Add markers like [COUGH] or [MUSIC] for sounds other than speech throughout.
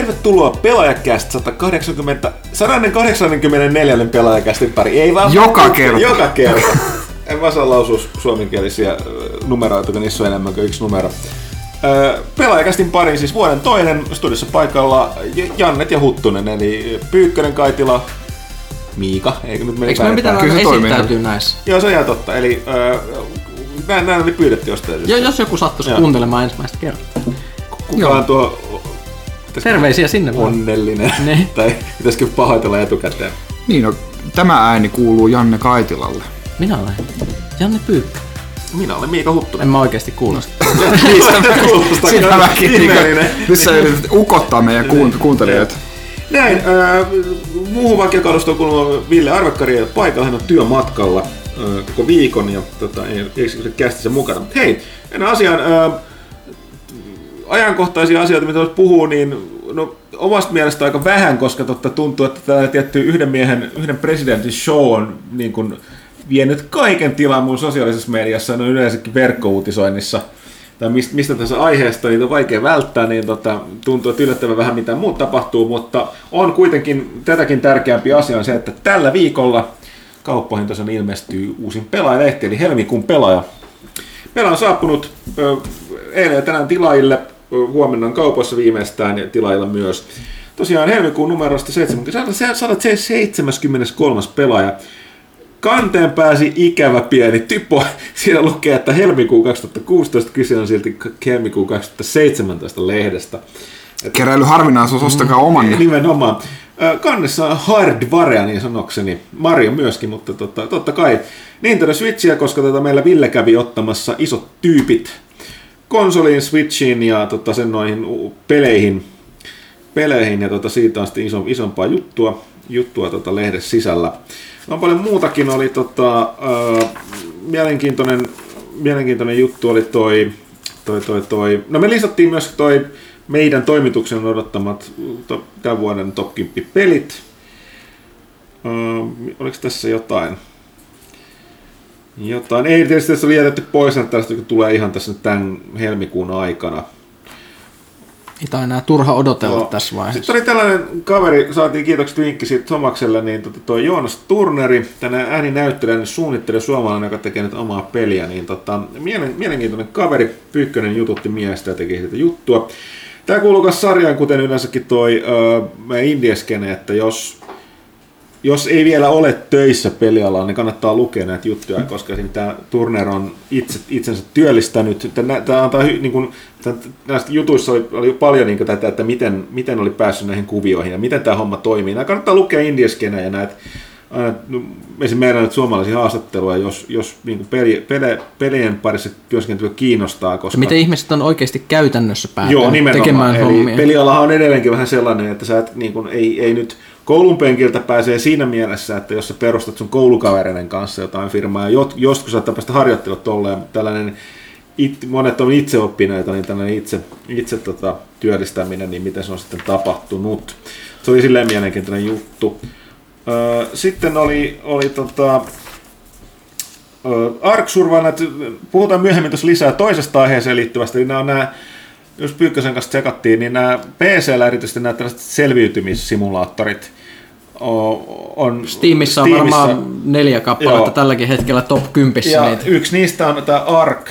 Tervetuloa Pelaajakäst 180, 184 Pelaajakästin pari. Ei vaan Joka kerta. Joka kerta. en mä saa lausua suomenkielisiä numeroita, kun niissä on enemmän kuin yksi numero. Pelaajakästin pari siis vuoden toinen studiossa paikalla Jannet ja Huttunen, eli Pyykkönen, Kaitila, Miika, eikö nyt mene Eikö me pitää Kyllä se toimii. esittäytyä näissä? Joo, se on ihan totta. Eli äh, näin, näin oli pyydetty jostain syystä. Jo, jos joku sattuisi kuuntelemaan ensimmäistä kertaa. Kuka Joo. on tuo Terveisiä sinne vaan. onnellinen? Ne. [LAUGHS] tai pitäisikö pahoitella etukäteen? Niin, no, tämä ääni kuuluu Janne Kaitilalle. Minä olen Janne Pyykkö. Minä olen Miika Huttunen. En mä oikeesti kuulosta. [LAUGHS] [LAUGHS] Kuulostaa Sitä kyllä mäkin, ihmeellinen. Nyt sä yrität ukottaa meidän kuunt- kuuntelijoita. Näin, äh, muuhun vakiokalustoon kuuluva Ville Arvekkari ei paikalla, hän on työmatkalla äh, koko viikon ja tota, ei, ei se kästissä mukana. Mut hei, enää asiaan. Äh, ajankohtaisia asioita, mitä voisi puhua, niin no, omasta mielestä aika vähän, koska totta tuntuu, että tämä tietty yhden miehen, yhden presidentin show on niin kuin, vienyt kaiken tilan mun sosiaalisessa mediassa, no yleensäkin verkkouutisoinnissa tai mistä, mistä tässä aiheesta niitä on vaikea välttää, niin tota, tuntuu, että yllättävän vähän mitä muut tapahtuu, mutta on kuitenkin tätäkin tärkeämpi asia on se, että tällä viikolla kauppoihin tosiaan ilmestyy uusin pelaajalehti, eli helmikuun pelaaja. Meillä on saapunut ö, eilen ja tänään tilaajille, huomenna on kaupoissa viimeistään ja tilaajilla myös. Tosiaan helmikuun numerosta 70, 173. pelaaja. Kanteen pääsi ikävä pieni typo. [LAUGHS] Siinä lukee, että helmikuu 2016 kyse on silti helmikuu 2017 lehdestä. Keräily harvinaisuus, ostakaa omanne. Nimenomaan. Ö, Kannessa on hardwarea niin sanokseni. Mario myöskin, mutta totta, totta kai. Nintendo Switchia, koska tota meillä Ville kävi ottamassa isot tyypit konsoliin, Switchiin ja tota, sen noihin peleihin. peleihin ja tota, siitä on sitten iso, isompaa juttua, juttua tota, lehdessä sisällä. No paljon muutakin oli tota, ö, mielenkiintoinen, mielenkiintoinen juttu oli toi, toi, toi, toi. No me listattiin myös toi meidän toimituksen odottamat to, tämän vuoden top 10 pelit. Öö, oliko tässä jotain? Jotain. Ei tietysti tässä oli jätetty pois, että tästä kun tulee ihan tässä nyt tämän helmikuun aikana. Ei tää enää turha odotella Joo. tässä vaiheessa. Sitten oli tällainen kaveri, saatiin kiitokset vinkki siitä Tomakselle, niin tota, toi Joonas Turneri, tänne ääninäyttelijän suunnittelija suomalainen, joka tekee nyt omaa peliä, niin tota, mielen, mielenkiintoinen kaveri, Pyykkönen jututti miestä ja teki siitä juttua. Tämä kuuluu myös sarjaan, kuten yleensäkin toi meidän indieskene, että jos jos ei vielä ole töissä pelialalla, niin kannattaa lukea näitä juttuja, koska tämä Turner on itse, itsensä työllistänyt. Tämä, antaa, niin kuin, näistä jutuissa oli, oli paljon niin tätä, että miten, miten oli päässyt näihin kuvioihin ja miten tämä homma toimii. Nämä kannattaa lukea indieskenä ja näitä aina, no, esimerkiksi meidän näitä suomalaisia haastatteluja, jos, jos niin kuin peli, pele, pelien parissa työskentely kiinnostaa. Koska... Miten ihmiset on oikeasti käytännössä päätynyt tekemään Eli hommia? pelialahan on edelleenkin vähän sellainen, että sä et, niin kun, ei, ei nyt koulun penkiltä pääsee siinä mielessä, että jos sä perustat sun koulukavereiden kanssa jotain firmaa, ja joskus saattaa päästä harjoittelut tolleen, mutta tällainen it, monet on itse oppineita, niin tällainen itse, itse tota, työllistäminen, niin miten se on sitten tapahtunut. Se oli silleen mielenkiintoinen juttu. Sitten oli, oli tota, Ark Survival, puhutaan myöhemmin tuossa lisää toisesta aiheeseen liittyvästä, niin nämä on nämä, jos Pyykkösen kanssa tsekattiin, niin nämä PC-llä erityisesti nämä tällaiset selviytymissimulaattorit on Steamissa on Steamissa- varmaan neljä kappaletta Joo. tälläkin hetkellä top 10 ja niitä. yksi niistä on tämä Ark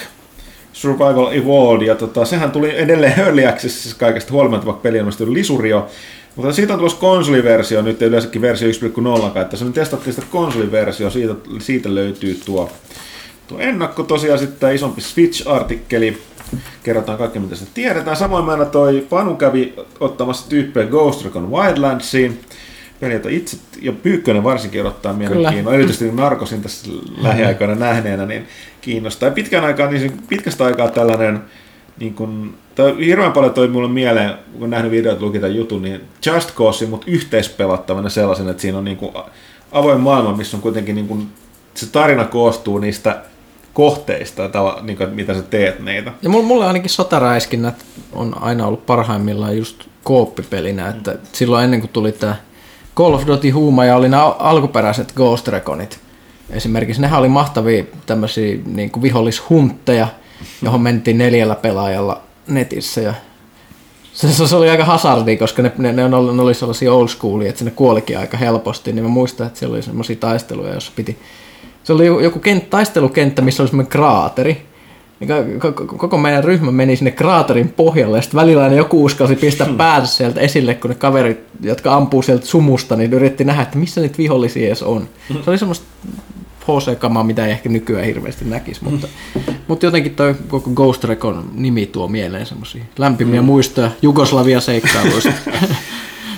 Survival Evolved, ja tota, sehän tuli edelleen Early Accessissa kaikesta huolimatta, vaikka peli on lisurio. Mutta siitä on tulossa konsoliversio, nyt yleensäkin versio 1.0, että se nyt testattiin sitä konsoliversio, siitä, siitä löytyy tuo, tuo ennakko tosiaan sitten isompi Switch-artikkeli, kerrotaan kaikki mitä se tiedetään. Samoin meillä toi Panu kävi ottamassa tyyppejä Ghost Recon Wildlandsiin, peli, jota itse ja Pyykkönen varsinkin odottaa mielenkiinnoa, erityisesti Narkosin tässä lähiaikoina nähneenä, niin kiinnostaa. Ja pitkän aikaa, niin pitkästä aikaa tällainen, niin kun, tai hirveän paljon toi mulle mieleen, kun on nähnyt videot, luki tämän jutun, niin Just Cause, mutta yhteispelattavana sellaisen, että siinä on niin kuin avoin maailma, missä on kuitenkin niin kuin, se tarina koostuu niistä kohteista, tava- niin kuin, mitä sä teet niitä. Ja mulle, ainakin sotaräiskinnät on aina ollut parhaimmillaan just kooppipelinä, että silloin ennen kuin tuli tämä Call of Duty huuma ja oli nämä al- alkuperäiset Ghost Reconit. Esimerkiksi nehän oli mahtavia tämmöisiä niin vihollishuntteja, johon mentiin neljällä pelaajalla netissä ja se, se oli aika hazardia, koska ne, ne, ne, ollut, ne oli sellaisia old schoolia, että ne kuolikin aika helposti, niin mä muistan, että siellä oli semmoisia taisteluja, joissa piti... Se oli joku, joku kent, taistelukenttä, missä oli semmoinen kraateri, niin koko meidän ryhmä meni sinne kraaterin pohjalle ja sitten välillä aina joku uskalsi pistää hmm. päätä sieltä esille, kun ne kaverit, jotka ampuu sieltä sumusta, niin yritti nähdä, että missä niitä vihollisia edes on. Hmm. Se oli semmoista HC-kamaa, mitä ei ehkä nykyään hirveästi näkisi, mutta, mm. mutta jotenkin toi koko Ghost Recon nimi tuo mieleen semmoisia lämpimiä mm. muistoja Jugoslavia-seikkailuista. [LAUGHS]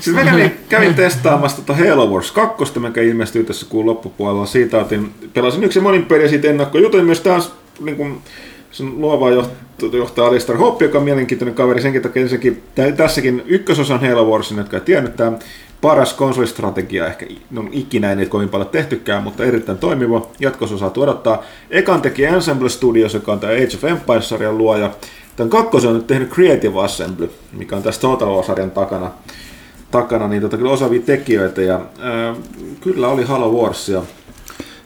Siis mä kävin, kävin testaamassa tota Halo Wars 2, mikä ilmestyy tässä kuun loppupuolella. Siitä otin, pelasin yksi monin peliä siitä ennakkojutuin myös taas niin kuin, sen luova johtaja Alistair Hoppe, joka on mielenkiintoinen kaveri senkin takia, sekin, tässäkin ykkösosan Halo Warsin, jotka ei tiennyt, tämä paras konsolistrategia ehkä no, ikinä ei niitä kovin paljon tehtykään, mutta erittäin toimiva. Jatkossa saa odottaa. Ekan teki Ensemble Studios, joka on tämä Age of Empires-sarjan luoja. Tämän kakkosen on nyt tehnyt Creative Assembly, mikä on tässä Total War-sarjan takana. takana niin tota, kyllä osaavia tekijöitä ja ää, kyllä oli Halo Warsia.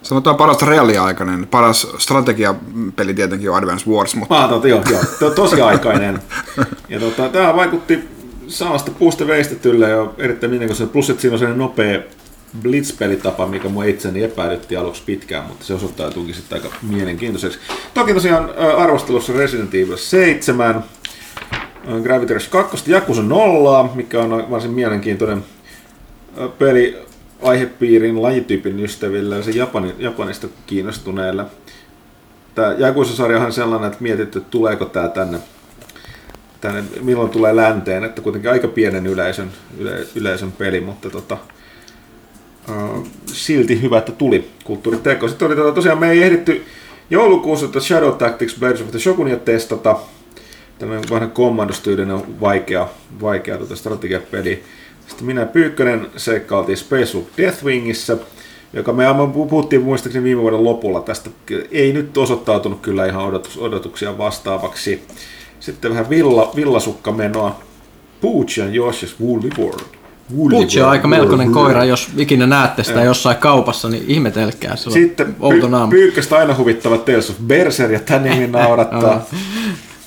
Sanotaan paras reaaliaikainen. Paras strategiapeli tietenkin on Advance Wars. Mutta... Ah, totta, joo, joo. To, tosi aikainen. Ja tota, tämä vaikutti samasta puusta veistetyllä ja erittäin mielenkiintoista. Plus, että siinä on sellainen nopea Blitz-pelitapa, mikä mua itseni epäilytti aluksi pitkään, mutta se osoittautuukin sitten aika mielenkiintoiseksi. Toki tosiaan arvostelussa Resident Evil 7, Gravity Rush 2, Jakusa 0, mikä on varsin mielenkiintoinen peli aihepiirin lajityypin ystäville ja se Japanin, Japanista kiinnostuneille. Tämä Jakusa-sarjahan on sellainen, että mietitty, että tuleeko tämä tänne tänne, milloin tulee länteen, että kuitenkin aika pienen yleisön, yle, yleisön peli, mutta tota, uh, silti hyvä, että tuli kulttuuriteko. Sitten oli tota, tosiaan, me ei ehditty joulukuussa että Shadow Tactics Birds of the Shogunia testata. Tämmöinen vanha kommandostyylinen vaikea, vaikea tota strategiapeli. Sitten minä Pyykkönen seikkailtiin Space Wolf Deathwingissä, joka me puhuttiin muistaakseni viime vuoden lopulla tästä. Ei nyt osoittautunut kyllä ihan odotus, odotuksia vastaavaksi. Sitten vähän villa, villasukkamenoa. Pooch and Josh's Woolly World. Pooch on aika melkoinen koira, jos ikinä näette sitä ja. jossain kaupassa, niin ihmetelkää. Se Sitten py- pyykkästä aina huvittava Tales of Berser, ja tämä nimi [LAUGHS] naurattaa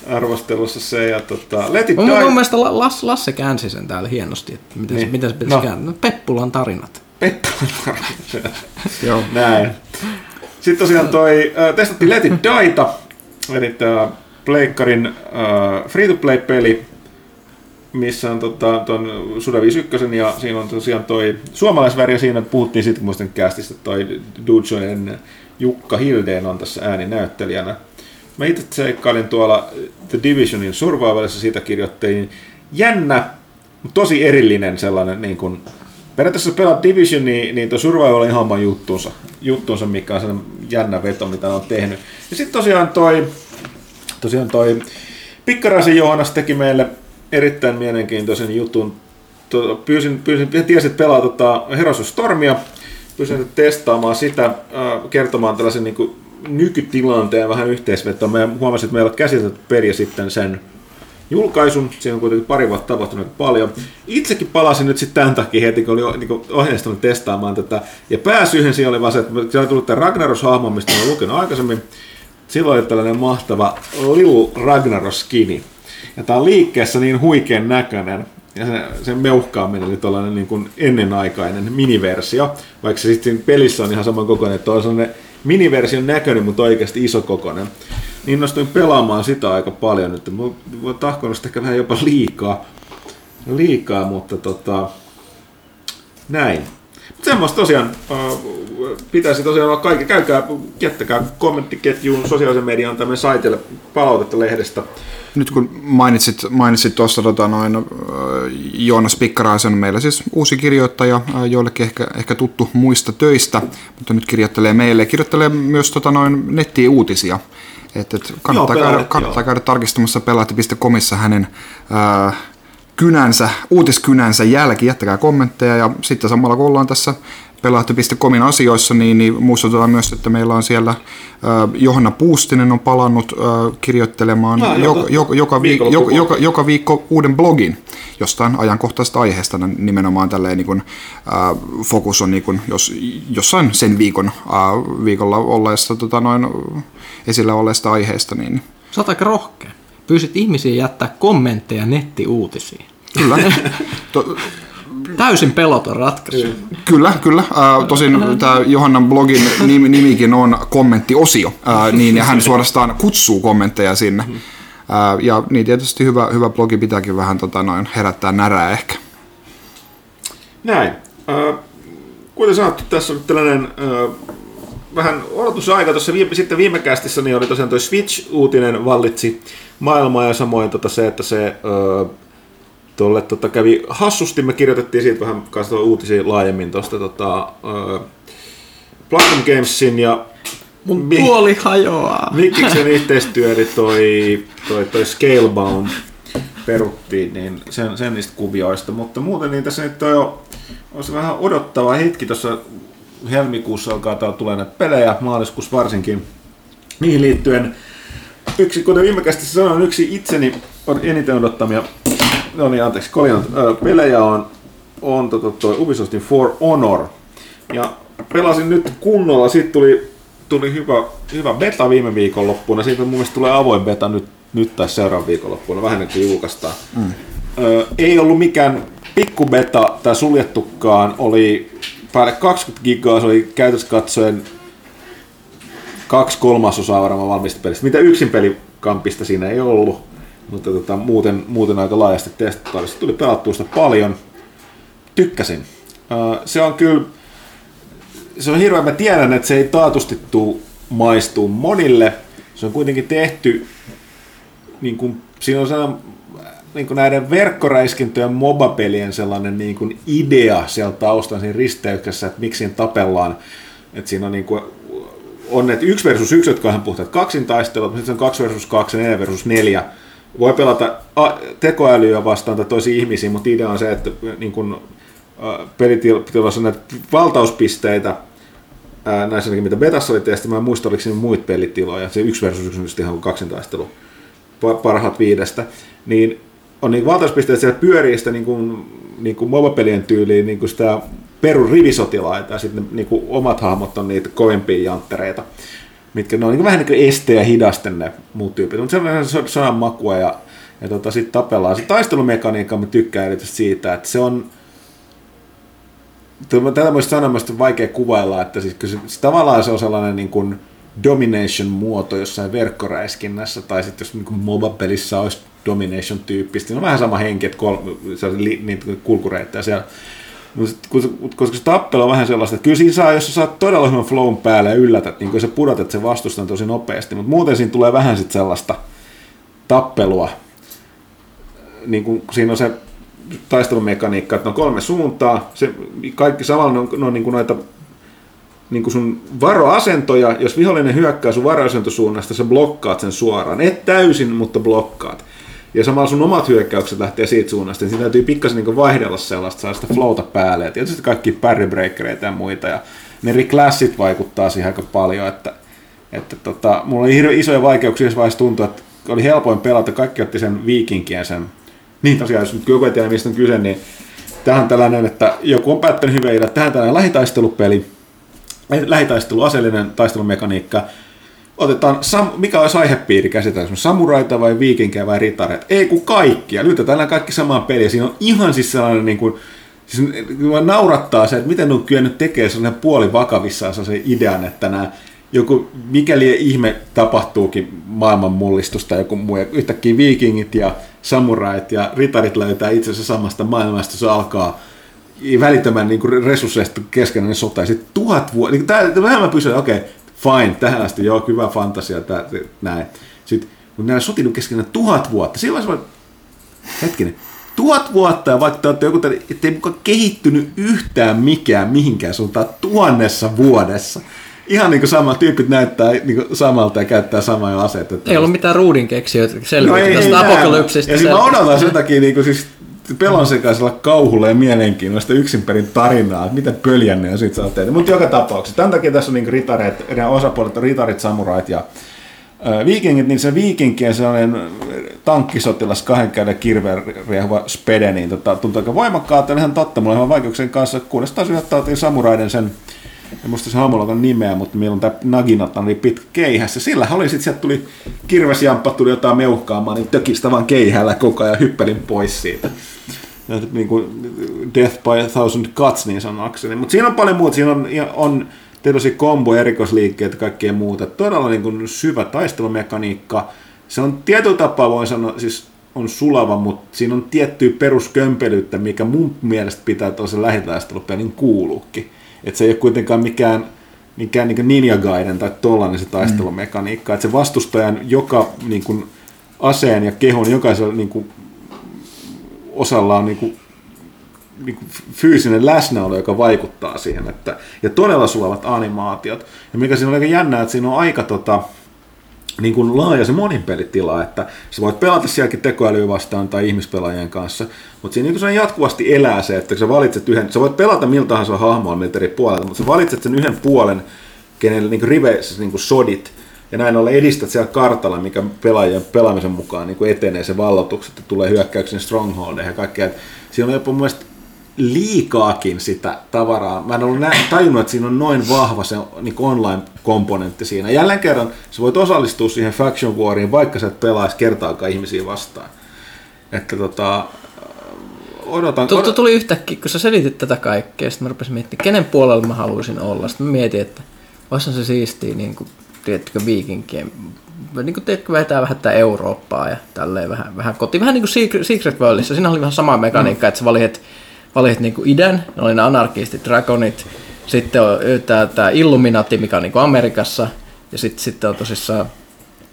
arvostelussa se. Ja tota, Let it mun, die. mun mielestä Lasse, Lasse käänsi sen täällä hienosti, että miten, niin. miten se pitäisi no. kääntää. No, Peppulan tarinat. Peppulan tarinat. [LAUGHS] Joo. Näin. Sitten tosiaan toi, äh, testattiin Let it Dieta, eli tämä Pleikkarin uh, free-to-play-peli, missä on tota, ton Suda 51 ja siinä on tosiaan toi suomalaisväri ja siinä puhuttiin sitten muistan kästistä toi Dujonen Jukka Hildeen on tässä ääninäyttelijänä. Mä itse seikkailin tuolla The Divisionin Survivalissa, siitä kirjoittelin jännä, mutta tosi erillinen sellainen niin kuin, periaatteessa pelaat Division, niin, niin tuo Survival on ihan oman juttuunsa, juttuunsa, mikä on sellainen jännä veto, mitä on tehnyt. Ja sitten tosiaan toi Tosiaan toi Pikkaraisen Johannes teki meille erittäin mielenkiintoisen jutun. Pyysin, pyysin tiesin, että pelaa tota Heroes Stormia. Pyysin testaamaan sitä, äh, kertomaan tällaisen niin kuin, nykytilanteen vähän yhteisvetoa. Mä huomasin, että meillä on käsitelty peli sitten sen julkaisun. Siinä on kuitenkin pari vuotta tapahtunut paljon. Itsekin palasin nyt sitten tämän takia heti, kun oli niin ohjeistunut testaamaan tätä. Ja pääsyyhän siinä oli vaan se, että se oli tullut tämä Ragnaros-hahmo, mistä olen lukenut aikaisemmin silloin oli tällainen mahtava Lil Ragnaroskini. Ja tää on liikkeessä niin huikean näköinen, ja se, sen meuhkaaminen oli tällainen niin kuin ennenaikainen miniversio, vaikka se sitten pelissä on ihan saman kokoinen, että on sellainen miniversion näköinen, mutta oikeasti iso kokoinen. Niin innostuin pelaamaan sitä aika paljon nyt. Mä oon sitä ehkä vähän jopa liikaa, liikaa mutta tota, näin. Semmoista tosiaan pitäisi tosiaan olla kaikki. Käykää, jättäkää kommenttiketjuun sosiaalisen median tämmöinen saitelle palautetta lehdestä. Nyt kun mainitsit, mainitsit tuossa tota noin, Joonas Pikkaraisen, meillä siis uusi kirjoittaja, joillekin ehkä, ehkä tuttu muista töistä, mutta nyt kirjoittelee meille. Kirjoittelee myös tota noin nettiin uutisia. Et, et kannattaa, joo, käydä, kannattaa käydä tarkistamassa pelaajat.comissa hänen äh, kynänsä, uutiskynänsä jälki, jättäkää kommentteja ja sitten samalla kun ollaan tässä pelaajat.comin asioissa, niin, niin muistutetaan myös, että meillä on siellä äh, Johanna Puustinen on palannut äh, kirjoittelemaan no, joka, joka, joka, viik- joka, joka, joka viikko uuden blogin jostain ajankohtaisesta aiheesta, nimenomaan tälleen niin kuin, äh, fokus on niin kuin, jos, jossain sen viikon äh, viikolla olleesta tota, noin, esillä olleesta aiheesta. Niin. Sä oot aika rohkea. Pyysit ihmisiä jättää kommentteja nettiuutisiin. Kyllä. [LAUGHS] To, Täysin peloton ratkaisu. Kyllä, kyllä. Äh, tosin tämä Johannan blogin nimi, nimikin on kommenttiosio, äh, niin ja hän suorastaan kutsuu kommentteja sinne. Äh, ja niin tietysti hyvä, hyvä blogi pitääkin vähän tota, noin, herättää närää ehkä. Näin. Äh, kuten sanottu, tässä on tällainen äh, vähän odotusaika. Tuossa viime, sitten viime kästissä niin oli tosiaan toi Switch-uutinen vallitsi maailmaa ja samoin tota se, että se äh, tuolle tota, kävi hassusti. Me kirjoitettiin siitä vähän kanssa uutisia laajemmin tuosta tota, äh, Platinum Gamesin ja Mun Mi- puoli hajoaa. Vikiksen [LAUGHS] yhteistyö, eli toi, toi, toi Scalebound peruttiin, niin sen, sen niistä kuvioista, mutta muuten niin tässä nyt on jo olisi vähän odottava hetki tuossa helmikuussa alkaa täällä tulee näitä pelejä, maaliskuussa varsinkin. Niihin liittyen yksi, kuten viime kästissä sanoin, yksi itseni on eniten odottamia, no niin anteeksi, koljan, pelejä on, on to, to, toi Ubisoftin For Honor. Ja pelasin nyt kunnolla, siitä tuli, tuli hyvä, hyvä beta viime viikonloppuna, siitä mun mielestä tulee avoin beta nyt, nyt tai seuraavan viikonloppuna, vähän ennen kuin julkaistaan. Mm. Ö, ei ollut mikään pikkubeta tai suljettukaan, oli päälle 20 gigaa, se oli käytössä katsoen kaksi kolmasosaa varmaan valmista pelistä. Mitä yksin pelikampista siinä ei ollut, mutta tota, muuten, muuten aika laajasti testattu. Tuli pelattua sitä paljon. Tykkäsin. Se on kyllä, se on hirveän, mä tiedän, että se ei taatusti tuu maistuu monille. Se on kuitenkin tehty, niin kuin, siinä on sellainen niin näiden verkkoräiskintöjen mobapelien sellainen niin kuin idea siellä taustan siinä risteyksessä, että miksi siinä tapellaan. Että siinä on niin kuin, on että yksi versus yksi, jotka on puhtaat kaksintaistelua, mutta sitten on kaksi versus kaksi ja neljä versus neljä. Voi pelata tekoälyä vastaan tai toisia ihmisiä, mutta idea on se, että niin kun, pelitilassa on näitä valtauspisteitä, näissä mitä Betassa oli tehty, mä en muista, oliko siinä muita pelitiloja, se yksi versus yksi on ihan kaksintaistelu, parhaat viidestä, niin on niin valtauspisteitä, siellä pyörii sitä niin kuin, niin kuin tyyliin niin kuin sitä perun rivisotilaita ja sitten niin kuin omat hahmot on niitä kovempia janttereita, mitkä ne on niin vähän niin kuin este ja hidaste ne muut tyypit, mutta se on sanan makua ja, ja tota, sitten tapellaan. Se taistelumekaniikka mä tykkään erityisesti siitä, että se on Tätä muista sanoa, vaikea kuvailla, että siis, se, se, tavallaan se on sellainen niin kuin domination-muoto jossain verkkoräiskinnässä, tai sitten jos niin MOBA-pelissä olisi domination-tyyppistä, niin on vähän sama henki, että kol, niitä kulkureittejä siellä. Koska se tappelu on vähän sellaista, että kyllä siinä saa, jos sä saat todella hyvän flown päälle ja yllätät, niin kun sä pudotat sen vastustan tosi nopeasti, mutta muuten siinä tulee vähän sitten sellaista tappelua, niin kuin siinä on se taistelumekaniikka, että on kolme suuntaa, se, kaikki samalla on, on niin kuin noita niin kuin sun varoasentoja, jos vihollinen hyökkää sun varoasentosuunnasta, sä blokkaat sen suoraan. Et täysin, mutta blokkaat. Ja samalla sun omat hyökkäykset lähtee siitä suunnasta, niin siinä täytyy pikkasen niin vaihdella sellaista, saada sitä flowta päälle. Ja tietysti kaikki parrybreakereita ja muita. Ja ne reclassit vaikuttaa siihen aika paljon, että, että tota, mulla oli hirveän isoja vaikeuksia, jos vaiheessa tuntui, että oli helpoin pelata, kaikki otti sen viikinkien sen. Niin tosiaan, jos nyt joku ei tiedä, mistä on kyse, niin tähän on tällainen, että joku on päättänyt hyvä idea, tähän tällainen lähitaistelupeli, lähitaistelu, aseellinen taistelumekaniikka, otetaan, sam, mikä olisi aihepiiri käsitellä, samuraita vai viikinkejä vai ritareita? Ei kun kaikkia, lytetään nämä kaikki samaan peliin. Siinä on ihan siis sellainen niin kuin, siis naurattaa se, että miten on kyennyt tekemään sellainen puoli vakavissaan se idean, että nämä joku, mikäli ihme tapahtuukin maailman mullistusta, joku muu, ja yhtäkkiä viikingit ja samurait ja ritarit löytää itsensä samasta maailmasta, se alkaa välittömän niin kuin resursseista keskenään sota, ja sitten tuhat vuotta, niin tämä, vähän mä pysyn, okei, okay, fine, tähän asti, joo, hyvä fantasia, tää, näin. Sitten, mutta nämä sotinut keskenään tuhat vuotta, silloin se hetkinen, tuhat vuotta, ja vaikka te olette joku, ettei mukaan kehittynyt yhtään mikään mihinkään suuntaan tuhannessa vuodessa. Ihan niin kuin sama tyypit näyttää niin kuin samalta ja käyttää samoja aseita. Ei ollut mitään ruudin keksijöitä selviä no tästä apokalypsista. Ja siis mä odotan sen takia niin kuin siis pelon sekaisella kauhulla ja mielenkiinnosta yksin perin tarinaa, että miten pöljänne on sit saa tehdä. Mutta joka tapauksessa, tämän takia tässä on niin ritareet, nämä osapuolet on ritarit, samurait ja viikingit, niin se viikinkien sellainen tankkisotilas kahden käden kirveen riehuva spede, niin tota, tuntuu aika voimakkaalta, ihan totta, mulla on ihan vaikeuksien kanssa, 600 otettiin samuraiden sen en muista se hahmolla nimeä, mutta meillä on tämä Naginata niin pitkä keihässä. Sillä oli sitten, sieltä tuli kirvesjamppa, tuli jotain meuhkaamaan, niin tökistä vaan keihällä koko ajan hyppelin pois siitä. Ja niin kuin Death by a Thousand Cuts niin sanakseni. Mutta siinä on paljon muuta. Siinä on, on tietysti kombo, erikoisliikkeet ja kaikkea muuta. Todella niin kuin syvä taistelumekaniikka. Se on tietyllä tapaa, voin sanoa, siis on sulava, mutta siinä on tiettyä peruskömpelyyttä, mikä mun mielestä pitää tuollaisen lähitaistelupelin kuuluukin. Että se ei ole kuitenkaan mikään, mikään niin Ninja Gaiden tai tollainen se taistelumekaniikka. Mm. Että se vastustajan joka niin kuin, aseen ja kehon jokaisella niin kuin, osalla on niin kuin, niin kuin fyysinen läsnäolo, joka vaikuttaa siihen. Että, ja todella sulavat animaatiot. Ja mikä siinä on aika jännää, että siinä on aika tota, niin kuin laaja se moninpelitila, että sä voit pelata sielläkin tekoälyä vastaan tai ihmispelaajien kanssa, mutta siinä niin jatkuvasti elää se, että sä valitset yhden, sä voit pelata miltä tahansa hahmoa miltä eri puolelta, mutta sä valitset sen yhden puolen, kenelle niin riveissä niin kuin sodit, ja näin ollen edistät siellä kartalla, mikä pelaajien pelaamisen mukaan niin kuin etenee se vallotukset, että tulee hyökkäyksen strongholdeihin ja kaikkea. Siinä on jopa mun mielestä liikaakin sitä tavaraa. Mä en ollut nä- tajunnut, että siinä on noin vahva se niin online-komponentti siinä. Jälleen kerran sä voit osallistua siihen Faction Wariin, vaikka sä et pelaisi kertaakaan ihmisiä vastaan. Että tota, odotan... Tuttu tuli yhtäkkiä, kun sä selitit tätä kaikkea, sitten mä rupesin miettimään, kenen puolella mä haluaisin olla. Sitten mä mietin, että olisi se siistiä, niin kuin, tiedätkö, viikinkien niin kuin teetkö vetää vähän tätä Eurooppaa ja tälleen vähän, vähän koti. Vähän niin kuin Secret Worldissa, siinä oli vähän sama mekaniikka, mm. että sä valitset valitsit niin idän, ne oli ne anarkistit, dragonit, sitten on tämä, tämä Illuminati, mikä on niin kuin Amerikassa, ja sitten, sitten on tosissaan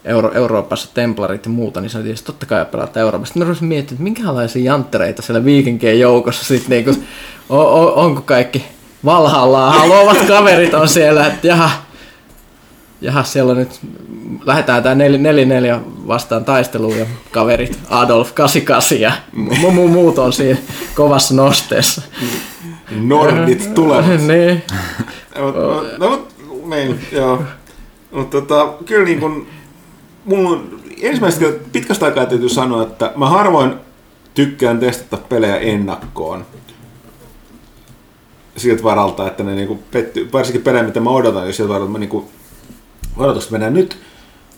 Euro- Euroopassa templarit ja muuta, niin se oli totta kai pelata Euroopassa. Sitten mä rupesin miettimään, että minkälaisia janttereita siellä viikinkien joukossa sitten niin kuin, on, on, onko kaikki valhalla haluavat kaverit on siellä, että jaha, jaha, siellä on nyt, lähdetään tää 4-4 vastaan taisteluun ja kaverit Adolf 88 ja mu- mu- muut on siinä kovassa nosteessa. Nordit tulevat. [LAUGHS] niin. no, no, niin, joo. Mutta tota, kyllä niin kun, mun ensimmäistä pitkästä aikaa täytyy sanoa, että mä harvoin tykkään testata pelejä ennakkoon siltä varalta, että ne niinku pettyy, varsinkin pelejä, mitä mä odotan, jos siltä varalta mä niinku odotukset menee nyt.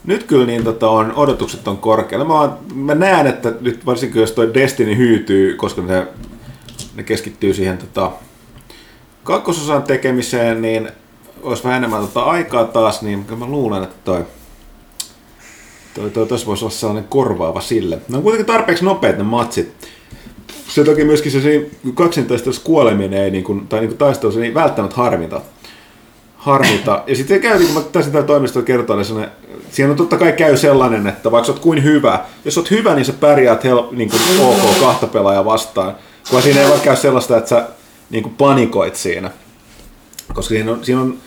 Nyt kyllä niin tota, on, odotukset on korkealla. Mä, mä näen, että nyt varsinkin jos toi Destiny hyytyy, koska ne, ne keskittyy siihen tota, kakkososan tekemiseen, niin olisi vähän enemmän tota aikaa taas, niin mä luulen, että toi, toi, toi, toi voisi olla sellainen korvaava sille. Ne on kuitenkin tarpeeksi nopeat ne matsit. Se toki myöskin se kaksintaistelussa kuoleminen ei, niin kuin, tai niin kuin taistelussa ei välttämättä harmita harmita. Ja sitten käy, kun mä taisin täällä toimistolla kertoa, niin siinä on totta kai käy sellainen, että vaikka sä oot kuin hyvä, jos oot hyvä, niin sä pärjäät hel, niin kuin ok kahta pelaajaa vastaan. Kun siinä ei voi käy sellaista, että sä niin kuin panikoit siinä. Koska siinä on, siinä on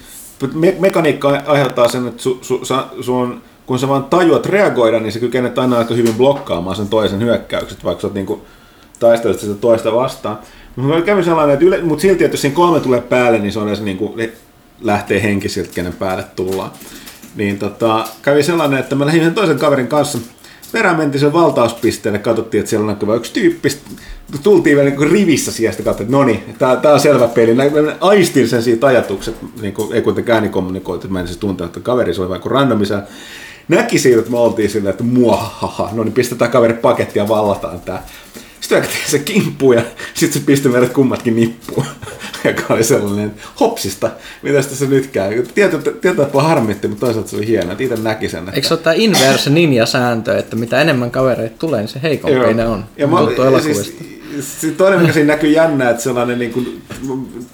me, mekaniikka aiheuttaa sen, että su, su, sa, su on, kun sä vaan tajuat reagoida, niin sä kykenet aina aika hyvin blokkaamaan sen toisen hyökkäykset, vaikka sä oot niin kuin, taistelut sitä toista vastaan. Mutta kävi sellainen, että yle, mutta silti, että jos siinä kolme tulee päälle, niin se on edes niin kuin, lähtee henkisiltä, kenen päälle tullaan. Niin tota, kävi sellainen, että mä lähdin toisen kaverin kanssa perään mentiin sen valtauspisteelle, katsottiin, että siellä on näkyvä yksi tyyppi, tultiin vielä niin rivissä katsottiin, että no niin, tää, on selvä peli. Mä aistin sen siitä ajatukset, niin kuin, ei kuitenkaan äänikommunikoitu, että mä en siis tuntea, että kaveri se oli vaikka randomissa. Näki siitä, että me oltiin silleen, että muahaha, no niin pistetään kaveri pakettia ja vallataan tää. Sitten se kimppu ja sitten se pisti meidät kummatkin nippuun. [LAUGHS] joka oli sellainen hopsista, mitä tässä nyt käy. Tietyllä tapaa harmitti, mutta toisaalta se oli hienoa, että itse näki sen. Että... Eikö se ole tämä inverse ninja-sääntö, että mitä enemmän kavereita tulee, niin se heikompi ne on. Ja mä, ja siis, toinen, mikä siinä näkyy jännä, että sellainen niin kuin,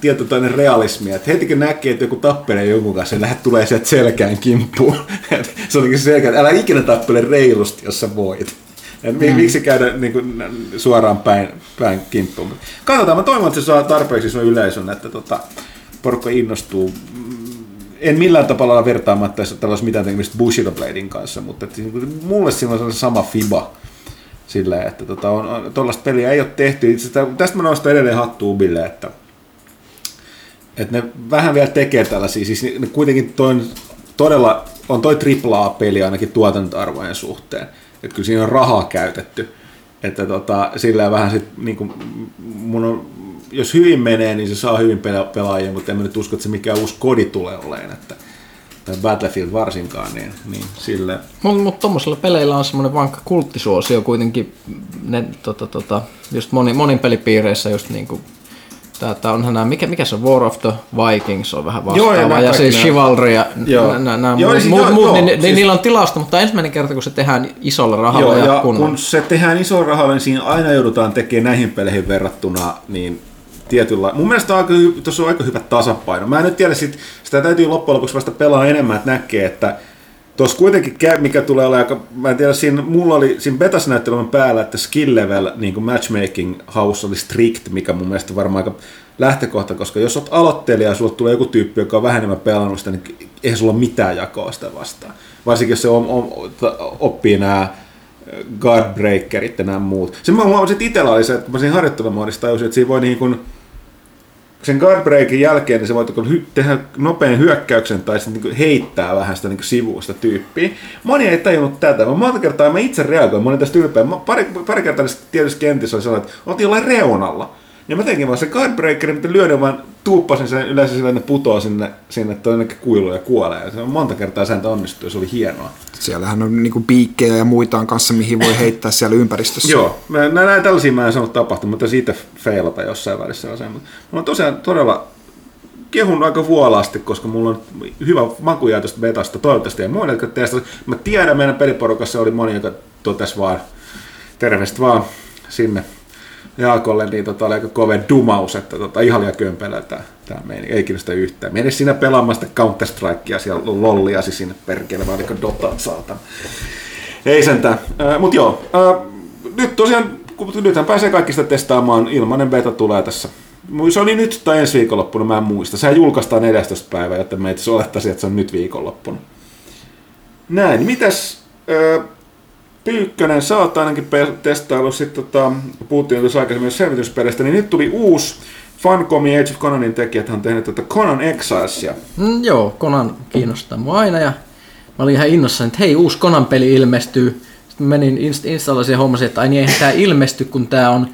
tietotainen realismi, että heti kun näkee, että joku tappelee jonkun kanssa, niin tulee sieltä selkään kimppuun. [LAUGHS] se on niin selkeä, että älä ikinä tappele reilusti, jos sä voit. Mm. Miksi käydä niin kuin, suoraan päin, päin kimppuun. Katsotaan, mä toivon, että se saa tarpeeksi sun yleisön, että tota, porukka innostuu. En millään tavalla vertaamatta, olisi mitään tekemistä Bushido Bladein kanssa, mutta että, niin mulle siinä on sama fiba sillä, että tota, on, on, tuollaista peliä ei ole tehty. Itse tästä mä nostan edelleen hattu Ubille, että, että ne vähän vielä tekee tällaisia, siis ne kuitenkin toi, todella on toi AAA-peli ainakin tuotantoarvojen suhteen että kyllä siinä on rahaa käytetty. Että tota, sillä vähän sit, niin kuin, mun on, jos hyvin menee, niin se saa hyvin pela- pelaajia, mutta en mä nyt usko, että se mikä uusi kodi tulee olemaan. Että, tai Battlefield varsinkaan, niin, niin sille. Mutta mut tuommoisilla peleillä on semmoinen vankka kulttisuosio kuitenkin, ne, tota, tota, just moni, monin pelipiireissä just niinku Tää, tää onhan nämä, mikä, mikä se on, War of the Vikings on vähän vastaava, Joo, ja ja, siis Chivalry ja nämä muut, siis muut, joo, joo, niin, siis- siis... niillä on tilausta, mutta ensimmäinen kerta kun se tehdään isolla rahalla Joo, ja, ja kunnolla. kun se tehdään iso rahalla, niin siinä aina joudutaan tekemään näihin peleihin verrattuna niin tietyllä... Mun mielestä on aika, tuossa on aika hyvä tasapaino. Mä en nyt tiedä, sit, sitä täytyy loppujen lopuksi vasta pelaa enemmän, että näkee, että Tuossa kuitenkin käy, mikä tulee olemaan aika, mä en tiedä, siinä, mulla oli siinä betas näyttelymän päällä, että skill level niin matchmaking house oli strict, mikä mun mielestä varmaan aika lähtökohta, koska jos olet aloittelija ja sulla tulee joku tyyppi, joka on vähän enemmän pelannut sitä, niin eihän sulla ole mitään jakoa sitä vastaan. Varsinkin jos se on, on, oppii nämä guardbreakerit ja nämä muut. Se mä huomasin, että itsellä oli se, että kun mä siinä harjoittelumoodissa tajusin, että siinä voi niin kuin, sen guardbreakin jälkeen niin se voi hy- tehdä nopean hyökkäyksen tai sitten niin heittää vähän sitä niin sivusta tyyppiä. Moni ei tajunnut tätä. Mä monta kertaa mä itse reagoin, mä olin tästä ylpeä. Pari, pari kertaa tietysti kentissä oli sellainen, että oltiin jollain reunalla. Ja mä tekin vaan se guardbreakerin, mitä lyödä vaan tuuppasin sen yleensä sillä, että ne putoo sinne, sinne tonnekin kuiluun ja kuolee. Ja se on monta kertaa sen onnistui se oli hienoa. Siellähän on niinku piikkejä ja muita on kanssa, mihin voi heittää siellä ympäristössä. Joo, mä, nä- näin tällaisia mä en sanonut tapahtunut, mutta siitä feilata jossain välissä sellaisen. Mutta mulla on tosiaan todella kehun aika vuolaasti, koska mulla on hyvä makuja tuosta betasta. Toivottavasti ei muille, jotka testasi. Mä tiedän, meidän peliporukassa oli moni, joka totesi vaan terveistä vaan sinne Jaakolle, niin tota, oli aika kove dumaus, että tota, ihan liian kömpelä tämä, meni. Ei kiinnosta yhtään. Mene siinä pelaamaan sitä Counter-Strikea siellä lolliasi sinne perkele, vaan oliko Dota saatan. Ei sentään. Äh, Mutta joo, äh, nyt tosiaan, kun nythän pääsee kaikki sitä testaamaan, ilmainen beta tulee tässä. Se oli nyt tai ensi viikonloppuna, mä en muista. Sehän julkaistaan 14. päivä, joten meitä se olettaisiin, että se on nyt viikonloppuna. Näin, mitäs äh, Pyykkönen, sä oot ainakin testaillut, sitten tota, puhuttiin tuossa aikaisemmin selvityspeleistä, niin nyt tuli uusi Funcom ja Age of Conanin tekijät on tehnyt tätä Conan Exilesia. Mm, joo, Konan kiinnostaa mua aina ja mä olin ihan innossani, että hei, uusi Konan peli ilmestyy. Sitten menin inst- installasin ja hommasin, että ai niin, eihän tää ilmesty, kun tää on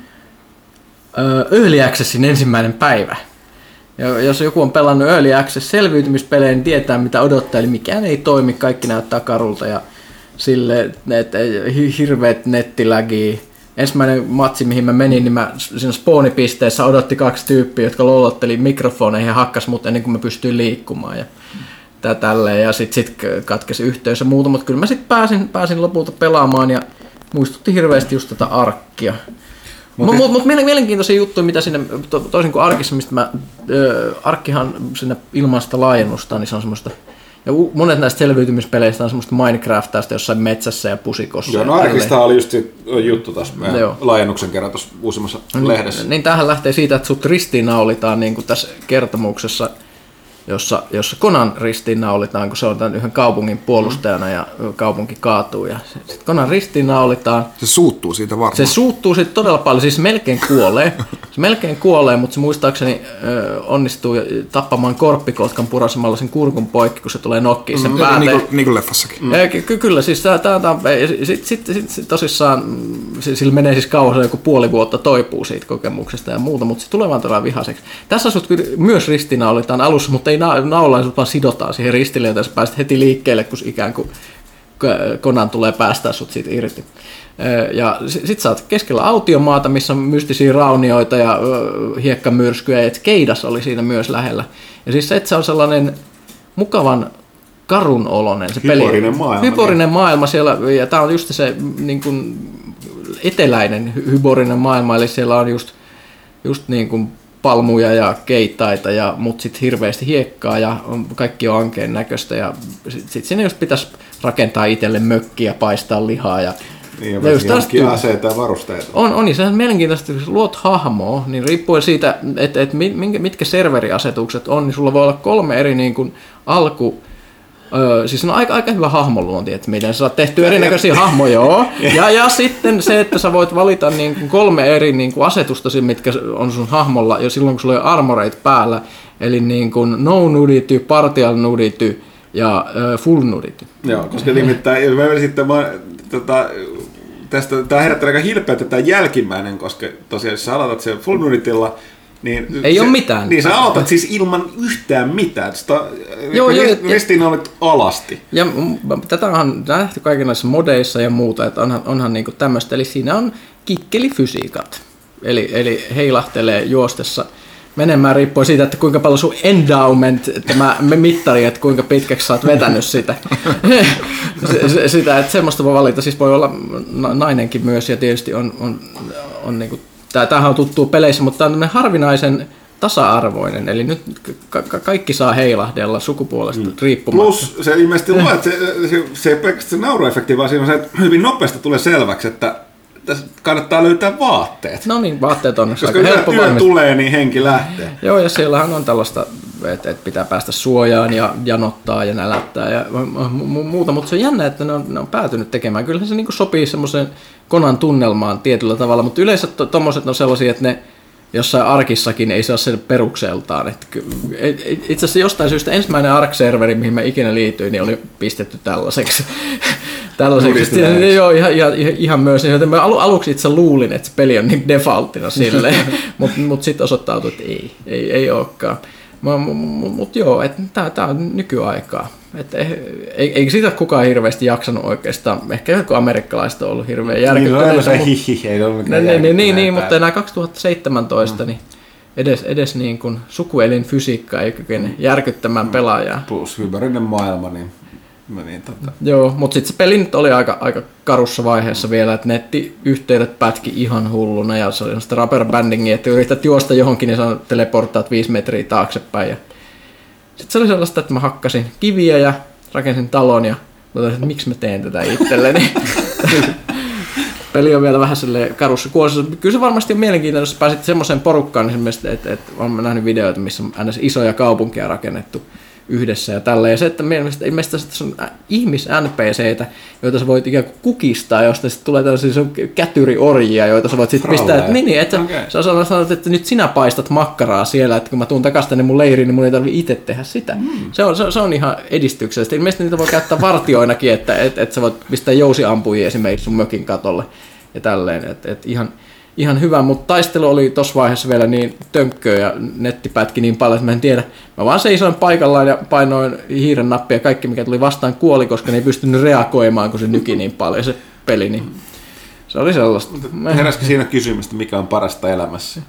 öö, Early Accessin ensimmäinen päivä. Ja jos joku on pelannut Early Access selviytymispelejä, niin tietää mitä odottaa, eli mikään ei toimi, kaikki näyttää karulta ja sille, että hi- hirveet nettilägi. Ensimmäinen matsi, mihin mä menin, niin mä siinä spawnipisteessä odotti kaksi tyyppiä, jotka lolotteli mikrofoneihin ja hakkas mut ennen kuin mä pystyin liikkumaan. Ja tää tälleen, ja sit, sit katkesi yhteys ja muuta, mutta kyllä mä sit pääsin, pääsin lopulta pelaamaan ja muistutti hirveästi just tätä arkkia. Mutta mut, mut, mut mielenkiintoisia juttuja, mitä sinne, to, toisin kuin arkissa, mistä mä, ö, arkkihan sinne ilman sitä laajennusta, niin se on semmoista, ja monet näistä selviytymispeleistä on semmoista Minecraftaista jossain metsässä ja pusikossa. Joo, ja no. Arkista oli just juttu taas meidän Joo. laajennuksen kerran tuossa uusimmassa lehdessä. Niin tähän lähtee siitä, että sut ristiinnaulitaan niin kuin tässä kertomuksessa, jossa, jossa Konan ristiinnaulitaan, kun se on tämän yhden kaupungin puolustajana ja kaupunki kaatuu. Ja sitten Konan ristiinnaulitaan. Se suuttuu siitä varmaan. Se suuttuu sitten todella paljon, siis melkein kuolee. Se melkein kuolee, mutta se muistaakseni ö, onnistuu tappamaan korppikotkan purasemalla sen kurkun poikki, kun se tulee nokkiin sen Mm, päälle. niin, kuin, niin kuin leffassakin. Mm. Ky- kyllä, siis tää, tää, tää, sit, sit, sit, sit, tosissaan mm, si- sillä menee siis kauan, se joku puoli vuotta toipuu siitä kokemuksesta ja muuta, mutta se tulee vaan todella vihaseksi. Tässä sut myös ristinaulitaan alussa, mutta ei na- naulaa, sut vaan sidotaan siihen ristille, joten sä pääset heti liikkeelle, kun ikään kuin konan tulee päästää sut siitä irti. Ja sit sä oot keskellä autiomaata, missä on mystisiä raunioita ja hiekkamyrskyjä, ja et Keidas oli siinä myös lähellä. Ja siis se, se on sellainen mukavan karun olonen se peli. Hyborinen maailma. Hyborinen maailma siellä, ja tämä on just se niin kuin, eteläinen hy- hyborinen maailma, eli siellä on just, just niin kuin palmuja ja keittaita, ja, mutta sitten hirveästi hiekkaa ja on, kaikki on ankeen näköistä. Ja sitten sit sinne just pitäisi rakentaa itselle mökkiä, paistaa lihaa. Ja, Niin, ja just tästä aseita ja varusteita. on, on, niin sehän on mielenkiintoista, kun luot hahmoa, niin riippuen siitä, että, minkä, mitkä serveriasetukset on, niin sulla voi olla kolme eri niin kuin alku, Öö, siis on aika, aika hyvä hahmoluonti, että miten sä saat tehtyä erinäköisiä hahmoja, joo. [LAUGHS] Ja, ja sitten se, että sä voit valita niin kuin kolme eri niin kuin asetusta, siinä, mitkä on sun hahmolla, jo silloin kun sulla on armoreit päällä. Eli niin kuin no nudity, partial nudity ja ö, full nudity. Joo, koska nimittäin mä sitten mä, tota, tästä, tämä herättää aika hilpeyttä tämä jälkimmäinen, koska tosiaan jos sä aloitat sen Full Nuditilla, niin Ei se, oo mitään. Niin sä aloitat siis ilman yhtään mitään. Sitä, Joo, joo, ristiin olet alasti. Ja tätä on nähty kaikenlaisissa modeissa ja muuta, että onhan, onhan niinku tämmöistä, eli siinä on kikkelifysiikat. Eli, eli heilahtelee juostessa menemään riippuen siitä, että kuinka paljon sun endowment, tämä mittari, että kuinka pitkäksi sä oot vetänyt sitä. [LAUGHS] Sitä, että semmoista voi valita, siis voi olla na- nainenkin myös ja tietysti on, on, on niinku, tää, tämähän on tuttu peleissä, mutta tämä on harvinaisen tasa-arvoinen, eli nyt ka- ka- kaikki saa heilahdella sukupuolesta mm. riippumatta. Plus se ilmeisesti luo, että se, se, se ei pelkästään se nauruefekti, vaan siinä on se, että hyvin nopeasti tulee selväksi, että tässä kannattaa löytää vaatteet. No niin, vaatteet on Koska aika helppo työ tulee, niin henki lähtee. Joo, ja siellähän on tällaista, että, että pitää päästä suojaan ja janottaa ja nälättää ja mu- mu- muuta, mutta se on jännä, että ne on, ne on päätynyt tekemään. Kyllähän se niin sopii semmoiseen konan tunnelmaan tietyllä tavalla, mutta yleensä to, tommoset on sellaisia, että ne jossain arkissakin ei saa sen perukseltaan. Et- et- itse asiassa jostain syystä ensimmäinen Ark-serveri, mihin mä ikinä liityin, niin oli pistetty tällaiseksi. [LAUGHS] tällaiseksi. Nudistiläiseksi. Joo, ihan, ihan, ihan myös. Joten mä alu, aluksi itse luulin, että se peli on niin defaulttina silleen, mutta [LAUGHS] mut sitten osoittautui, että ei, ei, ei olekaan. Mutta mut, mut joo, että tämä on nykyaikaa. Et eh, ei, ei siitä kukaan hirveästi jaksanut oikeastaan. Ehkä jotkut amerikkalaiset on ollut hirveän Niin, no, järkyttyneitä. se mut- hihi, [LAUGHS] ei ole mikään niin, niin, niin, niin, mutta enää 2017, niin edes, edes niin kuin sukuelin fysiikka ei kykene järkyttämään pelaajaa. Plus hybrinen maailma, niin, niin tota, Joo, mutta sitten se peli nyt oli aika, aika karussa vaiheessa vielä, että nettiyhteydet pätki ihan hulluna ja se oli sitä rubber bandingia, että yrität juosta johonkin niin sä teleporttaat viisi metriä taaksepäin. Ja... Sitten se oli sellaista, että mä hakkasin kiviä ja rakensin talon ja mä että miksi mä teen tätä itselleni. [LAUGHS] Peli on vielä vähän silleen karussa kuosissa. Kyllä se varmasti on mielenkiintoista, jos pääsit semmoiseen porukkaan, niin esimerkiksi, että, että olen nähnyt videoita, missä on isoja kaupunkeja rakennettu yhdessä ja tällä. Ja se, että mielestäni ilmeisesti tässä on ihmis-NPCitä, joita sä voit ikään kuin kukistaa, josta sitten tulee tällaisia sun kätyriorjia, joita sä voit sitten pistää. Että, niin, niin, että Okei. sä sanot, sanot, että nyt sinä paistat makkaraa siellä, että kun mä tuun takaisin tänne mun leiriin, niin mun ei tarvi itse tehdä sitä. Mm. Se, on, se, on- se, on ihan edistyksellistä. Ilmeisesti niitä voi käyttää vartioinakin, että et, et sä voit pistää jousiampujia esimerkiksi sun mökin katolle ja tälleen. Et, et ihan, ihan hyvä, mutta taistelu oli tuossa vaiheessa vielä niin tönkköä ja netti pätki niin paljon, että mä en tiedä. Mä vaan seisoin paikallaan ja painoin hiiren nappia ja kaikki mikä tuli vastaan kuoli, koska ne ei pystynyt reagoimaan, kun se nyki niin paljon se peli. Niin se oli sellaista. Heräskö siinä kysymystä, mikä on parasta elämässä?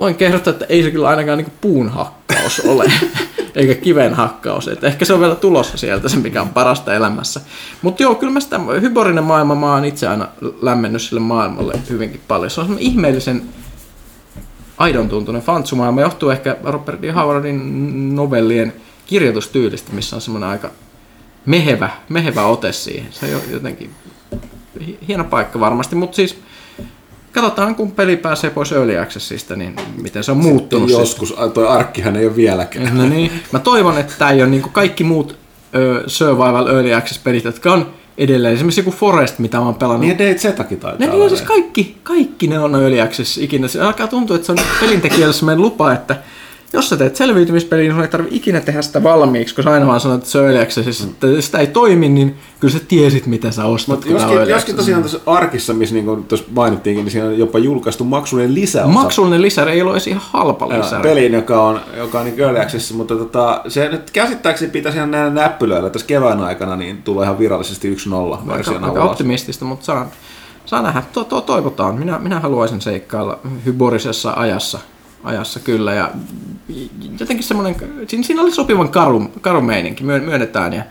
voin kertoa, että ei se kyllä ainakaan niin puun hakkaus ole, [LAUGHS] eikä kiven hakkaus. Et ehkä se on vielä tulossa sieltä se, mikä on parasta elämässä. Mutta joo, kyllä mä sitä hyborinen maailma, mä oon itse aina lämmennyt sille maailmalle hyvinkin paljon. Se on semmoinen ihmeellisen aidon tuntunen fantsumaailma. Johtuu ehkä Robert D. Howardin novellien kirjoitustyylistä, missä on semmoinen aika mehevä, mehevä ote siihen. Se on jotenkin hi- hieno paikka varmasti, mutta siis katsotaan kun peli pääsee pois Early Accessista, niin miten se on muuttunut. sitten. Joskus, a, toi arkkihan ei ole vieläkään. No niin. Mä toivon, että tämä ei ole niin kaikki muut ö, Survival Early Access-pelit, jotka on edelleen. Esimerkiksi joku Forest, mitä mä oon pelannut. Niin DayZtakin taitaa Ne niin siis kaikki, kaikki ne on Early Access ikinä. Se alkaa tuntua, että se on pelintekijälle semmoinen lupa, että jos sä teet selviytymispeliä, niin sun ei tarvitse ikinä tehdä sitä valmiiksi, kun sä aina vaan sanot, että se Access, että jos sitä ei toimi, niin kyllä sä tiesit, mitä sä ostat. Mutta joskin, joskin tosiaan tässä arkissa, missä niin tuossa mainittiinkin, niin siinä on jopa julkaistu maksullinen lisäosa. Maksullinen lisäri ei ole edes ihan halpa Joo, lisäri. peliin, joka on, joka on niin early mutta tota, se nyt käsittääkseni pitäisi ihan näillä näppylöillä tässä kevään aikana, niin tulee ihan virallisesti 1.0 aika, versiona aika ulos. optimistista, mutta saa, saa nähdä. To, to, toivotaan. Minä, minä haluaisin seikkailla hyborisessa ajassa, ajassa kyllä. Ja jotenkin semmoinen, siinä, siinä oli sopivan karu, karu meininki, myön- myönnetään. Ja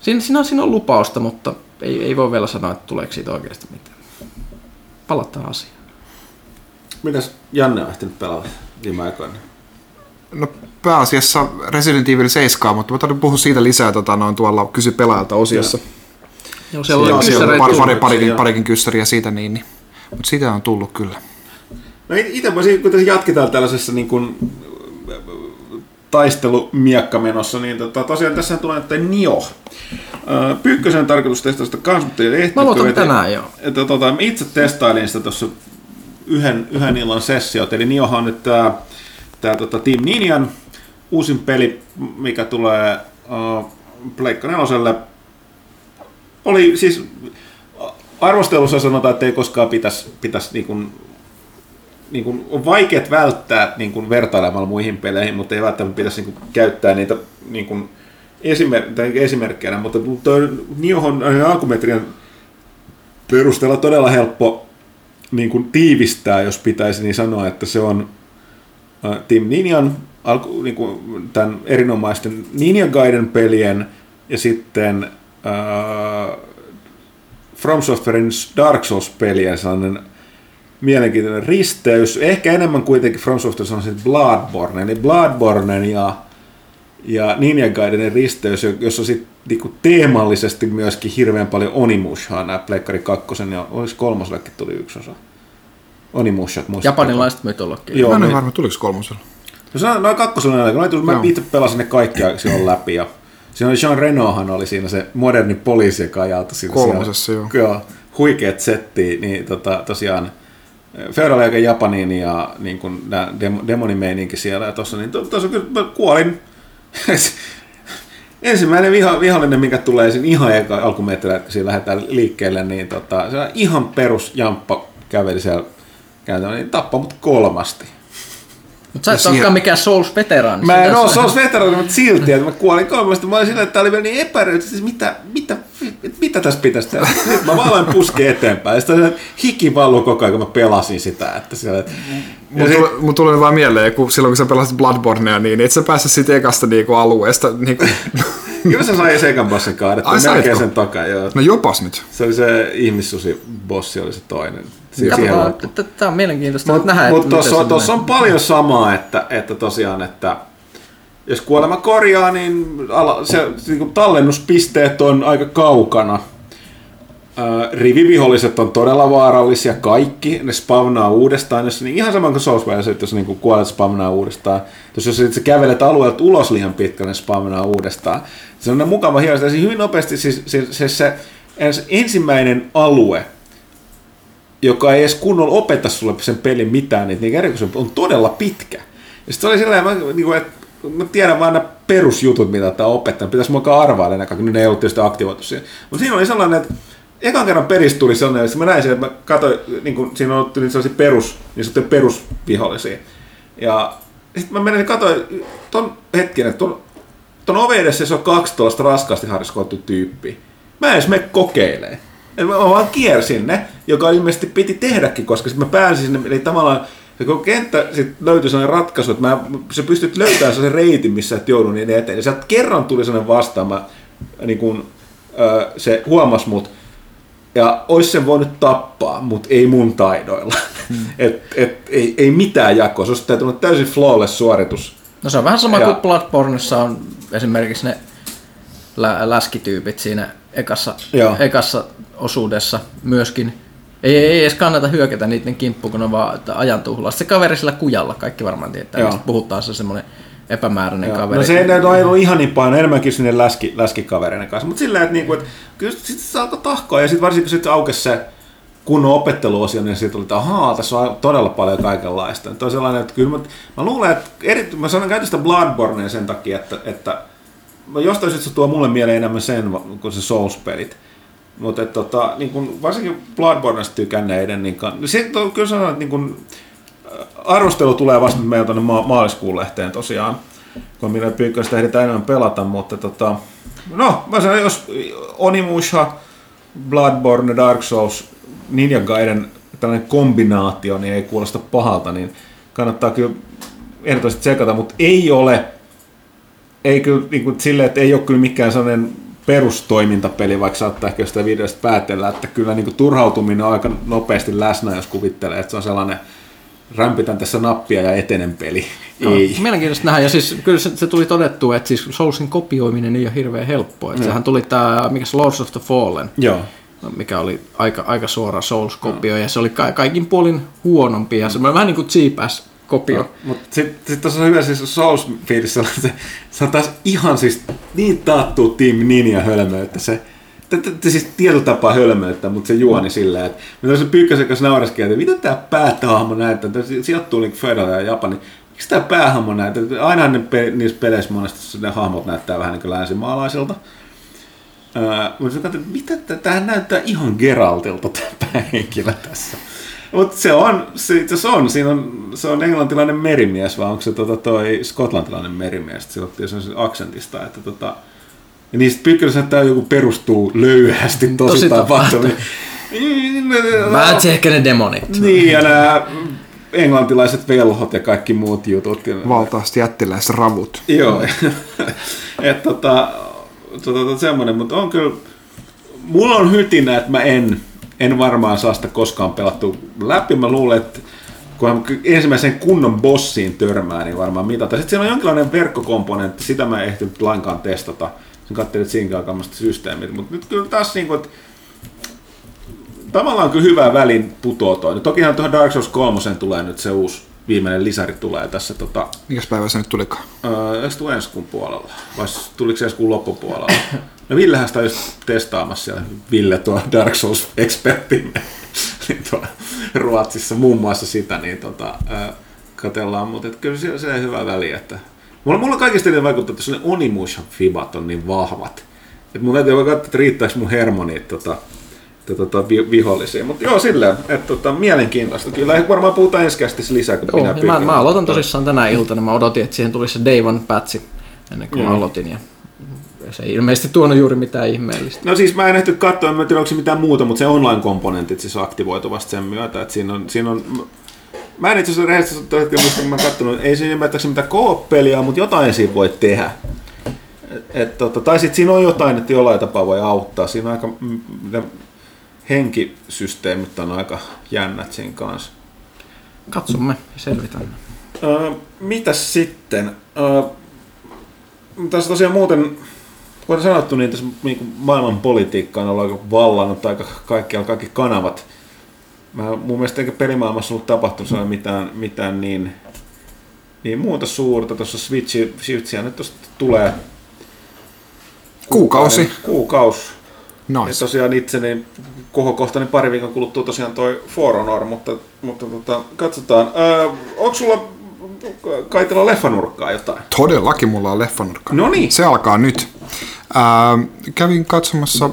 siinä, siinä, on, siinä on lupausta, mutta ei, ei voi vielä sanoa, että tuleeko siitä oikeasti mitään. Palataan asiaan. Mitäs Janne on ehtinyt pelata viime aikoina? No pääasiassa Resident Evil 7, mutta mä tarvitsen puhua siitä lisää tota, noin tuolla kysy pelaajalta osiossa. Joo, siellä oli siellä on pari, pari, parikin, parikin kyssäriä siitä niin, niin. mutta siitä on tullut kyllä. No itse voisin, kun tässä jatketaan tällaisessa niin kuin, taistelumiekkamenossa, niin tota, tosiaan tässä tulee että Nio. Pyykkösen on tarkoitus testata sitä ei ehtinyt. Mä tänään jo. Että, tota, itse testailin sitä tuossa yhden, yhden illan sessiot, eli Niohan on nyt tämä tää, tota Team Ninjan uusin peli, mikä tulee uh, Pleikka neloselle oli siis arvostelussa sanotaan, että ei koskaan pitäisi, pitäisi niin kuin, niin kuin, on vaikea välttää niin kuin vertailemalla muihin peleihin, mutta ei välttämättä pitäisi niin kuin, käyttää niitä niin kuin, esimer- tai esimerkkeinä, mutta tuo Niohon alkumetrian perusteella todella helppo niin kuin, tiivistää, jos pitäisi niin sanoa, että se on äh, Team Ninjan alku, niin kuin, tämän erinomaisten Ninja Gaiden pelien ja sitten äh, From Softwarein Dark Souls-pelien sellainen mielenkiintoinen risteys. Ehkä enemmän kuitenkin From Software on sitten Bloodborne, eli Bloodborne ja, ja Ninja Gaidenin risteys, jossa sitten niinku teemallisesti myöskin hirveän paljon Onimushaa, nämä Pleikkari 2 ja olisi kolmosellekin tuli yksi osa. Onimushat, muistatko? Japanilaista mytologiaa. Joo, Mä en ole varma, tuliko kolmosella. No se on noin kakkosella näin, kun mä Joo. itse pelasin ne kaikki silloin läpi ja siinä oli Jean Renohan oli siinä se moderni poliisi, joka ajautui siinä. Kolmosessa, siellä, joo. joo. huikeet setti, niin tota, tosiaan Feudal aika Japaniin ja niin kuin dem- demonimeininki siellä ja tossa, niin tossa kyllä kuolin. [LAUGHS] Ensimmäinen viha, vihollinen, mikä tulee siinä ihan eka alkumetreillä, kun siinä lähdetään liikkeelle, niin tota, se on ihan perus jamppa käveli siellä käytännössä, niin tappaa mut kolmasti. Mutta sä et siihen- olekaan mikään Souls-veteraani. Mä en Sitä oo sä- Souls veteraani, mutta silti, että mä kuolin kolmesta. Mä olin silleen, että tää oli vielä niin epäröity, siis mitä, mitä, mitä tässä pitäisi tehdä. Mä vaan aloin puskea eteenpäin. Sitten hiki valuu koko ajan, kun mä pelasin sitä. Että siellä, ja Mun, sit- tuli, mun tuli vaan mieleen, kun silloin kun sä pelasit Bloodbornea, niin et sä päässyt siitä ekasta niinku alueesta. Niinku, [LAUGHS] Kyllä se sai sekan bossin kaadettua. Ai, Melkein sen takaa, joo. no jopas nyt. Se oli se ihmissusi bossi, oli se toinen. Si- siihen Katsotaan, loppuun. että tämä on mielenkiintoista Mutta nähdä. mut että miten tuossa tuossa on paljon samaa, että, että tosiaan, että jos kuolema korjaa, niin ala, se, niin kuin tallennuspisteet on aika kaukana. Ää, riviviholliset on todella vaarallisia kaikki, ne spawnaa uudestaan, jos, niin ihan sama kuin Soulspace, että jos niin kuin kuolet spawnaa uudestaan. Jos, jos sä kävelet alueelta ulos liian pitkälle, ne spawnaa uudestaan. Se on mukava se hyvin nopeasti siis, se, se, se, se ensimmäinen alue, joka ei edes kunnolla opeta sulle sen pelin mitään, niin erikoisuus on todella pitkä. Ja sitten oli silleen, mä, niin kuin, että mä tiedän vaan nämä perusjutut, mitä tämä opettaa. Pitäisi mukaan arvailla ne kaikki, ne ei ollut tietysti aktivoitu siihen. Mutta siinä oli sellainen, että ekan kerran peristä tuli sellainen, että mä näin sen, että mä katsoin, niin kuin, siinä on niin sellaisia perus, niin sitten perusvihollisia. Ja sitten mä menin ja katsoin ton hetken, että ton, ton oven edessä se on kaksi tuollaista raskaasti harjoitettu tyyppiä. Mä en edes mene kokeilemaan. Mä vaan kiersin ne, joka ilmeisesti piti tehdäkin, koska sitten mä pääsin sinne, eli tavallaan se koko kenttä sit löytyi sellainen ratkaisu, että mä, sä pystyt löytämään sellaisen reitin, missä et joudu niin eteen. Ja sieltä kerran tuli sellainen vastaan, mä, niin kun, ö, se huomasi mut, ja olisi sen voinut tappaa, mutta ei mun taidoilla. Hmm. [LAUGHS] et, et, ei, ei mitään jakoa, se olisi täytynyt täysin flawless suoritus. No se on vähän sama Ja- kuin Bloodborneissa on esimerkiksi ne lä- läskityypit siinä ekassa, Joo. ekassa osuudessa myöskin. Ei, ei edes kannata hyökätä niiden kimppuun, kun ne on vaan että ajan tuhlaa. Se kaveri sillä kujalla, kaikki varmaan tietää, Joo. mistä puhutaan, se semmoinen epämääräinen Joo. kaveri. No se ei ollut ihan niin paljon, enemmänkin sinne läski, läskikavereiden kanssa. Mutta silleen, että, niinku, että kyllä sit alkoi tahkoa ja sitten varsinkin kun sitten aukesi se kunnon opetteluosio, niin sitten oli, että ahaa, tässä on todella paljon kaikenlaista. On sellainen, että kyllä mä, mä luulen, että eri, mä sanon käytän sitä Bloodbornea sen takia, että, että jostain syystä se tuo mulle mieleen enemmän sen kuin se Souls-pelit. Mutta tota, niin kun, varsinkin Bloodborneista tykänneiden, niin kan, se on kyllä sanoa, että niin kun, ä, arvostelu tulee vasta meillä tuonne ma- maaliskuun lehteen tosiaan, kun minä pyykköistä ehditään enemmän pelata, mutta tota, no, mä sanon, jos Onimusha, Bloodborne, Dark Souls, Ninja Gaiden tällainen kombinaatio, niin ei kuulosta pahalta, niin kannattaa kyllä ehdottomasti tsekata, mutta ei ole ei kyllä niin kuin, silleen, että ei ole kyllä mikään sellainen perustoimintapeli, vaikka saattaa ehkä sitä videosta päätellä, että kyllä niin kuin, turhautuminen on aika nopeasti läsnä, jos kuvittelee, että se on sellainen rämpitän tässä nappia ja etenen peli. Ei. No, mielenkiintoista nähdä, ja siis kyllä se, se tuli todettua, että siis Soulsin kopioiminen ei ole hirveän helppoa. Että Mm. sehän tuli tämä, mikä se Lords of the Fallen, Joo. mikä oli aika, aika suora Souls-kopio, ja se oli ka- kaikin puolin huonompi, ja semmoinen vähän niin kuin cheap kopio. No, mutta sitten sit tuossa on hyvä siis souls fiilissä se, se on taas ihan siis niin taattuu Team Ninja hölmöyttä se, t- t- t- siis tietyllä tapaa hölmöyttä, mutta se juoni silleen, että mitä se pyykkäsen kanssa naureskin, että mitä tämä päätahmo näyttää, se sijoittuu niin Federa ja Japani, miksi tämä päähahmo näyttää, aina ne pe- niissä peleissä monesti ne hahmot näyttää vähän niin kuin länsimaalaisilta. Ää, mutta mitä tä- tämähän näyttää ihan Geraltilta tämä päähenkilö tässä. Mutta se on, se, se on, siinä on, se on englantilainen merimies, vai onko se tota, toi skotlantilainen merimies, sillä on se aksentista, että tota, ja niistä pykkäilyssä tämä joku perustuu löyhästi tosi, Tosi tapahtumiin. Mä ehkä ne demonit. Niin, ja nämä englantilaiset velhot ja kaikki muut jutut. Valtavasti jättiläisravut. Joo, [LAUGHS] että tota, tota, semmoinen, mutta on kyllä, mulla on hytinä, että mä en, en varmaan saa sitä koskaan pelattua läpi. Mä luulen, että kun ensimmäisen kunnon bossiin törmää, niin varmaan mitata. Sitten siellä on jonkinlainen verkkokomponentti, sitä mä en ehtinyt lainkaan testata. Sen katselin siinä aikamasta systeemit, mutta nyt kyllä taas niin kuin, että tavallaan kyllä hyvää välin putoo toi. Tokihan tuohon Dark Souls 3 tulee nyt se uusi viimeinen lisäri tulee tässä tota, Mikäs päivä se nyt tulikaan? Öö, tule ensi kuun puolella? Vai tuliko se ensi kuun loppupuolella? [COUGHS] No Villehän sitä just testaamassa siellä. Ville tuo Dark Souls-ekspertimme [LAUGHS] niin tuo Ruotsissa muun muassa sitä, niin tota, katellaan, mutta et kyllä se, se on hyvä väli, että mulla, mulla kaikista eniten vaikuttaa, että se Onimushan fibat on niin vahvat. Että mun täytyy katsoa, että riittääkö mun hermonit tota, tota, vi, vihollisia. Mutta joo, silleen, että tota, mielenkiintoista. Kyllä varmaan puhutaan ensi kästissä lisää, kun Joo, minä mä, mä aloitan tosissaan tänä iltana. Mä odotin, että siihen tulisi se Day One patchi ennen kuin mm. mä aloitin. Ja se ei ilmeisesti tuonut juuri mitään ihmeellistä. No siis mä en ehty katsoa, en tiedä onko se mitään muuta, mutta se online-komponentit siis aktivoitu vasta sen myötä, että siinä on, siinä on Mä en itse asiassa rehellisesti sanottuna, muista, kun mä oon kattonut, ei siinä ymmärtäkseni mitään kooppelia, mutta jotain siinä voi tehdä. Et, et, tota, tai sitten siinä on jotain, että jollain tapaa voi auttaa. Siinä on aika, mm, ne henkisysteemit on aika jännät siinä kanssa. Katsomme ja selvitämme. Öö, mitäs sitten? Öö, tässä tosiaan muuten, kuten sanottu, niin tässä niin kuin maailman politiikka on ollut aika vallannut aika kaikkialla kaikki kanavat. Mä, mun mielestä eikä pelimaailmassa ollut tapahtunut sellainen mitään, mitään niin, niin muuta suurta. Tuossa Switchi, Switchia nyt tosta tulee Kuukausi. Kuukausi. Ja Nice. tosiaan itse niin kohokohtainen pari viikon kuluttua tosiaan toi For Honor, mutta, mutta tota, katsotaan. Öö, onko sulla kaitella leffanurkkaa jotain? Todellakin mulla on leffanurkka. No niin. Se alkaa nyt. Ää, kävin katsomassa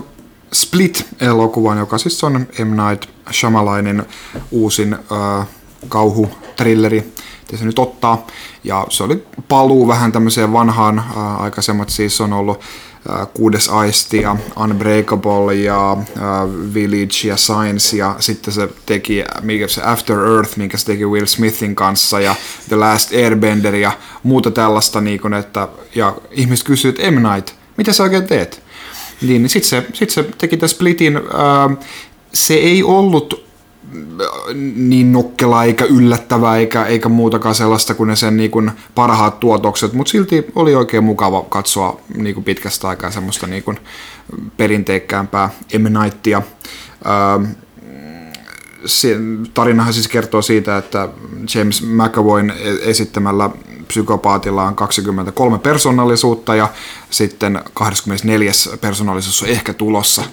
Split-elokuvan, joka siis on M. Night Shyamalanin uusin ää, kauhutrilleri, että se nyt ottaa. Ja se oli paluu vähän tämmöiseen vanhaan, ää, aikaisemmat siis on ollut Kuudes Aisti ja Unbreakable ja ää, Village ja Science ja sitten se teki mikä se After Earth, minkä se teki Will Smithin kanssa ja The Last Airbender ja muuta tällaista, niin kuin, että, ja ihmiset kysyivät, että M. Night, mitä sä oikein teet? Niin, sitten se, sit se teki tämän splitin. Ää, se ei ollut niin nokkela eikä yllättävää eikä, eikä muutakaan sellaista kuin ne sen niin kuin parhaat tuotokset, mutta silti oli oikein mukava katsoa niin kuin pitkästä aikaa semmoista niin kuin perinteikkäämpää M. Nightia. Se, tarinahan siis kertoo siitä, että James McAvoyn e- esittämällä psykopaatilla on 23 persoonallisuutta ja sitten 24. persoonallisuus on ehkä tulossa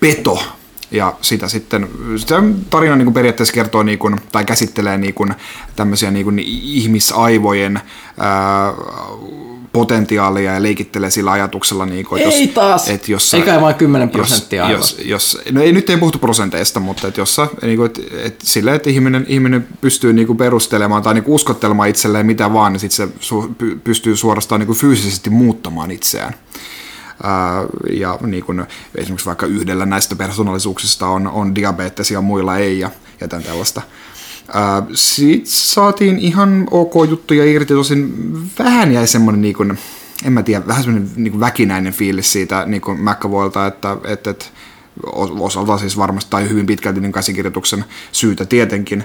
peto. Ja sitä sitten, sitä tarina niin kuin periaatteessa kertoo niin kuin, tai käsittelee niin kuin, tämmöisiä niin kuin ihmisaivojen ää, potentiaalia ja leikittelee sillä ajatuksella, niin kuin, että Ei taas! että jos Eikä vain 10 prosenttia jos, jos, jos, no ei nyt ei puhuttu prosenteista, mutta että jos sä, niin kuin, että, että sillä, että ihminen, ihminen pystyy niin kuin perustelemaan tai niin kuin uskottelemaan itselleen mitä vaan, niin sit se pystyy suorastaan niin kuin fyysisesti muuttamaan itseään. Ja niin kuin, esimerkiksi vaikka yhdellä näistä persoonallisuuksista on, on diabetes ja muilla ei ja, ja tämän tällaista. Siitä saatiin ihan ok juttuja irti, tosin vähän jäi semmoinen niin kuin, en mä tiedä, vähän semmoinen niin väkinäinen fiilis siitä niin McAvoylta, että, että, että osalta siis varmasti tai hyvin pitkälti niin käsikirjoituksen syytä tietenkin,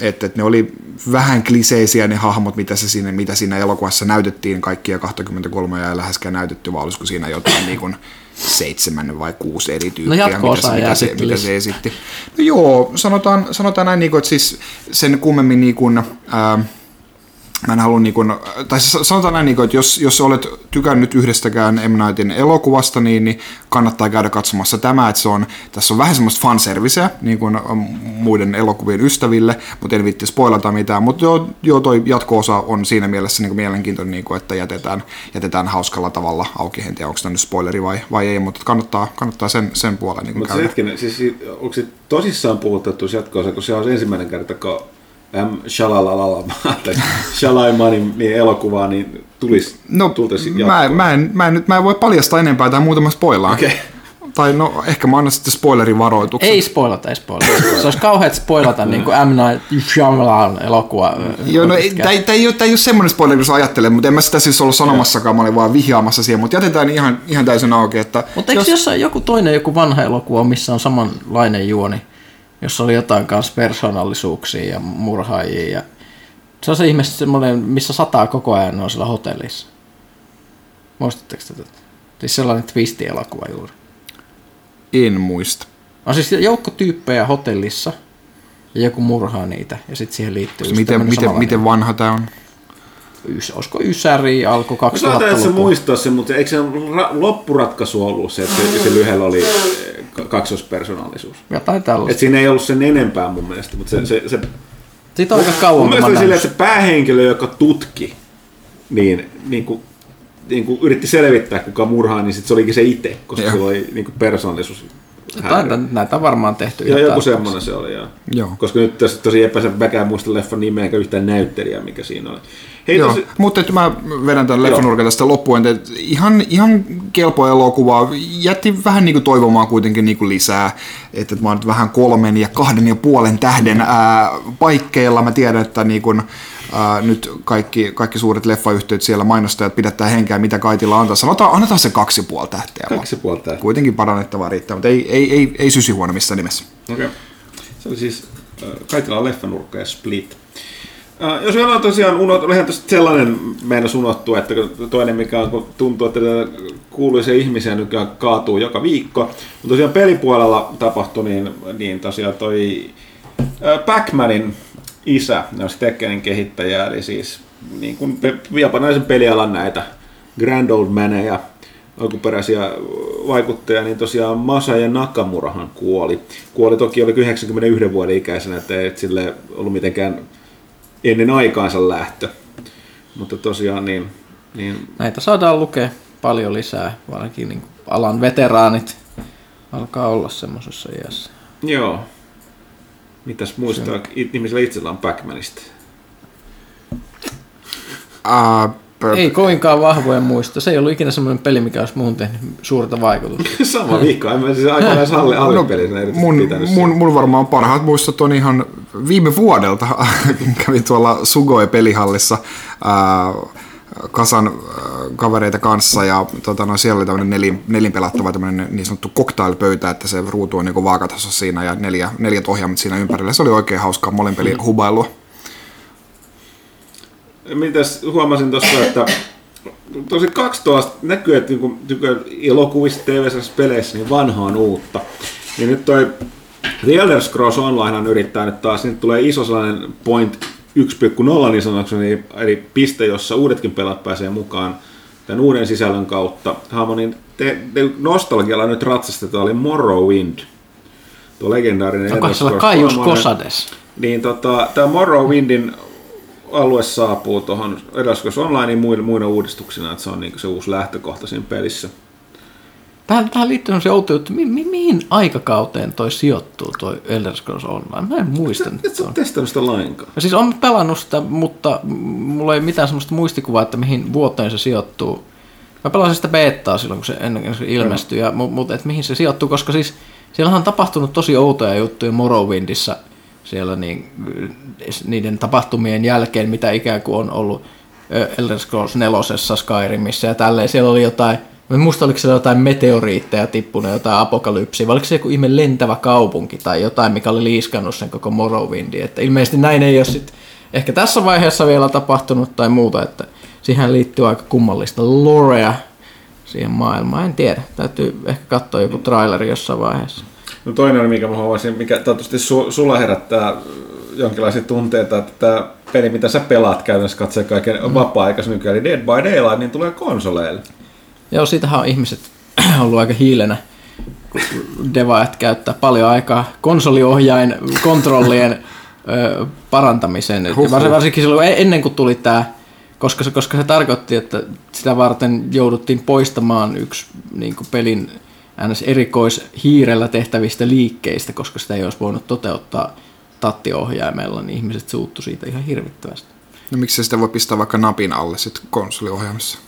että, että ne oli vähän kliseisiä ne hahmot, mitä, se siinä, mitä siinä elokuvassa näytettiin, kaikkia 23 ja läheskään näytetty, vaan olisiko siinä jotain niin kuin seitsemän vai kuusi eri tyyppiä, mitä, jatko-osa se, mitä, se, mitä se esitti. No joo, sanotaan, sanotaan näin, niin kuin, että siis sen kummemmin niin kuin, ää, mä en halua, niin kuin, tai sanotaan näin, niin kuin, että jos, jos olet tykännyt yhdestäkään M. Nightin elokuvasta, niin, niin kannattaa käydä katsomassa tämä, että se on, tässä on vähän semmoista fanserviceä niin kuin muiden elokuvien ystäville, mutta en vitti spoilata mitään, mutta joo, joo toi jatko-osa on siinä mielessä niin kuin mielenkiintoinen, niin kuin, että jätetään, jätetään hauskalla tavalla auki, en tiedä onko tämä nyt spoileri vai, vai ei, mutta kannattaa, kannattaa sen, sen puolen niin Mutta hetkinen, siis onko se tosissaan puhuttu jatko-osa, kun se on ensimmäinen kerta, kun M. [LAUGHS] Shalaimanin niin elokuvaa, niin tulisi, no, tulisi mä, mä, en, mä, en, nyt, mä en voi paljastaa enempää tai muutama spoilaa. Okay. Tai no, ehkä mä annan sitten spoilerivaroituksen. Ei spoilata, ei spoilata. Se olisi kauheat spoilata niin kuin M. Night Shyamalan elokuva. Joo, no tämä ei, ei, ole, ei ole semmoinen spoileri, kun ajattelee, mutta en mä sitä siis ollut sanomassakaan, mä olin vaan vihjaamassa siihen, mutta jätetään ihan, ihan täysin auki. Että mutta eikö jos... jossain joku toinen, joku vanha elokuva, missä on samanlainen juoni? Jossa oli jotain kanssa persoonallisuuksia ja murhaajia. Ja se on se ihmeessä semmoinen, missä sataa koko ajan on siellä hotellissa. Muistatteko tätä? Siis sellainen twisti-elokuva juuri. En muista. On siis joukko tyyppejä hotellissa ja joku murhaa niitä ja sitten siihen liittyy... Miten, miten, miten vanha tämä on? Ys, olisiko Ysäri alku 2000 Mä se muistaa sen, mutta eikö se loppuratkaisu ollut se, että se, se lyhellä oli kaksoispersoonallisuus. Jotain tällaista. Et siinä ei ollut sen enempää mun mielestä, mutta se... se, se Siitä on aika kauan. Mun mielestä oli silleen, että se päähenkilö, joka tutki, niin, niin kuin, niin kuin yritti selvittää, kuka murhaa, niin sit se olikin se itse, koska Joo. se oli niin kuin persoonallisuus Näitä, näitä on varmaan tehty. Joo, joku semmoinen se oli, joo. joo. Koska nyt tässä tosi epäselvä muista leffan nimeä eikä yhtään näyttelijää, mikä siinä oli. Hei, Joo, tosi... mutta että mä vedän tämän leffanurkan tästä loppuun, että ihan, ihan kelpo elokuva, jätti vähän niin kuin toivomaan kuitenkin niin kuin lisää, että mä oon vähän kolmen ja kahden ja puolen tähden ää, paikkeilla, mä tiedän, että niin kuin, ää, nyt kaikki, kaikki suuret leffayhtiöt siellä mainostajat pidättää henkeä, mitä Kaitilla antaa. Sanotaan, annetaan se kaksi puoli tähteä. Kaksi puoli tähteä. Kuitenkin parannettavaa riittää, mutta ei, ei, ei, ei sysihuono missään nimessä. Okei. Okay. Se oli siis äh, Kaitila leffanurkka ja Split. Uh, jos vielä on tosiaan unohtu, ihan sellainen meidän unohtuu, että toinen mikä on, kun tuntuu, että kuuluisia ihmisiä nykyään kaatuu joka viikko. Mutta tosiaan pelipuolella tapahtui, niin, niin tosiaan toi uh, Pac-Manin isä, ne Tekkenin kehittäjä, eli siis niin kuin japanilaisen pelialan näitä Grand Old Maneja, alkuperäisiä vaikuttajia, niin tosiaan Masaya Nakamurahan kuoli. Kuoli toki oli 91 vuoden ikäisenä, että ei sille ollut mitenkään ennen aikaansa lähtö. Mutta tosiaan niin, niin... Näitä saadaan lukea paljon lisää, varsinkin niin alan veteraanit alkaa olla semmoisessa iässä. Joo. Mitäs muistaa Se... ihmisellä itsellä on Pac-Manista? Uh, ei kovinkaan vahvoja muista. Se ei ollut ikinä semmoinen peli, mikä olisi muuhun tehnyt suurta vaikutusta. [LAUGHS] Sama viikko. En mä siis aikanaan halli, hallipelissä no, mun, mun, mun, varmaan parhaat muistot on ihan viime vuodelta. [LAUGHS] Kävin tuolla Sugoi-pelihallissa ää, kasan ää, kavereita kanssa ja tota, no, siellä oli tämmöinen nelin, nelin pelattava tämmöinen niin sanottu cocktailpöytä, että se ruutu on niin vaakatasossa siinä ja neljä, neljät ohjaamat siinä ympärillä. Se oli oikein hauskaa molempelin mm. hubailua mitäs huomasin tuossa, että tosi 12 näkyy, että niin elokuvissa, tv peleissä, niin vanha on uutta. Ja nyt toi The Elder Scrolls Online yrittää nyt taas, nyt tulee iso sellainen point 1.0 niin sanokseni, eli piste, jossa uudetkin pelat pääsee mukaan tämän uuden sisällön kautta. Hamonin te, te nostalgialla nyt ratsastetaan oli Morrowind. Tuo legendaarinen Elder Scrolls Kaius Kosades. Niin tota, tämä Morrowindin alue saapuu tuohon Elder Onlinein muina, muina uudistuksina, että se on niin se uusi lähtökohta siinä pelissä. Tähän, tähän liittyy se outo juttu, mi, mi, mihin aikakauteen toi sijoittuu, toi Elder Scrolls Online? Mä en muista. Et, et sä testannut sitä lainkaan. Ja siis on pelannut sitä, mutta mulla ei mitään sellaista muistikuvaa, että mihin vuoteen se sijoittuu. Mä pelasin sitä betaa silloin, kun se ennen kuin se ilmestyi, ja, mutta et mihin se sijoittuu, koska siis siellä on tapahtunut tosi outoja juttuja Morrowindissa – siellä niin, niiden tapahtumien jälkeen, mitä ikään kuin on ollut Elder Scrolls 4. Skyrimissä ja tälleen. Siellä oli jotain, muista oliko siellä jotain meteoriitteja tippunut, jotain apokalypsia, vai oliko se joku ihme lentävä kaupunki tai jotain, mikä oli liiskannut sen koko Morrowindin. Että ilmeisesti näin ei ole sit ehkä tässä vaiheessa vielä tapahtunut tai muuta, että siihen liittyy aika kummallista lorea siihen maailmaan. En tiedä, täytyy ehkä katsoa joku traileri jossain vaiheessa. No toinen mikä mä huomasin, mikä toivottavasti su- sulla herättää jonkinlaisia tunteita, että tämä peli, mitä sä pelaat käytännössä katsoen kaiken mm. vapaa-aikaisen nykyään, eli Dead by Daylight, niin tulee konsoleille. Joo, siitähän on ihmiset [CLEARS THROAT] ollut aika hiilenä. Devaajat käyttää paljon aikaa konsoliohjain kontrollien ö, parantamiseen. Varsin, varsinkin silloin e- ennen kuin tuli tämä, koska se, koska se tarkoitti, että sitä varten jouduttiin poistamaan yksi niin kuin pelin ns. erikoishiirellä tehtävistä liikkeistä, koska sitä ei olisi voinut toteuttaa tattiohjaimella, niin ihmiset suuttu siitä ihan hirvittävästi. No miksi sitä voi pistää vaikka napin alle sit konsoliohjelmassa?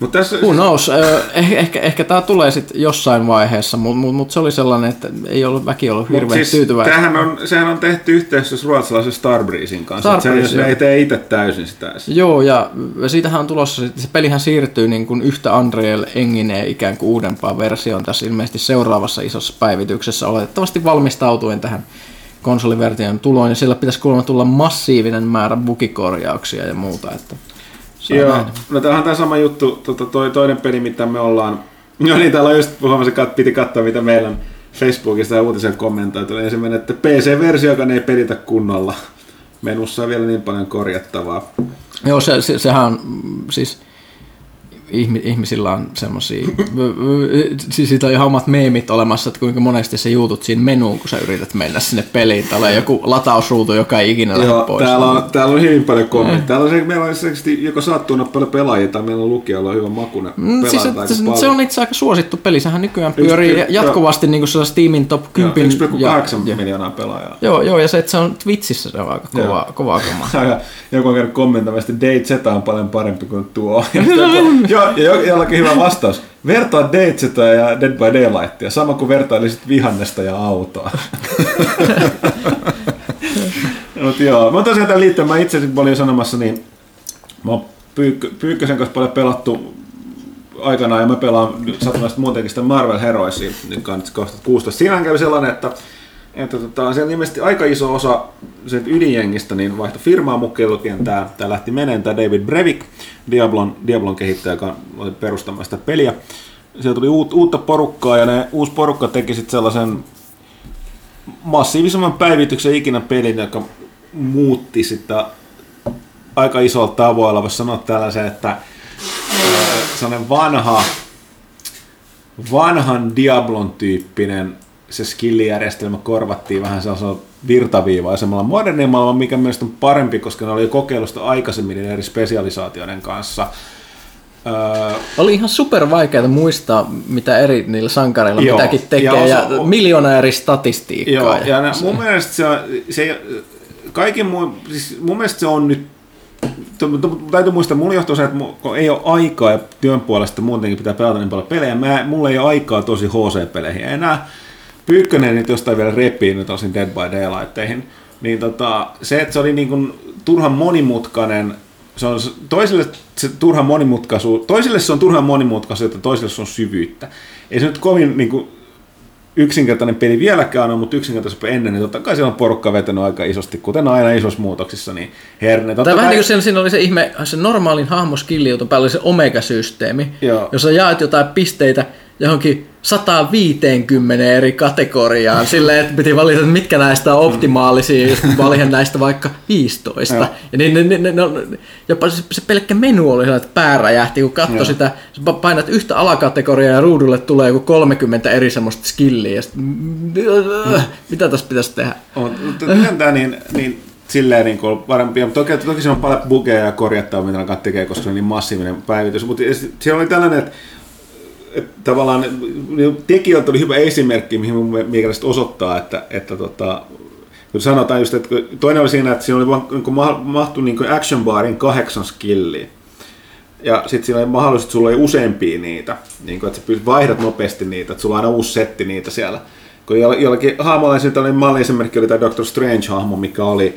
Mutta tässä, Who knows? Ö, eh, ehkä, ehkä tämä tulee sitten jossain vaiheessa, mutta mut, mut se oli sellainen, että ei ollut väki ollut hirveän Mut siis tyytyväinen. Tämähän on, sehän on tehty yhteistyössä ruotsalaisen Starbreezein kanssa. Starbreeze, se, ei tee itse täysin sitä. Joo, ja siitähän on tulossa, se pelihän siirtyy niin kuin yhtä Unreal Engineen ikään kuin uudempaan versioon tässä ilmeisesti seuraavassa isossa päivityksessä, oletettavasti valmistautuen tähän konsoliversion tuloon, ja sillä pitäisi kuulemma tulla massiivinen määrä bugikorjauksia ja muuta, että Joo, nähdä. no tämä on tämä sama juttu, tota, toi, toinen peli, mitä me ollaan... No niin, täällä on just huomasin, että piti katsoa, mitä meillä on Facebookista ja uutisen kommentoitu. Oli ensimmäinen, että PC-versio, joka ei pelitä kunnolla. Menussa on vielä niin paljon korjattavaa. Joo, se, se, sehän on siis ihmisillä on semmosia, [LAUGHS] siis siitä on ihan omat meemit olemassa, että kuinka monesti sä juutut siinä menuun, kun sä yrität mennä sinne peliin. Täällä on joku latausruutu, joka ei ikinä lähde pois. täällä on, täällä on hyvin paljon kommentteja. Täällä on se, meillä on selkeästi joko saattuu olla paljon pelaajia tai meillä on lukijalla hyvä makune. Mm, siis, se, se paljon. on itse aika suosittu peli. Sehän nykyään pyörii Yksi- jatkuvasti niin kuin Steamin top 10. Joo, 1,8 ja, miljoonaa pelaajaa. joo, joo, ja se, että se on Twitchissä, se on aika kova, kovaa kamaa. [LAUGHS] Ja joku on käynyt kommentoimaan, että DayZ on paljon parempi kuin tuo. [LAUGHS] Ja Joo, ja jo- jollakin hyvä vastaus. Vertaa DayZ ja Dead by Daylightia, sama kuin vertailisit vihannesta ja autoa. [LAUGHS] Mut joo, mä tosiaan tämän liittyen, mä itse asiassa olin sanomassa, niin mä oon Pyykkö, Pyykkösen kanssa paljon pelattu aikanaan, ja mä pelaan satunnaisesti muutenkin sitä Marvel Heroesia, nyt kannattaa kohta 16. Siinähän kävi sellainen, että että tota, siellä ilmeisesti aika iso osa sen ydinjengistä niin vaihto firmaa mukaan tämä, tämä lähti meneen, tämä David Brevik, Diablon, Diablon kehittäjä, joka oli perustamaan sitä peliä. Siellä tuli uut, uutta porukkaa ja ne uusi porukka teki sitten sellaisen massiivisemman päivityksen ikinä pelin, joka muutti sitä aika isolla tavoilla. Voisi sanoa tällaisen, että sellainen vanha, vanhan Diablon tyyppinen se skillijärjestelmä korvattiin vähän sellaisella virtaviivaisemmalla modernimmalla, mikä mielestäni on parempi, koska ne oli jo kokeilusta aikaisemmin eri spesialisaatioiden kanssa. Öö, Oli ihan super vaikeaa muistaa, mitä eri niillä sankareilla Joo, mitäkin tekee, ja ja, ja miljoona eri statistiikkaa. Joo, ja nä, mun mielestä se, se kaiken mun, siis mun mielestä se on nyt Täytyy muistaa, mulla johtuu se, että kun ei ole aikaa ja työn puolesta muutenkin pitää pelata niin paljon pelejä. Mä, mulla ei ole aikaa tosi HC-peleihin enää. Pyykkönen nyt jostain vielä repii nyt tosin Dead by Daylightteihin. Niin tota, se, että se oli niin kuin turhan monimutkainen, se on toisille se turhan monimutkaisuus, toisille se on turhan monimutkaisuutta, toisille se on syvyyttä. Ei se nyt kovin niin kuin, yksinkertainen peli vieläkään on, mutta yksinkertaisesti ennen, niin totta kai siellä on porukka vetänyt aika isosti, kuten aina isossa muutoksissa, niin herne. Totta Tai vähän niin kuin siinä, siinä oli se ihme, se normaalin hahmoskilli, jota päällä oli se omega-systeemi, Joo. jossa jaat jotain pisteitä johonkin 150 eri kategoriaan, [LAUGHS] silleen, että piti valita, että mitkä näistä on optimaalisia, ja sitten valihan näistä vaikka 15. Joo. Ja niin, ne, ne, ne, ne, jopa se, se pelkkä menu oli sellainen, että pää räjähti, kun katsoi sitä, painat yhtä alakategoriaa ja ruudulle tulee joku 30 eri semmoista skilliä, ja sit, mitä tässä pitäisi tehdä? On, mutta työntää niin, niin silleen niin kuin parempi. Mutta toki, toki siinä on paljon bugeja ja korjattavaa, mitä alkaa tekee, koska se on niin massiivinen päivitys. Mutta siellä oli tällainen, että tavallaan niin tekijöiltä oli hyvä esimerkki, mihin mun mielestä osoittaa, että, että tota, kun sanotaan just, että toinen oli siinä, että siinä oli vaan, niin mahtui niin action barin kahdeksan skilliä. Ja sitten siinä oli mahdollisuus, että sulla oli useampia niitä, niin kuin, että sä vaihdat nopeasti niitä, että sulla on aina uusi setti niitä siellä. Kun joll- jollakin hahmolla oli malliesimerkki, oli tämä Doctor Strange-hahmo, mikä oli,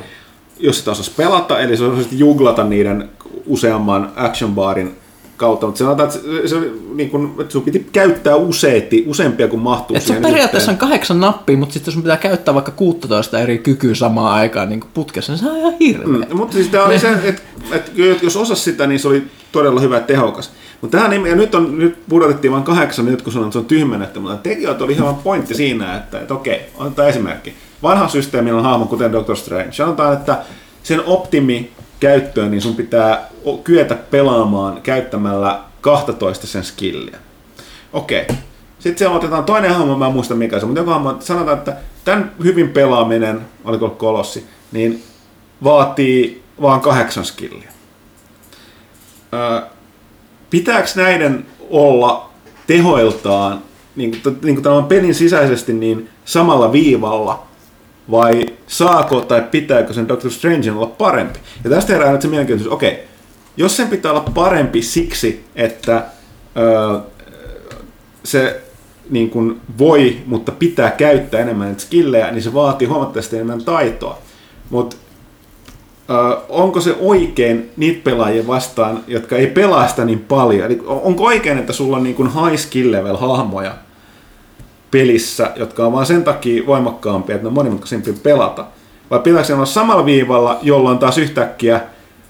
jos sitä osasi pelata, eli se osasi juglata niiden useamman action barin kautta, mutta sanotaan, että se, niin kuin, että sun piti käyttää useiti, useampia kuin mahtuu Et se on periaatteessa on yhteen. kahdeksan nappia, mutta sitten jos sun pitää käyttää vaikka 16 eri kykyä samaan aikaan niin putkessa, niin se on ihan hirveä. Mm, mutta siis tämä oli se, että, että jos osasi sitä, niin se oli todella hyvä ja tehokas. Mutta tähän, ja nyt, on, nyt pudotettiin vain kahdeksan, nyt kun sanoin, että se on tyhmennetty, mutta tekijöitä oli ihan pointti siinä, että, että okei, otetaan esimerkki. Vanha systeemillä on hahmo, kuten Doctor Strange. Sanotaan, että sen optimi käyttöön, niin sun pitää kyetä pelaamaan käyttämällä 12 sen skilliä. Okei. Sitten se otetaan toinen hahmo, mä en muista mikä se mutta joka hahmo, sanotaan, että tämän hyvin pelaaminen, oliko kolossi, niin vaatii vaan kahdeksan skilliä. Öö, pitääkö näiden olla tehoiltaan niin kuin, niin kuin tämän pelin sisäisesti niin samalla viivalla vai saako tai pitääkö sen Doctor Strange olla parempi? Ja tästä herää nyt se mielenkiintoisuus, okei, okay, jos sen pitää olla parempi siksi, että öö, se niin kuin voi, mutta pitää käyttää enemmän skillejä, niin se vaatii huomattavasti enemmän taitoa. Mutta onko se oikein niitä pelaajia vastaan, jotka ei pelaa sitä niin paljon? Eli onko oikein, että sulla on niin kuin high skill level hahmoja pelissä, jotka on vaan sen takia voimakkaampia, että ne on monimutkaisempia pelata? Vai pitääkö olla samalla viivalla, jolloin taas yhtäkkiä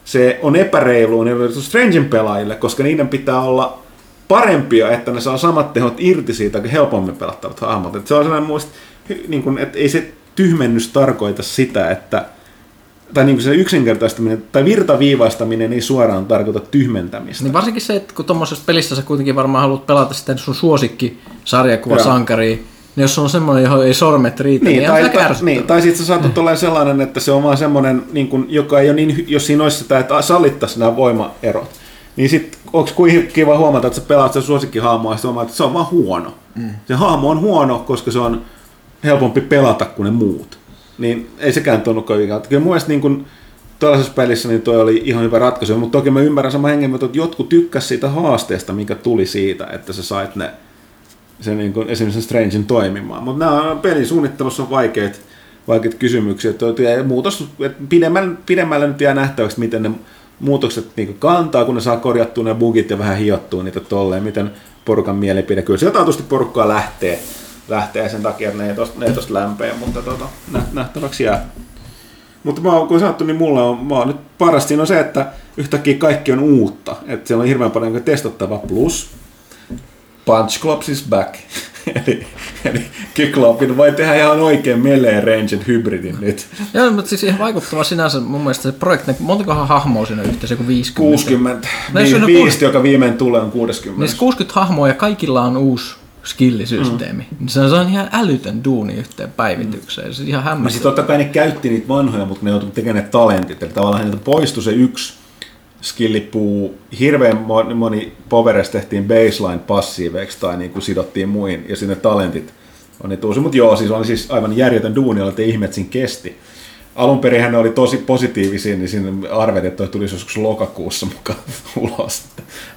se on epäreilu niin Strangen pelaajille, koska niiden pitää olla parempia, että ne saa samat tehot irti siitä kuin helpommin pelattavat hahmot. Että se on sellainen muista, niin kuin, että ei se tyhmennys tarkoita sitä, että tai niin kuin se yksinkertaistaminen tai virtaviivaistaminen ei suoraan tarkoita tyhmentämistä. Niin varsinkin se, että kun tuommoisessa pelissä sä kuitenkin varmaan haluat pelata sitten sun suosikki sarjakuvasankari, niin jos on semmoinen, johon ei sormet riitä, niin, niin tai, tai, niin, tai sitten sä saatat olla sellainen, että se on vaan semmoinen, niin kuin, joka ei ole niin, jos siinä olisi sitä, että sallittaisi nämä voimaerot, niin sitten onko kuin kiva huomata, että sä pelaat sitä suosikkihahmoa, ja että se on vaan huono. Mm. Se hahmo on huono, koska se on helpompi pelata kuin ne muut niin ei sekään tunnukaan ikään. Kyllä mun mielestä niin kuin, tällaisessa pelissä niin toi oli ihan hyvä ratkaisu, mutta toki mä ymmärrän sama hengen, että jotkut tykkäsivät siitä haasteesta, mikä tuli siitä, että sä sait ne se niin kuin, esimerkiksi Strangein toimimaan. Mutta nämä pelin suunnittelussa on vaikeat, vaikeat kysymyksiä. Ja muutos, että pidemmällä, pidemmällä nyt jää nähtäväksi, miten ne muutokset niin kantaa, kun ne saa korjattua ne bugit ja vähän hiottua niitä tolleen, miten porukan mielipide. Kyllä sieltä taatusti porukkaa lähtee lähtee sen takia, että ne ei tosta, ne ei tosta lämpeä, mutta tota, nähtäväksi jää. Mutta mä oon, kun sanottu, niin mulla on, mä oon nyt paras siinä on se, että yhtäkkiä kaikki on uutta. Että siellä on hirveän paljon niin testattava plus. Punch Clubs is back. [LAUGHS] eli, eli Kyklopin voi tehdä ihan oikein Melee Rangen hybridin nyt. Joo, mutta siis ihan vaikuttava sinänsä mun mielestä se projekti, montakohan hahmoa siinä yhteensä kuin 50? 60. Niin, 5, joka viimein tulee on 60. Niin 60 hahmoa ja kaikilla on uusi skillisysteemi. Mm. Se on ihan älytön duuni yhteen päivitykseen. Mm. Se on ihan hämmästyttävää. Sitten totta kai ne käytti niitä vanhoja, mutta ne joutui tekemään ne talentit. Eli tavallaan niiltä poistui se yksi skillipuu. Hirveän moni poveres tehtiin baseline passiiveiksi tai niin kuin sidottiin muihin. Ja sinne talentit on ne uusi. Mutta joo, siis oli siis aivan järjetön duuni, että ihmeet siinä kesti. Alun perin ne oli tosi positiivisia, niin sinne arvet, että tulisi joskus lokakuussa mukaan [LAUGHS] ulos.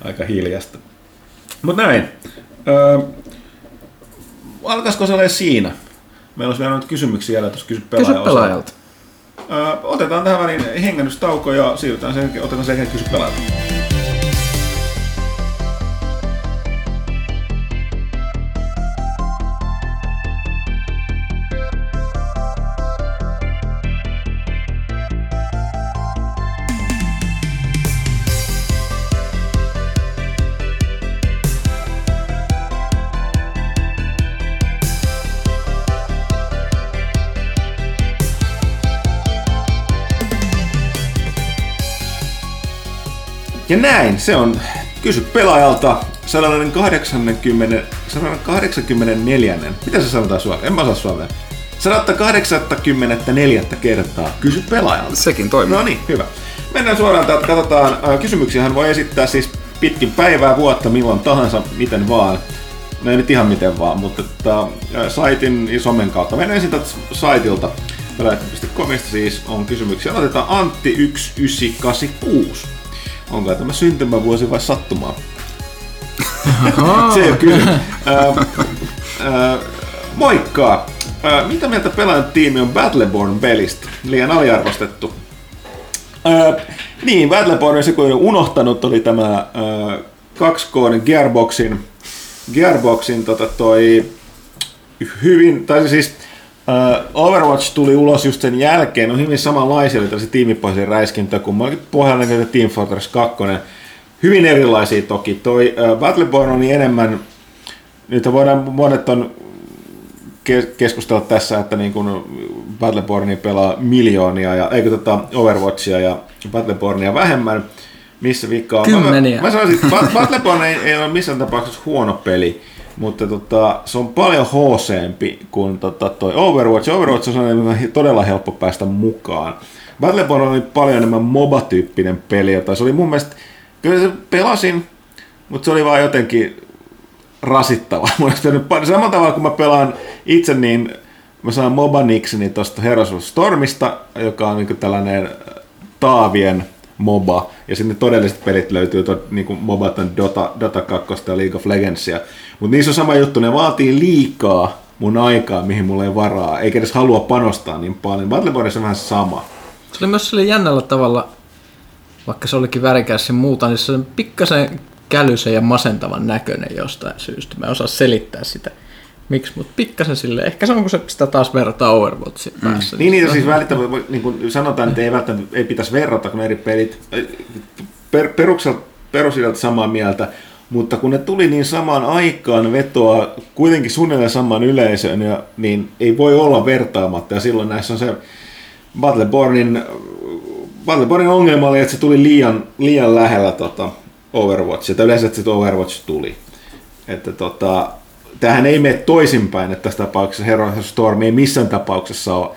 Aika hiljasta. Mutta näin. Öö, alkaisiko se olla siinä? Meillä olisi vielä nyt kysymyksiä jäljellä tuossa kysy pelaajalta. Kysy pelaajalta. Öö, otetaan tähän väliin hengännystauko ja siirrytään sen, otetaan sen kysy pelaajalta. Ja näin, se on Kysy pelaajalta 180, 184. Mitä se sanotaan suomea? En mä osaa suomea. 184 kertaa kysy pelaajalta. Sekin toimii. No niin, hyvä. Mennään suoraan täältä, katsotaan. Kysymyksiä hän voi esittää siis pitkin päivää, vuotta, milloin tahansa, miten vaan. No ei nyt ihan miten vaan, mutta että, saitin ja somen kautta. Mennään ensin täältä saitilta. Pelaajat.comista siis on kysymyksiä. Otetaan Antti 1986 onko tämä syntymävuosi vai sattumaa? Se on kyllä. Äh, äh, moikka! Äh, mitä mieltä pelaajan tiimi on Battleborn pelistä? Liian aliarvostettu. Äh, niin, Battleborn se kun unohtanut oli tämä äh, 2K Gearboxin, Gearboxin tota toi hyvin, tai siis Overwatch tuli ulos just sen jälkeen, on hyvin samanlaisia, oli tällaisia tiimipohjaisia räiskintöjä kuin pohjallinen Team Fortress 2, hyvin erilaisia toki. Toi Battleborn on enemmän, nyt voidaan monet on ke- keskustella tässä, että niin kun Battlebornia pelaa miljoonia, ja, eikö tota Overwatchia ja Battlebornia vähemmän, missä vikkaa on. Kymmeniä. Mä, mä sanoisin, että Bat- Battleborn ei, ei ole missään tapauksessa huono peli, mutta tota, se on paljon hooseempi kuin tota, toi Overwatch. Overwatch on todella helppo päästä mukaan. Battleborn oli paljon enemmän MOBA-tyyppinen peli, jota se oli mun mielestä, kyllä se pelasin, mutta se oli vaan jotenkin rasittava. [LAUGHS] Samalla tavalla kun mä pelaan itse, niin mä saan MOBA Nixini tuosta Heroes of Stormista, joka on niin tällainen taavien MOBA, ja sinne todelliset pelit löytyy, to, niin MOBA Dota, Dota 2 ja League of Legendsia. Mutta niissä on sama juttu, ne vaatii liikaa mun aikaa, mihin mulla ei varaa, eikä edes halua panostaa niin paljon. Battlebornissa on vähän sama. Se oli myös sille jännällä tavalla, vaikka se olikin värikäs ja muuta, niin se on pikkasen kälysen ja masentavan näköinen jostain syystä. Mä en osaa selittää sitä. Miksi, mutta pikkasen sille. Ehkä se on, kun se sitä taas verrataan Overwatchin päässä. Niin, niin siis välittämättä, niin kuin sanotaan, että ei välttämättä ei pitäisi verrata, kun eri pelit per, perukselta, perusidelta samaa mieltä, mutta kun ne tuli niin samaan aikaan vetoa kuitenkin suunnilleen samaan yleisöön, ja, niin ei voi olla vertaamatta, ja silloin näissä on se Battlebornin, Battlebornin ongelma oli, että se tuli liian, liian lähellä tota Overwatchia, tai yleensä että Overwatch tuli. Että tota, tähän ei mene toisinpäin, että tässä tapauksessa Heroes of Storm ei missään tapauksessa ole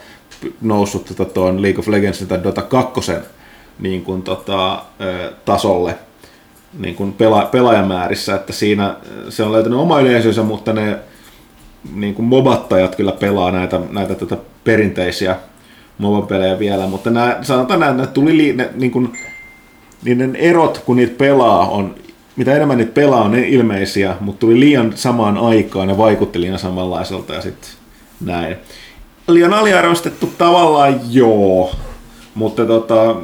noussut tota, League of Legends tai Dota 2 niin kuin, tota, tasolle niin kuin pela, pelaajamäärissä, että siinä se on löytänyt oma yleisönsä, mutta ne niin kuin mobattajat kyllä pelaa näitä, näitä tätä perinteisiä MOBA-pelejä vielä, mutta nämä, sanotaan näin, että tuli li, ne, niin kuin, niiden erot, kun niitä pelaa, on, mitä enemmän niitä pelaa, on ne ilmeisiä, mutta tuli liian samaan aikaan ja vaikutti liian samanlaiselta ja sitten näin. Liian aliarvostettu tavallaan joo, mutta tota,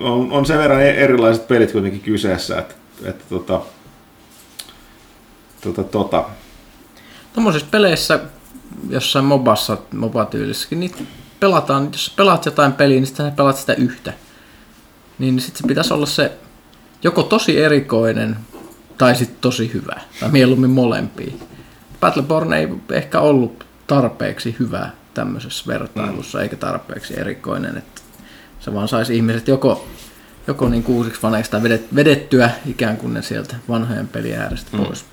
on, on sen verran e- erilaiset pelit kuitenkin kyseessä, että, että tota, tota, tota. Tuommoisissa peleissä, jossain mobassa, mobatyylissäkin, niin pelataan, jos pelaat jotain peliä, niin sitten pelaat sitä yhtä. Niin sitten se pitäisi olla se joko tosi erikoinen tai sitten tosi hyvä. Tai mieluummin molempia. Battleborn ei ehkä ollut tarpeeksi hyvä tämmöisessä vertailussa, mm. eikä tarpeeksi erikoinen. Että se vaan saisi ihmiset joko, joko niin uusiksi faneiksi tai vedet, vedettyä ikään kuin ne sieltä vanhojen pelien äärestä Mm. pois.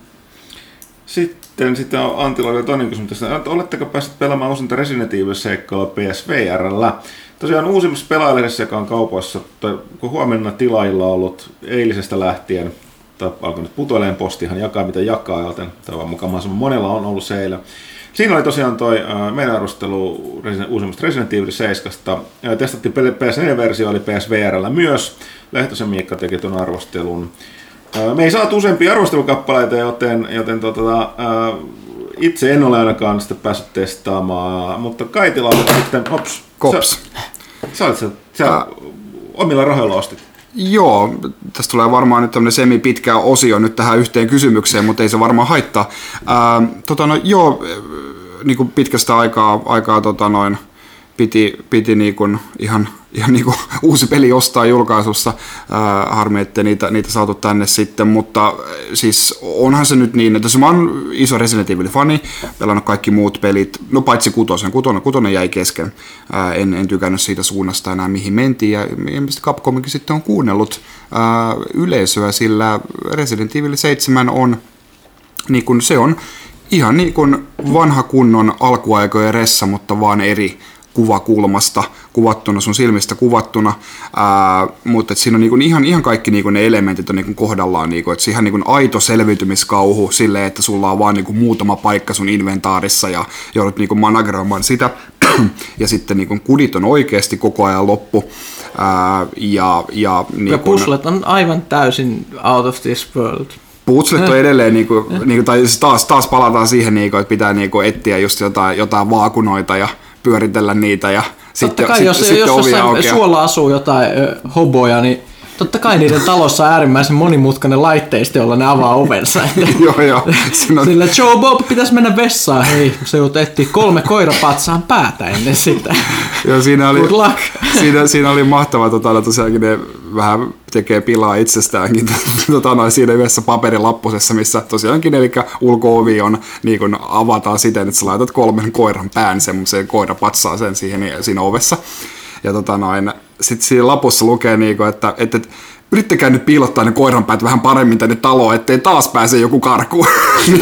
Sitten, sitten on Antilla vielä toinen kysymys tässä. että Oletteko päässeet pelaamaan uusinta Resident Evil-seikkailua PSVRllä? Tosiaan uusimmassa pelaajallisessa, joka on kaupoissa, tai kun huomenna tilailla on ollut eilisestä lähtien, tai alkoi nyt putoileen postihan jakaa mitä jakaa, joten toivon mukaan monella on ollut se eilen. Siinä oli tosiaan toi äh, meidän arvostelu Resident- uusimmasta Resident Evil 7. Äh, testattiin PS4-versio, oli PSVRllä myös. Lehtosen Miikka teki tuon arvostelun. Äh, Me ei saatu useampia arvostelukappaleita, joten, joten tota, äh, itse en ole ainakaan sitä päässyt testaamaan, mutta Kaitila on sitten, hops, Kops. Sä, sä, olet, sä, sä omilla rahoilla ostit. Joo, tästä tulee varmaan nyt tämmöinen semi-pitkä osio nyt tähän yhteen kysymykseen, mutta ei se varmaan haittaa. Ää, tota no, joo, niin kuin pitkästä aikaa, aikaa tota noin, piti, piti niin kuin ihan, ihan niin kuin [LAUGHS] uusi peli ostaa julkaisussa. Ää, harmi, että niitä, niitä saatu tänne sitten, mutta siis onhan se nyt niin, että se mä oon iso Resident Evil-fani, pelannut kaikki muut pelit, no paitsi kutosen, kutonen, kutonen jäi kesken. Ää, en, en tykännyt siitä suunnasta enää mihin mentiin ja ilmeisesti Capcomikin sitten on kuunnellut ää, yleisöä, sillä Resident Evil 7 on niin kun se on ihan niin kuin vanha kunnon alkuaikojen ressa, mutta vaan eri kuvakulmasta kuvattuna, sun silmistä kuvattuna, ää, mutta et siinä on niinku ihan, ihan kaikki niinku ne elementit on niinku kohdallaan, niinku, että ihan niinku aito selviytymiskauhu silleen, että sulla on vaan niinku muutama paikka sun inventaarissa ja joudut niinku manageroimaan sitä, [CLEARS THROAT] ja sitten niinku kudit on oikeasti koko ajan loppu, ää, ja, ja, Ja niinku, puslet on aivan täysin out of this world. Putslet on [LAUGHS] edelleen, niinku, niinku, tai siis taas, taas palataan siihen, niinku, että pitää niinku, etsiä just jotain, jotain vaakunoita ja pyöritellä niitä ja Totta sitten, kai, sitten, jos, sitten jos jossain aukeaa. suolla asuu jotain hoboja, niin Totta kai niiden talossa on äärimmäisen monimutkainen laitteisto, jolla ne avaa ovensa. [LAUGHS] joo, joo. On, Sillä Joe Bob pitäisi mennä vessaan. Hei, se etsiä kolme koirapatsaan päätä ennen sitä. [LAUGHS] joo, siinä oli, Good luck. siinä, siinä oli mahtava, tota, tosiaankin ne vähän tekee pilaa itsestäänkin [LAUGHS] tota, noin siinä yhdessä paperilappusessa, missä tosiaankin, eli ulko-ovi on, niin kun avataan siten, että sä laitat kolmen koiran pään semmoiseen koirapatsaaseen siihen siinä ovessa. Ja tota noin, sit siinä lapussa lukee, niinku, että, että, että yrittäkää nyt piilottaa ne koiranpäät vähän paremmin tänne taloon, ettei taas pääse joku karkuun. [LAUGHS]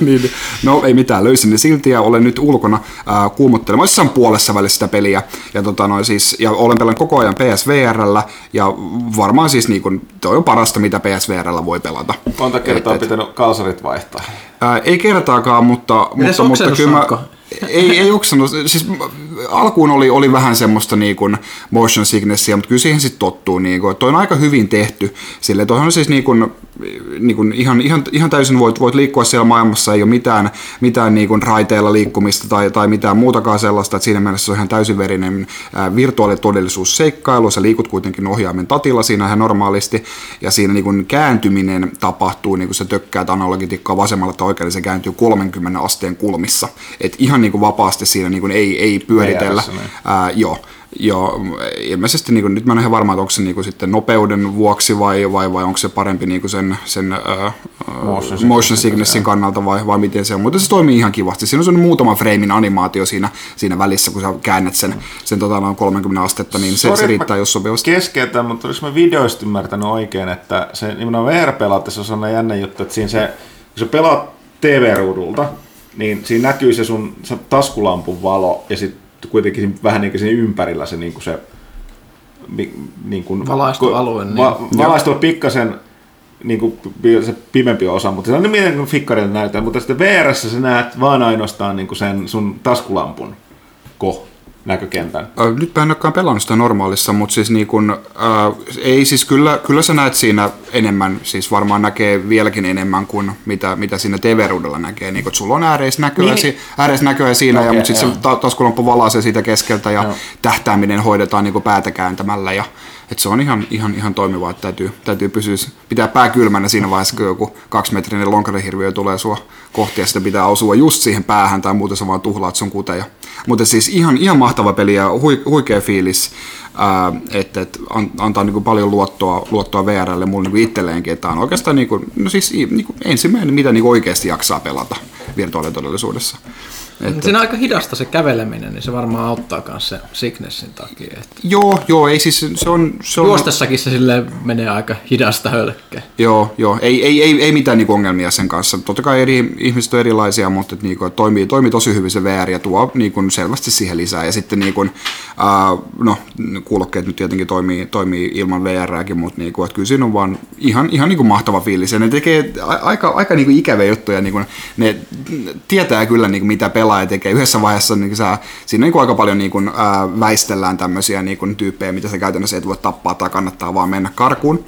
niin, no ei mitään, löysin ne silti ja olen nyt ulkona ää, kuumottelemassa jossain puolessa välissä sitä peliä. Ja, tota, noin, siis, ja olen pelannut koko ajan PSVRllä ja varmaan siis niin kun, toi on parasta, mitä PSVRllä voi pelata. Monta kertaa Et- et- pitänyt kalsarit vaihtaa. Ää, ei kertaakaan, mutta, mutta, mutta kyllä mä? Ei, ei oksennut. Siis m- alkuun oli, oli vähän semmoista niin kuin motion sicknessia, mutta kyllä siihen sitten tottuu. Niin kuin, toi on aika hyvin tehty. Sille toihan on siis niin kuin, niin kuin ihan, ihan, ihan, täysin voit, voit liikkua siellä maailmassa, ei ole mitään, mitään niin kuin raiteilla liikkumista tai, tai mitään muutakaan sellaista, että siinä mielessä se on ihan täysiverinen virtuaalitodellisuusseikkailu, sä liikut kuitenkin ohjaimen tatilla siinä ihan normaalisti, ja siinä niin kuin kääntyminen tapahtuu, niin kuin sä tökkäät analogitikkaa vasemmalle tai oikealle, se kääntyy 30 asteen kulmissa, et ihan niin kuin vapaasti siinä niin kuin ei, ei pyöritellä, VR:ssä, niin. ää, joo, Joo, ilmeisesti niin kuin, nyt mä en ole ihan varma, että onko se niin kuin, sitten nopeuden vuoksi vai, vai, vai onko se parempi niin kuin sen, sen ää, Motion motion, sicknessin kannalta vai, vai miten se on. Mutta se toimii ihan kivasti. Siinä on sellainen muutama freimin animaatio siinä, siinä välissä, kun sä käännät sen, sen tota, noin 30 astetta, niin se, Sori, se riittää, jos sopivasti. Keskeytän, mutta oliko mä videoista ymmärtänyt oikein, että se nimenomaan VR-pelaatteessa on sellainen jännä juttu, että siinä se, kun sä pelaat TV-ruudulta, niin siinä näkyy se sun se taskulampun valo ja sitten kuitenkin siinä- vähän niin kuin siinä ympärillä se, niin kuin se niin kuin, Valaistu alue, niin. Va, valaistu pikkasen niin kuin se pimempi osa, mutta se on niin kuin fikkarilta näyttää, mutta sitten vr sä näet vaan ainoastaan niin kuin sen sun taskulampun ko näkökentän. Nyt mä en olekaan pelannut sitä normaalissa, mutta siis niin kun, ää, ei siis kyllä, kyllä sä näet siinä enemmän, siis varmaan näkee vieläkin enemmän kuin mitä, mitä siinä TV-ruudulla näkee. Niin kun, sulla on ääreisnäköä, Niin. niin. ääreisnäköä siinä, ja, Okei, mutta sitten se taskulamppu valaisee siitä keskeltä ja Joo. tähtääminen hoidetaan niin päätä kääntämällä. Ja, että se on ihan, ihan, ihan toimivaa, että täytyy, täytyy pysyä, pitää pää kylmänä siinä vaiheessa, kun joku kaksimetrinen lonkarihirviö tulee sua kohti ja sitten pitää osua just siihen päähän tai muuten sä vaan tuhlaat sun kuteja. Mutta siis ihan, ihan mahtava peli ja hui, huikea fiilis, että et an, antaa niinku paljon luottoa, luottoa VRlle mulle niinku itselleenkin, että on oikeastaan niinku, no siis niinku ensimmäinen, mitä niinku oikeasti jaksaa pelata virtuaalitodellisuudessa. Mutta siinä on aika hidasta se käveleminen, niin se varmaan auttaa myös se sicknessin takia. Että Joo, joo, ei siis se on... Se on juostessakin se sille menee aika hidasta hölkkä. Joo, joo. Ei, ei, ei, ei mitään niinku ongelmia sen kanssa. Totta kai eri ihmiset on erilaisia, mutta et niinku, et toimii, toimii tosi hyvin se VR ja tuo niinku selvästi siihen lisää. Ja sitten niinku, ää, no, kuulokkeet nyt tietenkin toimii, toimii ilman VRääkin, mutta niinku, kyllä siinä on vaan ihan, ihan niinku mahtava fiilis. Ja ne tekee aika, aika niinku ikäviä juttuja. Niinku, ne tietää kyllä niinku, mitä pelaaja tekee. Yhdessä vaiheessa niinku, sä, siinä niinku aika paljon niinku, ää, väistellään tämmöisiä niinku, tyyppejä, mitä sä käytännössä et voi tappaa tai kannattaa vaan mennä karkuun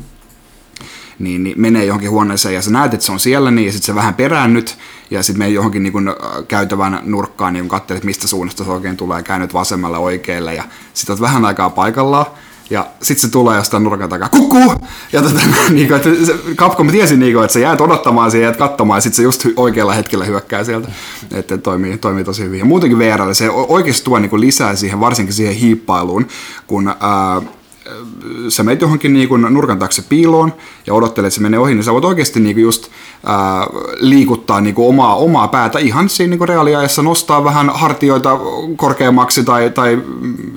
niin, niin menee johonkin huoneeseen ja sä näet, että se on siellä, niin, ja sitten se vähän peräännyt, ja sitten menee johonkin niin kun, käytävän nurkkaan, niin katselet, mistä suunnasta se oikein tulee, ja käännyt vasemmalle oikealle, ja sitten oot vähän aikaa paikallaan, ja sitten se tulee jostain nurkan takaa, kukkuu! Ja tota, [LAUGHS] niin kuin, että se, Capcom tiesi, niin kuin, että sä jäät odottamaan siihen, jäät katsomaan, ja sitten se just oikealla hetkellä hyökkää sieltä. Että toimii, toimii tosi hyvin. Ja muutenkin VRlle se oikeasti tuo niin kuin lisää siihen, varsinkin siihen hiippailuun, kun ää, sä menet johonkin niin kuin nurkan taakse piiloon ja odottelet, että se menee ohi, niin sä voit oikeasti niin kuin just ää, liikuttaa niin kuin omaa, omaa päätä ihan siinä niin kuin reaaliajassa, nostaa vähän hartioita korkeammaksi tai, tai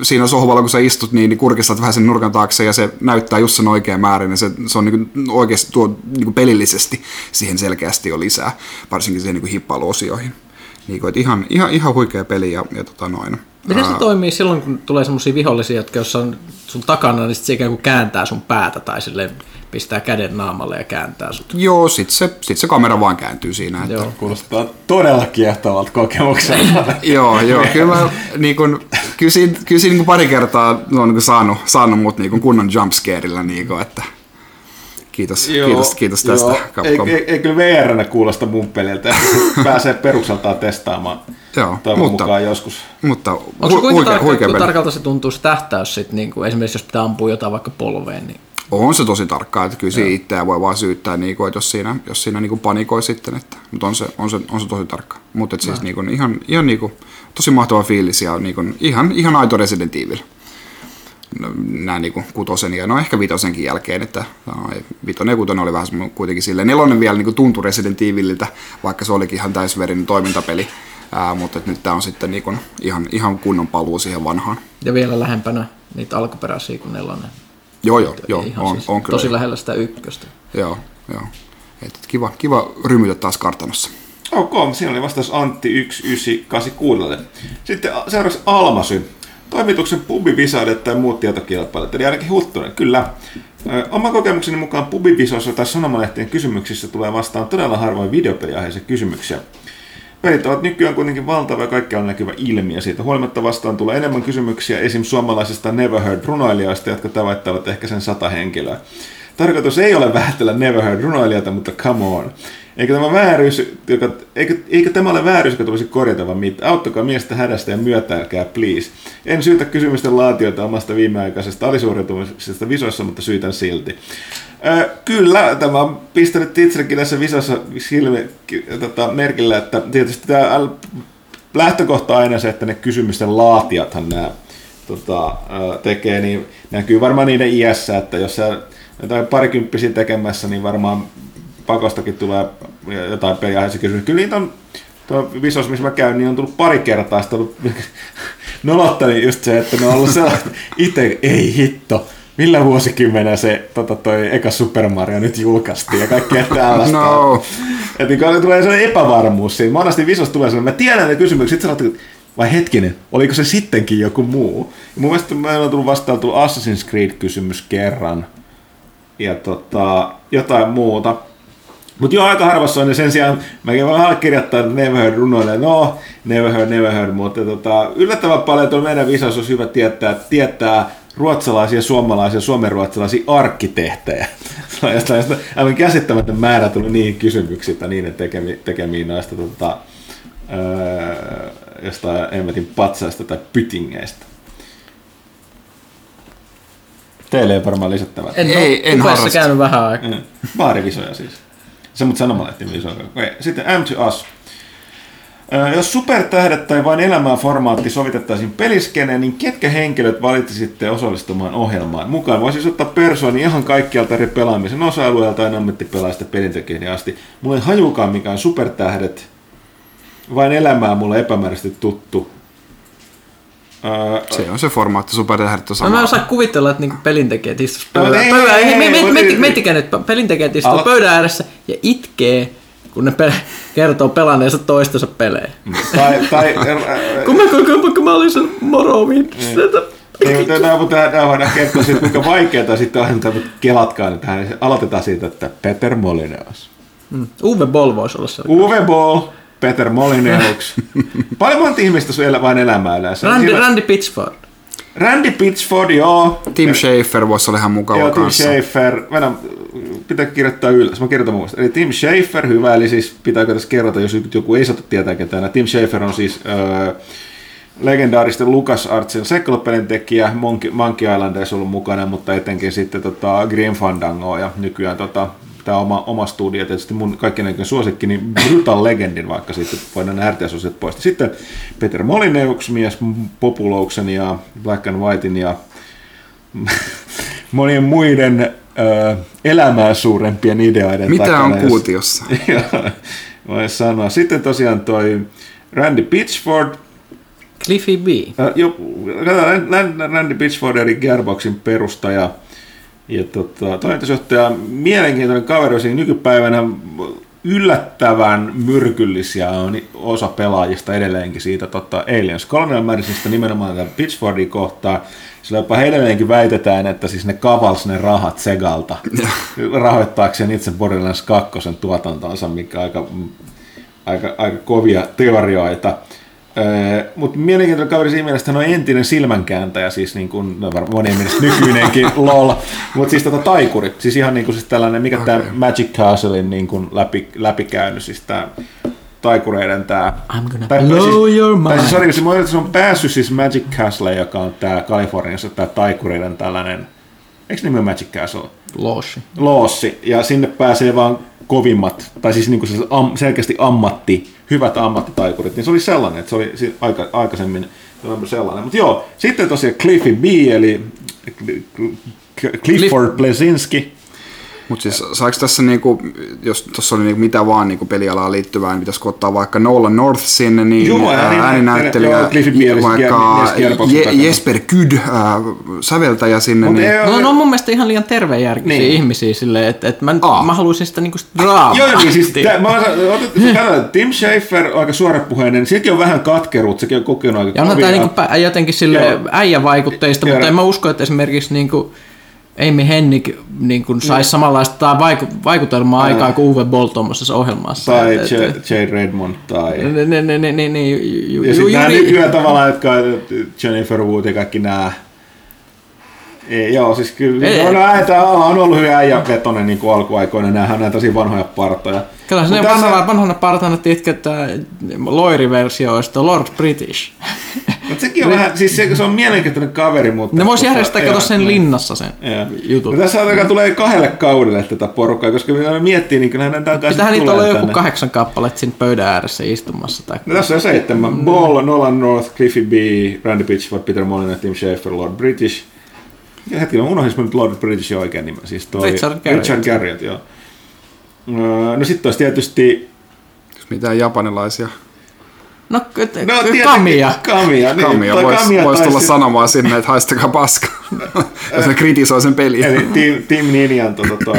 siinä sohvalla, kun sä istut, niin, niin kurkistat vähän sen nurkan taakse ja se näyttää just sen oikean määrin ja se, se on niin kuin oikeasti tuo niin kuin pelillisesti siihen selkeästi jo lisää, varsinkin siihen niin kuin hippailuosioihin. Niin kuin, ihan, ihan, ihan huikea peli ja, ja tota noin. Miten se Ää, toimii silloin, kun tulee semmoisia vihollisia, jotka jos on sun takana, niin sit se ikään kuin kääntää sun päätä tai sille pistää käden naamalle ja kääntää sut. Joo, sit se, sit se kamera vaan kääntyy siinä. Että, Joo. Kuulostaa todella kiehtovalta kokemukselta. [LAUGHS] Joo, joo. Kyllä mä niin kun, kyllä siinä, kyllä siinä niin pari kertaa on niin saanut, saanut mut niin kunnon jumpscarella, niin kun, että Kiitos, kiitos, kiitos tästä joo. Capcom. Ei, ei, ei kyllä VR kuulosta mun peliltä, [LAUGHS] pääsee perukseltaan testaamaan. Joo, Toivon mutta- mukaan joskus. Mutta Onko hu- kuinka, huikea, tarkka, huikea tarkalta se tuntuu se tähtäys sit, niin kuin esimerkiksi jos pitää ampua jotain vaikka polveen, niin On se tosi tarkkaa, että kyllä siinä itseä voi vaan syyttää, niin kuin, että jos siinä, jos siinä niin kuin panikoi sitten, että, mutta on se, on se, on se tosi tarkka. Mutta siis niin kuin, ihan, ihan niin kuin, tosi mahtava fiilis ja niin kuin, ihan, ihan aito Resident Evil. Nämä niin kuin kutosen ja no ehkä vitosenkin jälkeen, että no, ei, vitonen ja kutonen oli vähän kuitenkin silleen. Nelonen vielä niin kuin tuntui Resident Evililtä, vaikka se olikin ihan täysverinen toimintapeli. Ää, mutta et nyt tämä on sitten niin kuin ihan, ihan kunnon paluu siihen vanhaan. ja vielä lähempänä niitä alkuperäisiä kuin nelonen. Joo, joo, joo Ihan on, siis on kyllä. Tosi lähellä sitä ykköstä. Joo, joo. Et, et kiva, kiva rymytä taas kartanossa. Ok, siinä oli vastaus Antti 1986. Sitten seuraavaksi Almasy. Toimituksen pubivisaudet tai muut tietokilpailut, eli ainakin Huttunen, kyllä. Ö, Oman kokemukseni mukaan pubivisoissa tai sanomalehtien kysymyksissä tulee vastaan todella harvoin videopeliaiheisia kysymyksiä. Pelit ovat nykyään kuitenkin valtava ja kaikkialla näkyvä ilmiö. Siitä huolimatta vastaan tulee enemmän kysymyksiä esim. suomalaisista Never Heard runoilijoista, jotka tavoittavat ehkä sen sata henkilöä. Tarkoitus ei ole [LAUGHS] vähätellä Never Heard runoilijoita, mutta come on. Eikö tämä vääryys, joka, eikö, eikö tämä ole vääryys, joka tulisi korjata, vaan mitä? Auttakaa miestä hädästä ja myötäilkää, please. En syytä kysymysten laatioita omasta viimeaikaisesta alisuoriutumisesta visoissa, mutta syytän silti. Ö, kyllä, tämä on pistänyt itsellekin tässä visossa silmi, ki- tota, merkille, että tietysti tämä lähtökohta on aina se, että ne kysymysten laatijathan nämä tota, tekee, niin näkyy varmaan niiden iässä, että jos sä parikymppisiä tekemässä, niin varmaan pakostakin tulee jotain peliaiheisia kysymyksiä. Kyllä niitä on, tuo visos, missä mä käyn, niin on tullut pari kertaa, [LAUGHS] on ollut nolottani just se, että ne on ollut sellaista, itse, ei hitto, millä vuosikymmenellä se tota, toi eka Super Mario nyt julkaistiin ja kaikkea tällaista. No. Että niin kun tulee sellainen epävarmuus siinä. Monesti visos tulee sellainen, mä tiedän ne kysymykset, sitten sanot, vai hetkinen, oliko se sittenkin joku muu? Ja mun mielestä meillä on tullut vastaan tullut Assassin's Creed-kysymys kerran ja tota, jotain muuta. Mutta joo, aika harvassa on, ja sen sijaan mäkin voin allekirjoittaa Never Heard runoille, no, Never Heard, Never Heard, mutta tota, yllättävän paljon tuolla meidän visaus olisi hyvä tietää, tietää ruotsalaisia, suomalaisia, suomenruotsalaisia arkkitehtejä. [LAUGHS] Jostain, jostain aivan käsittämätön määrä tullut niihin kysymyksiin tai niiden tekemiin, tekemiin noista tota, öö, jostain emmetin patsaista tai pytingeistä. Teille ei varmaan lisättävää. En Ei, en Upessa harrasta. käynyt vähän aikaa. Mm. Baarivisoja siis. Se mutta sanomalehti visoja. Okei, Sitten M to Us. Jos supertähdet tai vain elämää formaatti sovitettaisiin peliskeneen, niin ketkä henkilöt valitsisitte osallistumaan ohjelmaan? Mukaan voisi ottaa persooni ihan kaikkialta eri pelaamisen osa-alueelta ja ammattipelaajista pelintekijöiden asti. Mulla ei hajukaan mikään supertähdet, vain elämää mulle epämääräisesti tuttu. Se on se formaatti, supertähdet on No, mä en sama. osaa kuvitella, että niinku pelintekijät istuisi No, pöydän, ei, pöydän, ei, mutta me- ei- miettikää- nyt, pelintekijät istuu pöydän ääressä ja itkee, kun ne pe- kertoo pelanneensa toistensa pelejä. tai, tai, [LAUGHS] Kun mä koko kun mä olin sen Morrowind. Mutta tämä, mutta tämä voidaan kertoa siitä, kuinka vaikeaa sitten on, mutta kelatkaa nyt tähän. Aloitetaan siitä, että Peter Molineus. Uwe Boll voisi olla se. Uwe Boll, Peter Molineus. [LAUGHS] Paljon monta ihmistä sun vain elämää yleensä. Randy, Siinä- Randy Pitchford. Randy Pitchford, joo. Tim Schafer voisi olla ihan mukava Joo, Tim kanssa. Schafer. Mä pitää kirjoittaa ylös. Mä kirjoitan muista. Eli Tim Schafer, hyvä. Eli siis pitääkö tässä kerrota, jos joku ei saata tietää ketään. Tim Schafer on siis öö, legendaaristen LucasArtsin sekkelopelin tekijä, Monkey, Monkey Islandissa ollut mukana, mutta etenkin sitten tota Green Fandango ja nykyään tota, tämä oma, oma studio, tietysti mun kaikkien aikojen suosikki, niin Brutal Legendin, vaikka sitten voidaan RTS-osiot poistaa. Sitten Peter Molineux, mies Populauksen ja Black and Whitein ja monien muiden ö, elämää suurempien ideoiden Mitä takana, on kuutiossa? [LAUGHS] Voisi sanoa. Sitten tosiaan toi Randy Pitchford, Cliffy B. Äh, jo, Randy Pitchford eli Gearboxin perustaja ja tota, toimitusjohtaja, mielenkiintoinen kaveri, siinä nykypäivänä yllättävän myrkyllisiä on osa pelaajista edelleenkin siitä tota, Aliens Colonial Marriageista nimenomaan tämän Pitchfordin kohtaa. Sillä jopa edelleenkin väitetään, että siis ne kavals ne rahat Segalta [LAUGHS] rahoittaakseen itse Borderlands 2 tuotantonsa, mikä aika, aika, aika kovia teorioita. Öö, Mutta mielenkiintoinen kaveri siinä mielessä, hän on entinen silmänkääntäjä, siis niin kuin, no varmaan monien mielestä nykyinenkin [LAUGHS] lol, mutta siis tota taikuri, siis ihan niin kuin siis tällainen, mikä okay. tämä Magic Castlein niin kuin läpi, läpikäynyt, siis tämä taikureiden tämä... I'm gonna blow siis, your Tai mind. siis, sorry, se, se on päässyt siis Magic Castle, joka on tämä Kaliforniassa tämä taikureiden tällainen, eikö nimi ole Magic Castle? Loshi. loossi, ja sinne pääsee vaan kovimmat, tai siis niin kuin am, selkeästi ammatti, hyvät ammattitaikurit, niin se oli sellainen, että se oli aika, aikaisemmin sellainen. Mutta joo, sitten tosiaan Cliffy B, eli Clifford Blesinski, Mutta siis saiko tässä, niinku, jos tuossa oli niinku mitä vaan niinku pelialaan liittyvää, niin pitäisikö ottaa vaikka Nolan North sinne, niin Joo, ää, ääni- ääninäyttelijä, se vaikka Je-. Jesper Kyd, ää, säveltäjä sinne, Mut niin ei- No, no on mun mielestä ihan liian tervejärkisiä Niin. ihmisiä silleen, että, että mä, Aa. mä haluaisin sitä niinku draamaa. Joo, niin siis tää, mä otettu, katsotaan, Tim Schafer, aika suorapuheinen, sekin on vähän katkeruutta, sekin on kokenut aika Ja onhan tää kovia- niinku jotenkin sille äijävaikutteista, mutta en mä usko, että esimerkiksi niinku Amy Hennig niin kuin saisi samanlaista tai vaiku- vaikutelmaa Ää. aikaa kuin Uwe Boll tuommoisessa ohjelmassa. tai Et- J- et- Jade Redmond tai... Ne, ne, ne, ne, ne, ne, ju, Ja sitten nämä nykyään tavallaan, jotka on Jennifer Wood ja kaikki nämä. Ei, joo, siis kyllä Ei, no, äitä on ollut hyvin äijävetonen niin kuin alkuaikoina, nämähän on tosi vanhoja partoja. kyllä se tässä- vanhana, partana, tiedätkö, että Loiri-versio olisi Lord British. [LAUGHS] Mut sekin on vähän, siis se, se on mielenkiintoinen kaveri, mutta... Ne vois järjestää, kato sen niin. linnassa sen Joo. jutut. No tässä on, tulee kahdelle kaudelle tätä porukkaa, koska me miettii, niin kyllähän näitä alkaa Pitäähän sit niitä olla joku kahdeksan kappaletta siinä pöydän ääressä istumassa. Tai... No tässä on seitsemän. Mm. Ball, Nolan North, Cliffy B, Randy Pitchford, Peter Molyneux, Tim Schafer, Lord British. Ja hetki, mä unohdin nyt Lord Britishin oikein nimen. Siis toi Richard Garriott. Richard Garriott, joo. Öö, No sitten olisi tietysti... mitään japanilaisia. No, k- No, tietenkin Kamia. Kamia, niin. Kamia toi voisi Kamia vois tulla sit- sanomaan sinne, että haistakaa paska, [LAUGHS] jos ne kritisoi sen peliä. Eli Team, Team Ninjan tota toi...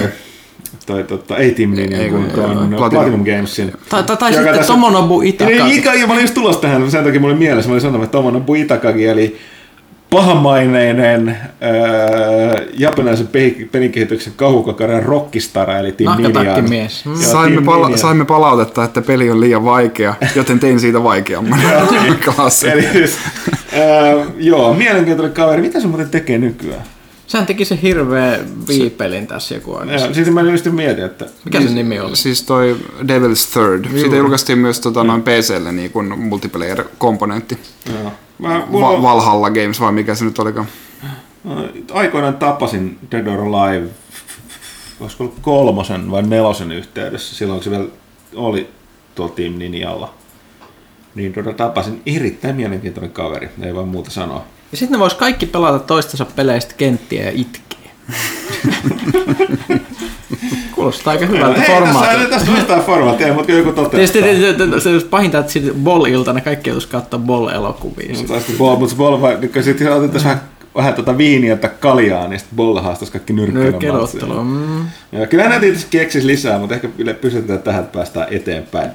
toi tota, ei Team Ninjan, Ei, kun ton Platinum. Platinum Gamesin. Tai, tai, tai Joka sitten tässä- Tomonobu Itaka. Niin, Ika, mä olin just tulossa tähän, sen takia mulla oli mielessä, mä olin sanonut, että Tomonobu Itakagi, eli pahamaineinen äh, japanilaisen pe- pelikehityksen kauhukakaran rockistara, eli Team Ninja. Mm. Saimme, pala- saimme palautetta, että peli on liian vaikea, joten tein siitä vaikeamman. [LAUGHS] Eli siis, äh, joo, mielenkiintoinen kaveri. Mitä se muuten tekee nykyään? Sehän teki se hirveä viipelin tässä joku aika. Ja, siis mä just mietin, että... Mikä sen nimi oli? Siis toi Devil's Third. Siitä julkaistiin myös tota, noin PClle niin kuin multiplayer-komponentti. Joo. Mä, mulla, Va- Valhalla Games vai mikä se nyt olikaan. Aikoinaan tapasin Dead or Alive, olisiko ollut kolmosen vai nelosen yhteydessä, silloin kun se vielä oli tuolla Team Ninjalla. Niin tuota, tapasin erittäin mielenkiintoinen kaveri, ei vaan muuta sanoa. Ja sitten ne vois kaikki pelata toistensa peleistä kenttiä ja itkeä. [LAUGHS] Kuulostaa aika hyvältä Hei, tässä, on jotain formaattia, mutta joku Tietysti toteuttaa. olisi pahinta, että sitten Ball-iltana kaikki joutuisi katsoa Ball-elokuvia. Mutta sitten ball, mutta ball, vai- kun sitten otettaisiin vähän, vähän tota viiniä tai kaljaa, niin sitten bolla haastaisi kaikki Nyrkkeilottelu. Mm. Ja kyllä näitä itse keksisi lisää, mutta ehkä pysytetään tähän, että päästään eteenpäin.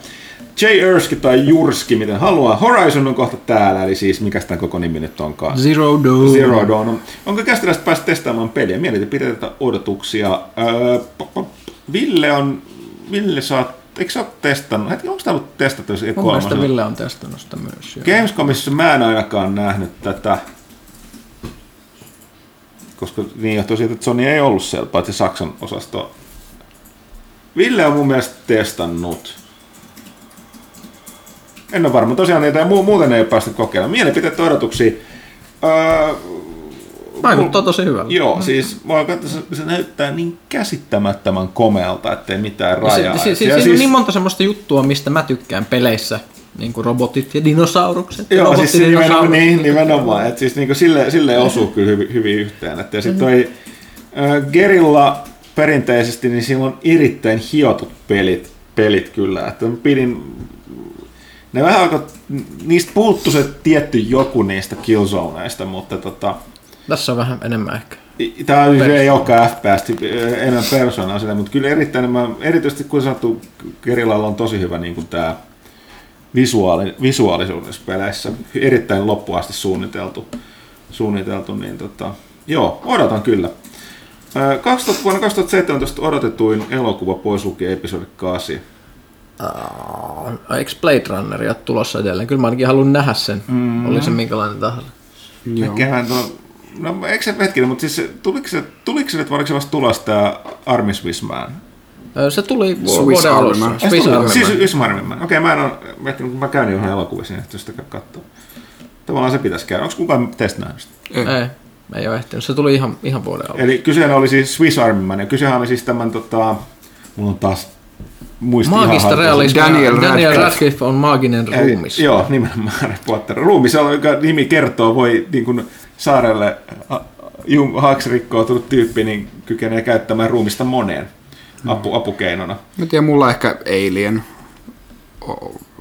J. Erski tai Jurski, miten haluaa. Horizon on kohta täällä, eli siis mikä tämän koko nimi nyt onkaan. Zero Dawn. Zero Dawn. on- Onko käsittelystä päästä testaamaan peliä? Mielitä pidetään odotuksia. Öö, p- p- Ville on... Ville oot... Eikö sä ole testannut? Hetki, onko tämä ollut testattu? Mun mielestä? Ville on testannut sitä myös. joo. Gamescomissa mä en ainakaan nähnyt tätä, koska niin johtuu siitä, että Sony ei ollut siellä, paitsi Saksan osasto. Ville on mun mielestä testannut. En ole varma. Tosiaan niitä mu- muuten ei ole päästy kokeilemaan. Mielipiteet ja odotuksia. Öö, Vaikuttaa tosi hyvältä. Joo, siis mä katsoin, se, se näyttää niin käsittämättömän komealta, ettei mitään Ja rajaa. Si, si, Et si, ja siinä on niin monta semmoista juttua, mistä mä tykkään peleissä. Niin kuin robotit ja dinosaurukset. ja Joo, siis se nimenomaan, niin, nimenomaan. Että siis niinku sille, sille osuu kyllä hyvin, hyvin yhteen. Että ja sitten toi äh, Gerilla perinteisesti, niin sillä on erittäin hiotut pelit, pelit kyllä. Että pidin, ne vähän alkoi, niistä puuttu se tietty joku niistä Killzoneista, mutta tota, Tässä on vähän enemmän ehkä. Tämä ei olekaan FPS, enemmän persoonaa sitä, mutta kyllä erittäin, mä, erityisesti kun sanottu, Gerillalla on tosi hyvä niin tämä visuaali, visuaalisuus näissä peleissä, erittäin loppuasti suunniteltu, suunniteltu niin tota, joo, odotan kyllä. Ää, 2000, vuonna 2017 odotetuin elokuva pois lukien episodi 8. Uh, eikö Blade Runner ole tulossa edelleen? Kyllä mä ainakin haluan nähdä sen, mm. oli se minkälainen tahansa. Joo. Tuo... No eikö se hetkinen, mutta siis tuliko se, tuliko se nyt, oliko se vasta tulossa tämä Army Swiss Man? Se tuli Swiss vuoden Army alussa. Man. Ai, Swiss? Army Siis Man. Swiss Army Man. Okei, mä en ole, miettinyt, kun mä käyn johon elokuvissa, niin sitä katsoa. Tavallaan se pitäisi käydä. Onko kukaan teistä nähnyt sitä? Ei. Ei, ei ole ehtinyt. Se tuli ihan, ihan vuoden alussa. Eli kysehän oli siis Swiss Army Man, ja kysehän oli siis tämän, tota, mulla on taas muisti ihan Maagista realismia. Daniel Daniel, Radcliffe. On maaginen ruumis. Joo, nimenomaan Harry [LAUGHS] Potter. Ruumis, joka nimi kertoo, voi niin kuin saarelle jum, haaksirikkoa tyyppi, niin kykenee käyttämään ruumista moneen apu, apukeinona. Mä tiedän, mulla ehkä Alien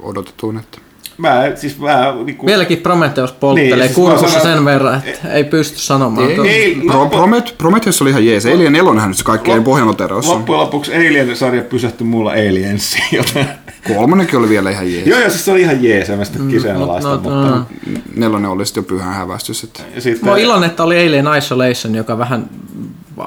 odotetuin, että Mä siis mä niinku... Vieläkin Prometheus polttelee Niin, niin, siis kurkussa sanon- sen verran, että ei pysty sanomaan. ei, tuota. ei, Pro, loppu- Promet, Prometheus oli ihan jees. Alien 4 nyt se kaikkein Lop- pohjanoteraus. Loppujen lopuksi Alien-sarja pysähtyi mulla Aliensiin, [LAUGHS] joten... Kolmonenkin oli vielä ihan jees. joo, joo, siis se oli ihan jees, en mä sitä kyseenalaista, mut- mutta... no, mutta Nelonen oli sitten jo pyhän hävästys. Että... ja sitten, Mä oon iloinen, että oli Alien Isolation, joka vähän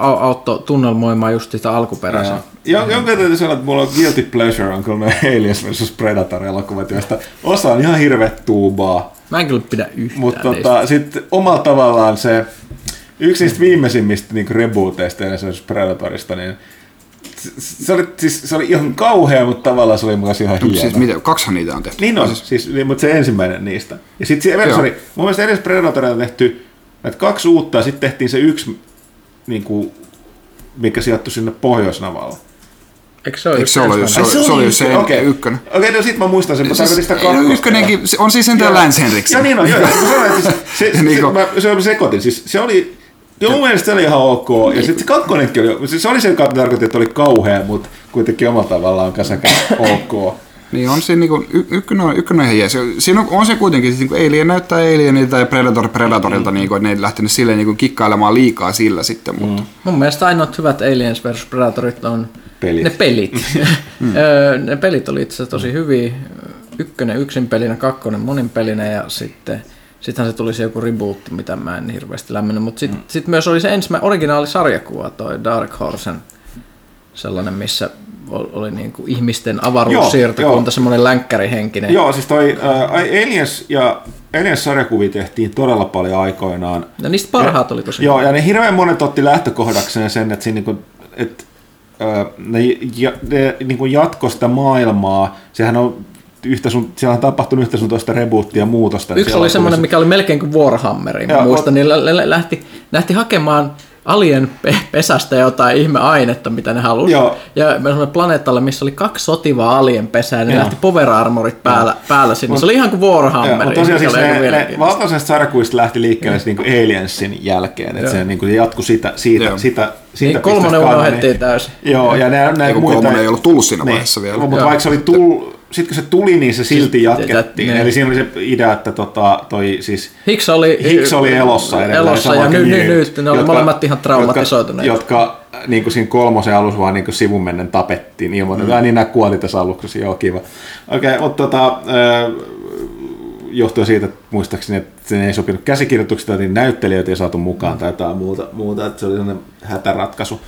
auttoi tunnelmoimaan just sitä alkuperäisen. Joo, jonka täytyy sanoa, että mulla on guilty pleasure on kyllä ne Aliens vs Predator elokuvat, joista osa on ihan hirveet tuubaa. Mä en kyllä pidä yhtään Mutta tota, sitten omalla tavallaan se, yksi niistä viimeisimmistä niin rebooteista Aliens vs Predatorista, niin se, oli, siis, se oli ihan kauhea, mutta tavallaan se oli myös ihan hieno. Siis mitä, kaksihan niitä on tehty. Niin on, siis, niin, mutta se ensimmäinen niistä. Ja sitten se sorry, mun mielestä edes Predatoria on tehty näitä kaksi uutta, ja sitten tehtiin se yksi, niin kuin, mikä sijoittui sinne Pohjoisnavalle. Eikö se ole Eikö se ole se oli- se oli se okei. ykkönen. Okei, no sit mä muistan sen, Siis, tarkoitin sitä no kakkosta. ykkönenkin, se on siis sentään. Lance Henriksen. Joo, niin on, joo. joo. Mä sanoin, että se, [LAUGHS] se, se, Niin se, kuin- mä, se oli sekoitin. Siis se oli, joo, mun mielestä se oli ihan ok. Ja sitten se kakkonenkin oli, siis se oli se, joka tarkoitti, että oli kauhea, mutta kuitenkin omalla tavallaan kanssa ok. Niin on siinä niinku, y- ykkönen, on, ykkönen on ihan jees. Siinä on, on se kuitenkin, siis niinku Alien näyttää Alienilta ja Predator Predatorilta, mm. niinku, että ne ei lähtenyt silleen niinku kikkailemaan liikaa sillä sitten, mutta mm. Mun mielestä ainoat hyvät Aliens vs Predatorit on Pelit. ne pelit. [LAUGHS] Öö, ne pelit oli itse asiassa tosi hyviä. Ykkönen yksin pelinä, kakkonen monin pelinä ja sitten Sittenhän se tuli se joku reboot, mitä mä en hirveästi lämmennyt, mutta sitten mm. sit myös oli se ensimmäinen originaali sarjakuva, toi Dark Horsen, sellainen, missä ol- oli niinku ihmisten avaruussiirtokunta, semmoinen länkkärihenkinen. Joo, siis toi äh, Aliens ja Aliens-sarjakuvia tehtiin todella paljon aikoinaan. Ja niistä parhaat oli tosi Joo, ja ne hirveän monet otti lähtökohdakseen sen, että, siinä niinku, että ö, ne, ja, ne niinku jatkoi sitä maailmaa. Sehän on yhtä sun, siellä on tapahtunut yhtä sun toista rebootia ja muutosta. Yksi oli semmoinen, mikä oli melkein kuin Warhammerin. Muistan, niin lä- lä- lähti, lähti hakemaan alien pe- pesästä jotain ihmeainetta, mitä ne halusi. Joo. Ja me semmoinen planeetalle, missä oli kaksi sotivaa alien pesää, ja ne Joo. lähti power armorit päällä, päällä sinne. Se oli ihan kuin Warhammer. Mutta tosiaan siis ne, ne valtaisesta sarjakuista lähti liikkeelle se niinku Aliensin jälkeen, että se, niinku, se jatkui sitä, siitä, Joo. sitä, siitä Niin, kolmonen unohdettiin täysin. Joo, ja ne, ne kun muita... kolmonen ei ollut tullut siinä Niin. vaiheessa vielä. Mutta Joo. vaikka se oli tullut, sitten kun se tuli, niin se silti jatkettiin. niin. Eli siinä oli se idea, että tota, toi siis Hicks oli, Hicks oli elossa edelleen. elossa ja nyt, nyt, nyt ne oli jotka- molemmat ihan traumatisoituneet. Jotka, jotka niin kuin siinä kolmosen alussa vaan niin kuin sivumennen tapettiin ilman, mm. niin nämä kuoli tässä aluksi, joo kiva. Okei, okay, mutta tota, äh, johtuen siitä, että muistaakseni, että sen ei sopinut käsikirjoituksista, niin näyttelijöitä ei saatu mukaan tai jotain muuta, muuta että se oli sellainen hätäratkaisu.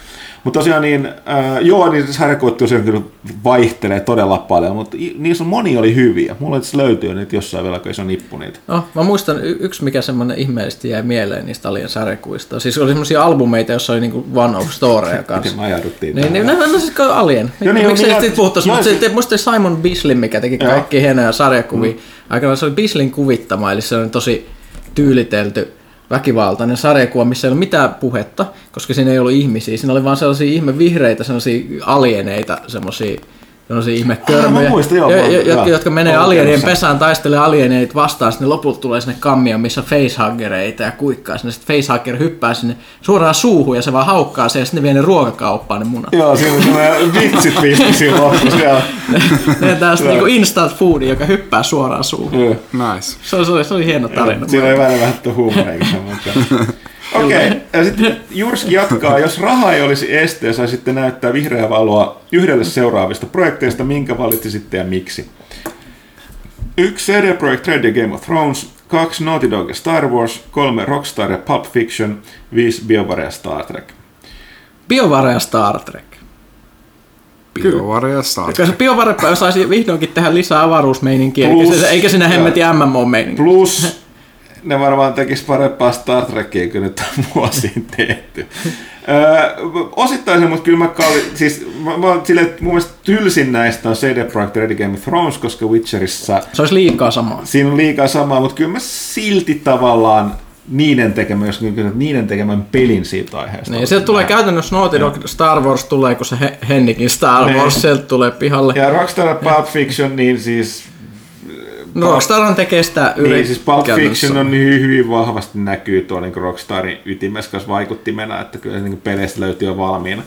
Mutta tosiaan niin, äh, joo, niin sarjakuvat tosiaan kyllä vaihtelee todella paljon, mutta niissä on moni oli hyviä. Mulla itse löytyy niitä jossain vielä, kun on nippu niitä. No, mä muistan y- yksi, mikä semmoinen ihmeellisesti jäi mieleen niistä Alien sarjakuista. Siis oli semmoisia albumeita, jossa oli niinku one of storeja [LAUGHS] kanssa. Miten me ajauduttiin Niin, niin, no, no siis Alien. Joo, niin, Miksi niin, ja- siitä puhuttaisi? joo, Mutta sit- se, muista Simon Bisley, mikä teki kaikki hienoja sarjakuvia. Mm. Aikanaan se oli Bisleyn kuvittama, eli se on tosi tyylitelty väkivaltainen sarjakuva, missä ei ollut mitään puhetta, koska siinä ei ollut ihmisiä. Siinä oli vaan sellaisia ihme vihreitä, sellaisia alieneita, Sellaisia ihme körmyjä, mä muistan, joo, jo- jo- jotka, menee alienien pesään, taistelee alieneit vastaan, sitten ne lopulta tulee sinne kammioon, missä on facehuggereita ja kuikkaa sinne. Sitten facehugger hyppää sinne suoraan suuhun ja se vaan haukkaa sen ja sitten ne vie ne ruokakauppaan ne munat. Joo, siinä on semmoinen vitsit pisti siinä lopussa. joo. [LAUGHS] Ne tästä niinku instant foodi, joka hyppää suoraan suuhun. Joo. Nice. Se oli, se oli, se oli hieno tarina. Siinä oli vähän vähän huumoreikin. mutta- [LAUGHS] Okei, okay. ja sitten Jurski jatkaa, jos raha ei olisi este saisitte näyttää vihreää valoa yhdelle seuraavista projekteista, minkä valitsisitte ja miksi? Yksi CD Projekt Red Game of Thrones, kaksi Naughty Dog ja Star Wars, kolme Rockstar ja Pulp Fiction, viisi BioWare ja Star Trek. BioWare ja Star Trek. Bioware ja Star Kyllä se BioWare saisi vihdoinkin tehdä lisää avaruusmeininkiä, Plus- eikä, se, eikä sinä hemmeti MMO-meininkiä. Plus [LAUGHS] ne varmaan tekis parempaa Star Trekia kuin nyt on [LAUGHS] vuosiin tehty. Öö, osittain se, mutta kyllä mä, kalli, siis, mä, mä silleen, että mun mielestä tylsin näistä on CD Projekt Red Game of Thrones, koska Witcherissa Se olisi liikaa samaa. siinä on liikaa samaa, mutta kyllä mä silti tavallaan niiden tekemän, jos niin niiden tekemän pelin siitä aiheesta. Niin, sieltä tulee käytännössä Naughty Dog Star Wars tulee, kun se He- Hennikin Star Niin. Wars sieltä tulee pihalle. Ja Rockstar Pulp Fiction, niin siis No, Rockstarhan tekee sitä yri- Niin, siis Pulp. Fiction on hyvin, hyvin vahvasti näkyy tuo niin Rockstarin ytimessä kanssa vaikuttimena, että kyllä se niin peleistä löytyy jo valmiina.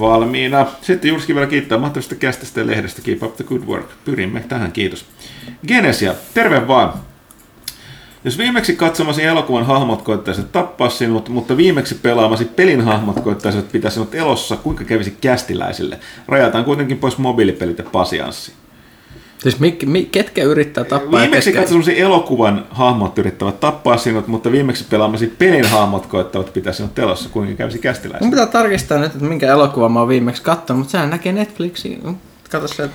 valmiina. Sitten Jurski vielä kiittää mahtavasta kästästä ja lehdestä. Keep up the good work. Pyrimme tähän, kiitos. Genesia, terve vaan. Jos viimeksi katsomasi elokuvan hahmot koittaisivat tappaa sinut, mutta viimeksi pelaamasi pelin hahmot koittaisivat pitää sinut elossa, kuinka kävisi kästiläisille? Rajataan kuitenkin pois mobiilipelit ja pasianssi. Siis mi, mi, ketkä yrittää tappaa Viimeksi ketkä... katsomasi elokuvan hahmot yrittävät tappaa sinut, mutta viimeksi pelaamasi pelin hahmot koittavat pitää sinut telossa, kuinka kävisi Mun kästiläisille. pitää tarkistaa nyt, että minkä elokuvan mä oon viimeksi katsonut, mutta sehän näkee Netflixiin. Kato sieltä.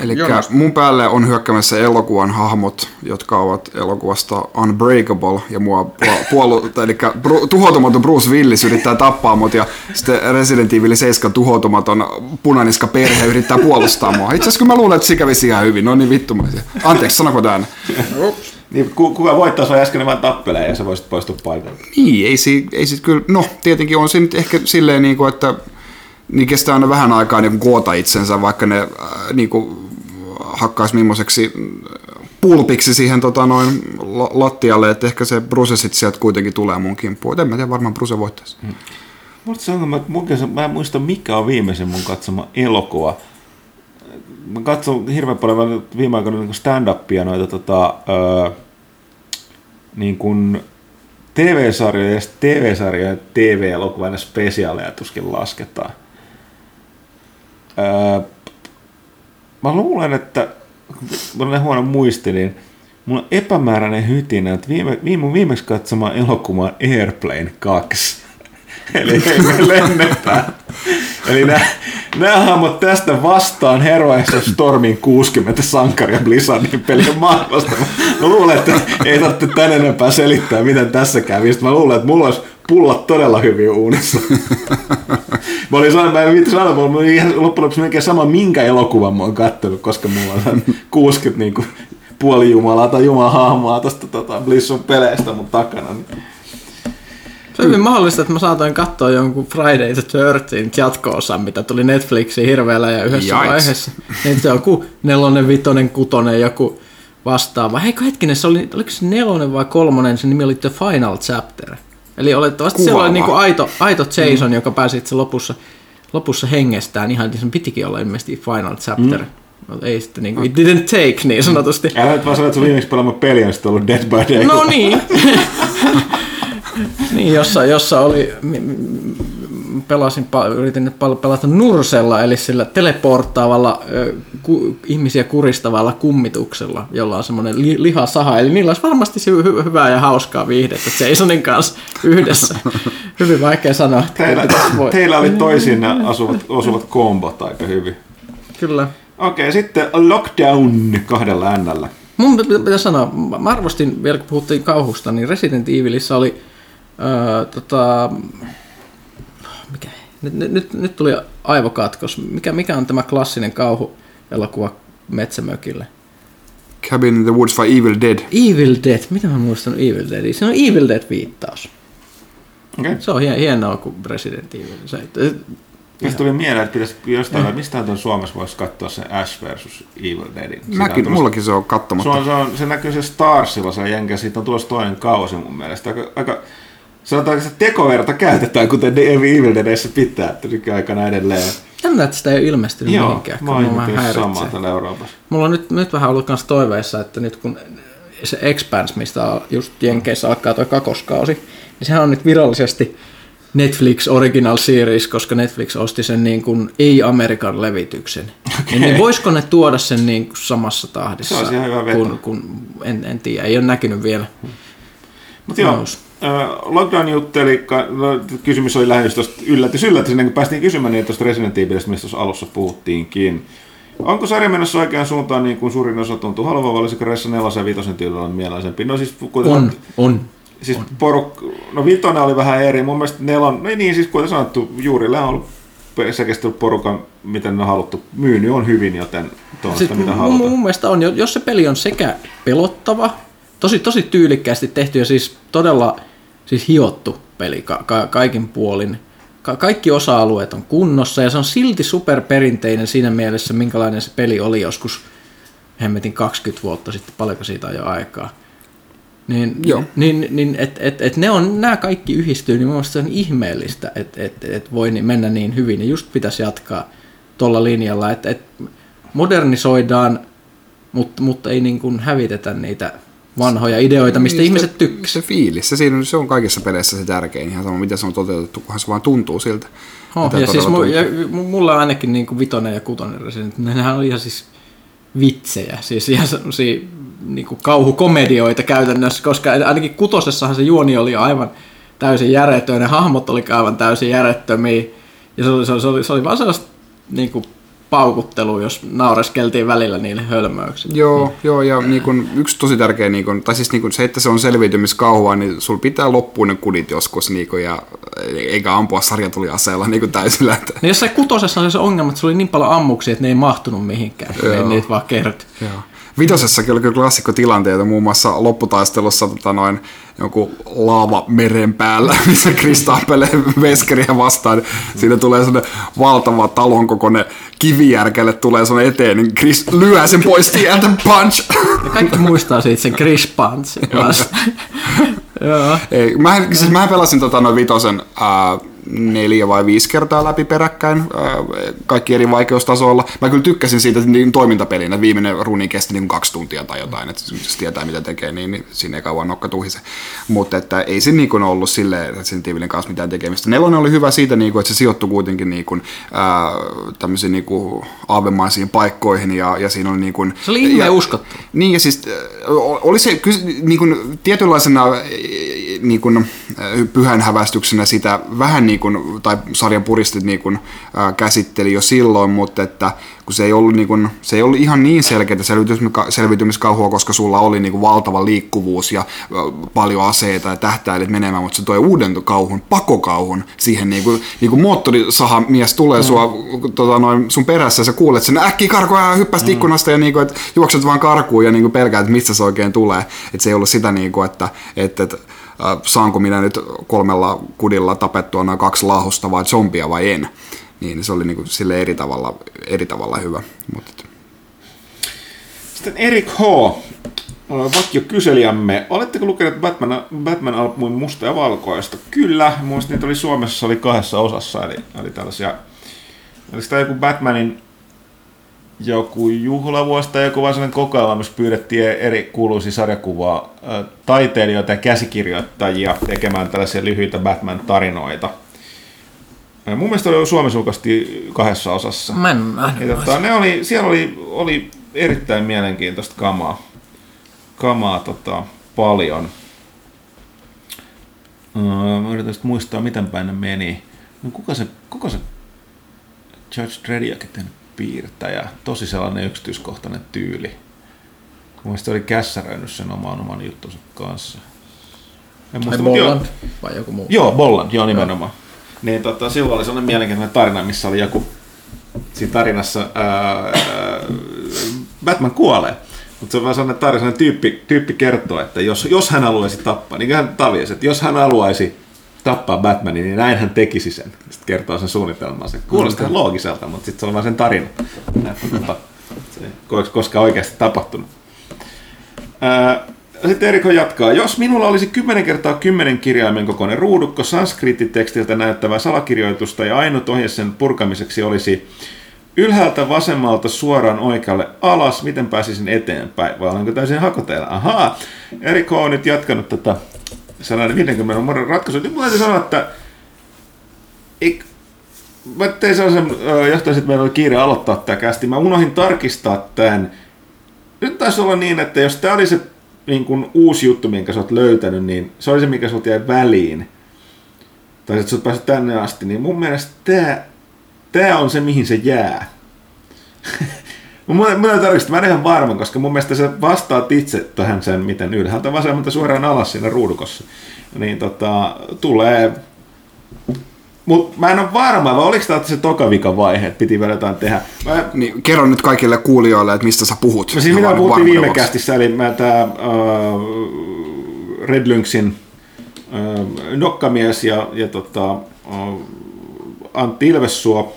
Eli mun päälle on hyökkäämässä elokuvan hahmot, jotka ovat elokuvasta Unbreakable, ja mua [LAUGHS] puolu, eli Bru, tuhoutumaton Bruce Willis yrittää tappaa mut, ja sitten Resident Evil 7 tuhoutumaton punaniska perhe yrittää puolustaa mua. Itse asiassa mä luulen, että se kävisi ihan hyvin, no niin vittumaisia. Anteeksi, sanoko tämän? Niin, ku, kuka voittaa sua äsken vaan tappelee ja sä voisit poistua paikalta. Niin, ei, si, ei sit kyllä, no tietenkin on se nyt ehkä silleen, niin kuin, että niin kestää aina vähän aikaa niin koota itsensä, vaikka ne äh, niin kuin, hakkaisi millaiseksi pulpiksi siihen tota, noin la- lattialle, että ehkä se Bruce sitten sieltä kuitenkin tulee mun kimppuun. En mä tiedä, varmaan Bruce voittaisi. Sanoa, mä, mun kanssa- mä en muista mikä on viimeisin mun katsoma elokuva. Mä katson hirveän paljon viime aikoina niin stand-upia noita tota, öö, niin kuin TV-sarjoja ja TV-sarjoja ja TV-elokuvan ja spesiaaleja tuskin lasketaan. Öö, mä luulen, että kun on huono muisti, niin mulla on epämääräinen hytinä, että viime, viime, viimeksi katsomaan elokuva on Airplane 2. [LAUGHS] Eli lennetään. Eli nämä, nämä hahmot tästä vastaan Heroes of Stormin 60 sankaria Blizzardin pelin maailmasta. Mä luulen, että ei tarvitse tän enempää selittää, miten tässä kävi. Sitten mä luulen, että mulla olisi pullat todella hyvin uunissa. [LAUGHS] Mä olin sanonut, mä en viitti sanoa, oli ihan loppujen lopuksi melkein sama, minkä elokuvan mä oon kattonut, koska mulla on sen 60 [LAUGHS] niin kuin, puolijumalaa tai jumalahahmoa tuosta tota, Blizzon peleistä mun takana. Niin Se on hyvin mahdollista, että mä saatoin katsoa jonkun Friday the 13 jatko-osan, mitä tuli Netflixiin hirveällä ja yhdessä Jaiks. vaiheessa. Niin se on joku nelonen, vitonen, kutonen, joku vastaava. Heikko hetkinen, se oli, oliko se nelonen vai kolmonen, se nimi oli The Final Chapter. Eli olettavasti siellä oli Kuvaava. niinku aito, aito Jason, mm. joka pääsi itse lopussa, lopussa hengestään. Ihan sen pitikin olla ilmeisesti Final Chapter. Mm. Ei sitten niinku, it didn't take niin sanotusti. Älä nyt vaan sanoa, että sun viimeksi pelaama peli on sitten ollut Dead by Day. No niin. [LAUGHS] niin, jossa, jossa oli, pelasin, yritin pelata Nursella, eli sillä teleporttaavalla, ihmisiä kuristavalla kummituksella, jolla on semmoinen li- lihasaha, eli niillä olisi varmasti se hy- hyvää ja hauskaa viihdettä Jasonin kanssa yhdessä. [LAUGHS] Hyvin vaikea sanoa. Teillä, voi. teillä oli toisiin asuvat, osuvat kombot aika hyvin. Kyllä. Okei, sitten Lockdown kahdella ännällä. Mun pitä- pitää sanoa, mä arvostin vielä kun puhuttiin kauhusta, niin Resident Evilissä oli öö, tota, nyt, nyt, nyt, nyt tuli aivokatkos. Mikä, mikä on tämä klassinen kauhuelokuva Metsämökille? Cabin in the Woods vai Evil Dead? Evil Dead. Mitä mä muistan Evil Dead? Se on Evil Dead viittaus. Okei. Se on hien, hienoa kuin Resident Evil. Se, Tästä tuli mieleen, että pitäisi jostain, että mistä tuon Suomessa voisi katsoa sen Ash versus Evil Deadin. Mäkin, mullakin se on Se, kattomatta. on, se, on, se näkyy se Starsilla, se jenkä, siitä on tulossa toinen kausi mun mielestä. Aika, aika sanotaan, että tekoverta käytetään, kuten Evil Deadissä pitää, nykyaikana edelleen. Jännä, että sitä ei ole ilmestynyt Joo, mihinkään. mä kun oon samaa täällä Euroopassa. Mulla on nyt, nyt vähän ollut myös toiveissa, että nyt kun se Expanse, mistä just Jenkeissä alkaa tuo kakoskausi, niin sehän on nyt virallisesti Netflix Original Series, koska Netflix osti sen niin kuin ei-Amerikan levityksen. Okay. Niin voisiko ne tuoda sen niin kuin samassa tahdissa? Se olisi ihan hyvä veto. kun, kun, en, en tiedä, ei ole näkynyt vielä. Mutta joo, Lockdown jutteli, no, kysymys oli lähinnä tuosta yllätys, yllätys, ennen kuin päästiin kysymään niin tuosta Resident Evilistä, mistä tuossa alussa puhuttiinkin. Onko sarja menossa oikeaan suuntaan niin kuin suurin osa tuntuu haluavan, vai olisiko Ressa 4 ja 5 tyylillä on mielaisempi? No siis kuten On, on. Siis poruk... No vitonen oli vähän eri, mun mielestä nelon... No niin, siis kuten sanottu, juurille on ollut sekestellyt porukan, miten ne on haluttu. Myynyt on hyvin, joten tuosta Sitten mitä halutaan. mun mielestä on, jos se peli on sekä pelottava, tosi, tosi tyylikkäästi tehty ja siis todella siis hiottu peli ka- ka- kaikin puolin. Ka- kaikki osa-alueet on kunnossa ja se on silti superperinteinen siinä mielessä, minkälainen se peli oli joskus hemmetin 20 vuotta sitten, paljonko siitä on jo aikaa. Niin, Joo. niin, niin et, et, et ne on, nämä kaikki yhdistyy, niin mun mielestä se on ihmeellistä, että et, et voi mennä niin hyvin, ja just pitäisi jatkaa tuolla linjalla, että et modernisoidaan, mutta, mutta ei niin kuin hävitetä niitä vanhoja ideoita, mistä Niin, ihmiset se- tykkää. Se fiilis, se, siinä, se on kaikissa peleissä se tärkein, ihan sama miten se on toteutettu, kunhan se vaan tuntuu siltä. Oh, Mitä ja siis mu, ja, mu- mulla ainakin niin kuin vitonen ja kutonen Resident, nehän on ihan siis vitsejä, siis ihan semmosia niin kuin kauhukomedioita käytännössä, koska ainakin kutosessahan se juoni oli aivan täysin järjetön, ne hahmot oli aivan täysin järjettömiä, ja se oli, se oli, se oli, se oli vaan sellaista niin kuin paukuttelua, jos naureskeltiin välillä niille hölmöyksille. Joo, joo, ja niin kun, yksi tosi tärkeä, niin kun, tai siis niin kun, se, että se on selviytymiskauhua, niin sul pitää loppuun ne kudit joskus, niin kun, ja eikä ampua sarjatuliaseella niin täysillä. Että, No jossain kutosessa oli se ongelma, että se oli niin paljon ammuksia, että ne ei mahtunut mihinkään, Joo. ei niitä vaan kerty. joo. Vitosessakin oli kyllä klassikkotilanteita, muun muassa lopputaistelussa tota noin, joku laava meren päällä, [LAUGHS] missä Chris tappelee veskeriä vastaan. Siinä tulee sellainen valtava talon kokoinen kivijärkelle tulee sun eteen, niin Chris lyö sen pois tieltä, punch! Ja kaikki muistaa siitä sen Chris vasta. Joo. Ei, mä, siis mä pelasin tota noin vitosen ää, neljä vai viisi kertaa läpi peräkkäin, kaikki eri vaikeustasoilla. Mä kyllä tykkäsin siitä niin toimintapelinä, viimeinen runi kesti niin kaksi tuntia tai jotain, että jos tietää mitä tekee, niin, niin siinä ei kauan nokka tuhise. Mutta että ei se niin kuin ollut silleen Resident kanssa mitään tekemistä. Nelonen oli hyvä siitä, niin kuin, että se sijoittui kuitenkin niin kuin, ää, tämmöisiin niin kuin aavemaisiin paikkoihin ja, ja siinä oli niin kuin, Se oli ihme uskottu. niin ja siis oli se niin kuin, tietynlaisena niin kuin, pyhän hävästyksenä sitä vähän niin kuin, tai sarjan puristit niin kuin, äh, käsitteli jo silloin, mutta että kun se ei ollut, niin kuin, se ei ollut ihan niin selkeää selviytymiska- selviytymiskauhua, koska sulla oli niin kuin, valtava liikkuvuus ja äh, paljon aseita ja tähtäilit menemään, mutta se toi uuden kauhun, pakokauhun siihen niin kuin, niin kuin moottorisaha mies tulee mm. sua tota, noin, sun perässä ja sä kuulet sen äkkiä karkoa ja hyppäsit mm. ikkunasta ja niin kuin, että juokset vaan karkuun ja niin kuin pelkäät, että mistä se oikein tulee. Että se ei ollut sitä, niin kuin, että, että, että äh, saanko minä nyt kolmella kudilla tapettua noin kaksi lahosta vai zombia vai en. Niin se oli niin kuin, sille eri tavalla, eri tavalla hyvä. Että- Sitten Erik H. Vakio kyselijämme, oletteko lukeneet Batman, Batman-albumin Musta ja Valkoista? Kyllä, mun mielestä niitä oli Suomessa oli kahdessa osassa, eli, eli tällaisia, oliko tämä joku Batmanin joku juhlavuosi tai joku vaan sellainen kokoelma, missä pyydettiin eri kuuluisia sarjakuvaa taiteilijoita ja käsikirjoittajia tekemään tällaisia lyhyitä Batman-tarinoita. Ja mun mielestä oli Suomessa julkaistiin kahdessa osassa. Mä en Ja tota, ne oli, siellä oli, oli erittäin mielenkiintoista kamaa, kamaa tota, paljon. Mä yritän muistaa, miten päin ne meni. No, kuka se, kuka se Judge Drediakin piirtäjä? Tosi sellainen yksityiskohtainen tyyli. Mun se oli kässäröinyt sen oman oman juttunsa kanssa. En muista, joo. Bolland vai joku muu? Joo, Bolland, joo nimenomaan. Niin tota, silloin oli sellainen mielenkiintoinen tarina, missä oli joku, siinä tarinassa ää, ää, Batman kuolee. Mutta se on vaan sellainen tarina, sellainen tyyppi, tyyppi kertoo, että jos, jos hän haluaisi tappaa, niin hän taviasi, että jos hän haluaisi tappaa Batmanin, niin näin hän tekisi sen. Sitten kertoo sen suunnitelman. Se kuulostaa mm. loogiselta, mutta sitten se on vaan sen tarina. Se koskaan oikeasti tapahtunut. Ää, sitten Eriko jatkaa. Jos minulla olisi 10 kertaa 10 kirjaimen kokoinen ruudukko sanskriittitekstiltä näyttävää salakirjoitusta ja ainut ohje sen purkamiseksi olisi ylhäältä vasemmalta suoraan oikealle alas, miten pääsisin eteenpäin, vai olenko täysin hakoteilla? Ahaa, Eriko on nyt jatkanut tätä 150 vuoden ratkaisua. Nyt mun täytyy sanoa, että ei, mä tein sellaisen, johtaisin, että meillä oli kiire aloittaa tämä kästi. Mä unohdin tarkistaa tämän. Nyt taisi olla niin, että jos tämä oli se niin kuin uusi juttu, minkä sä oot löytänyt, niin se oli se, mikä sut jäi väliin. Tai että sä oot päässyt tänne asti, niin mun mielestä tää, tää on se, mihin se jää. [LAUGHS] Mun, mun ei tarvitse, mä en ihan varma, koska mun mielestä sä vastaat itse tähän sen, miten ylhäältä vasemmalta suoraan alas siinä ruudukossa. Niin tota, tulee mutta mä en ole varma, vai oliko tämä se tokavikan vaihe, että piti vielä jotain tehdä. Mä, Niin, kerro nyt kaikille kuulijoille, että mistä sä puhut. No siis Ihan mitä puhuttiin viime kästissä, eli mä tää uh, Red Lynxin uh, nokkamies ja, ja tota, uh, Antti Ilvessuo,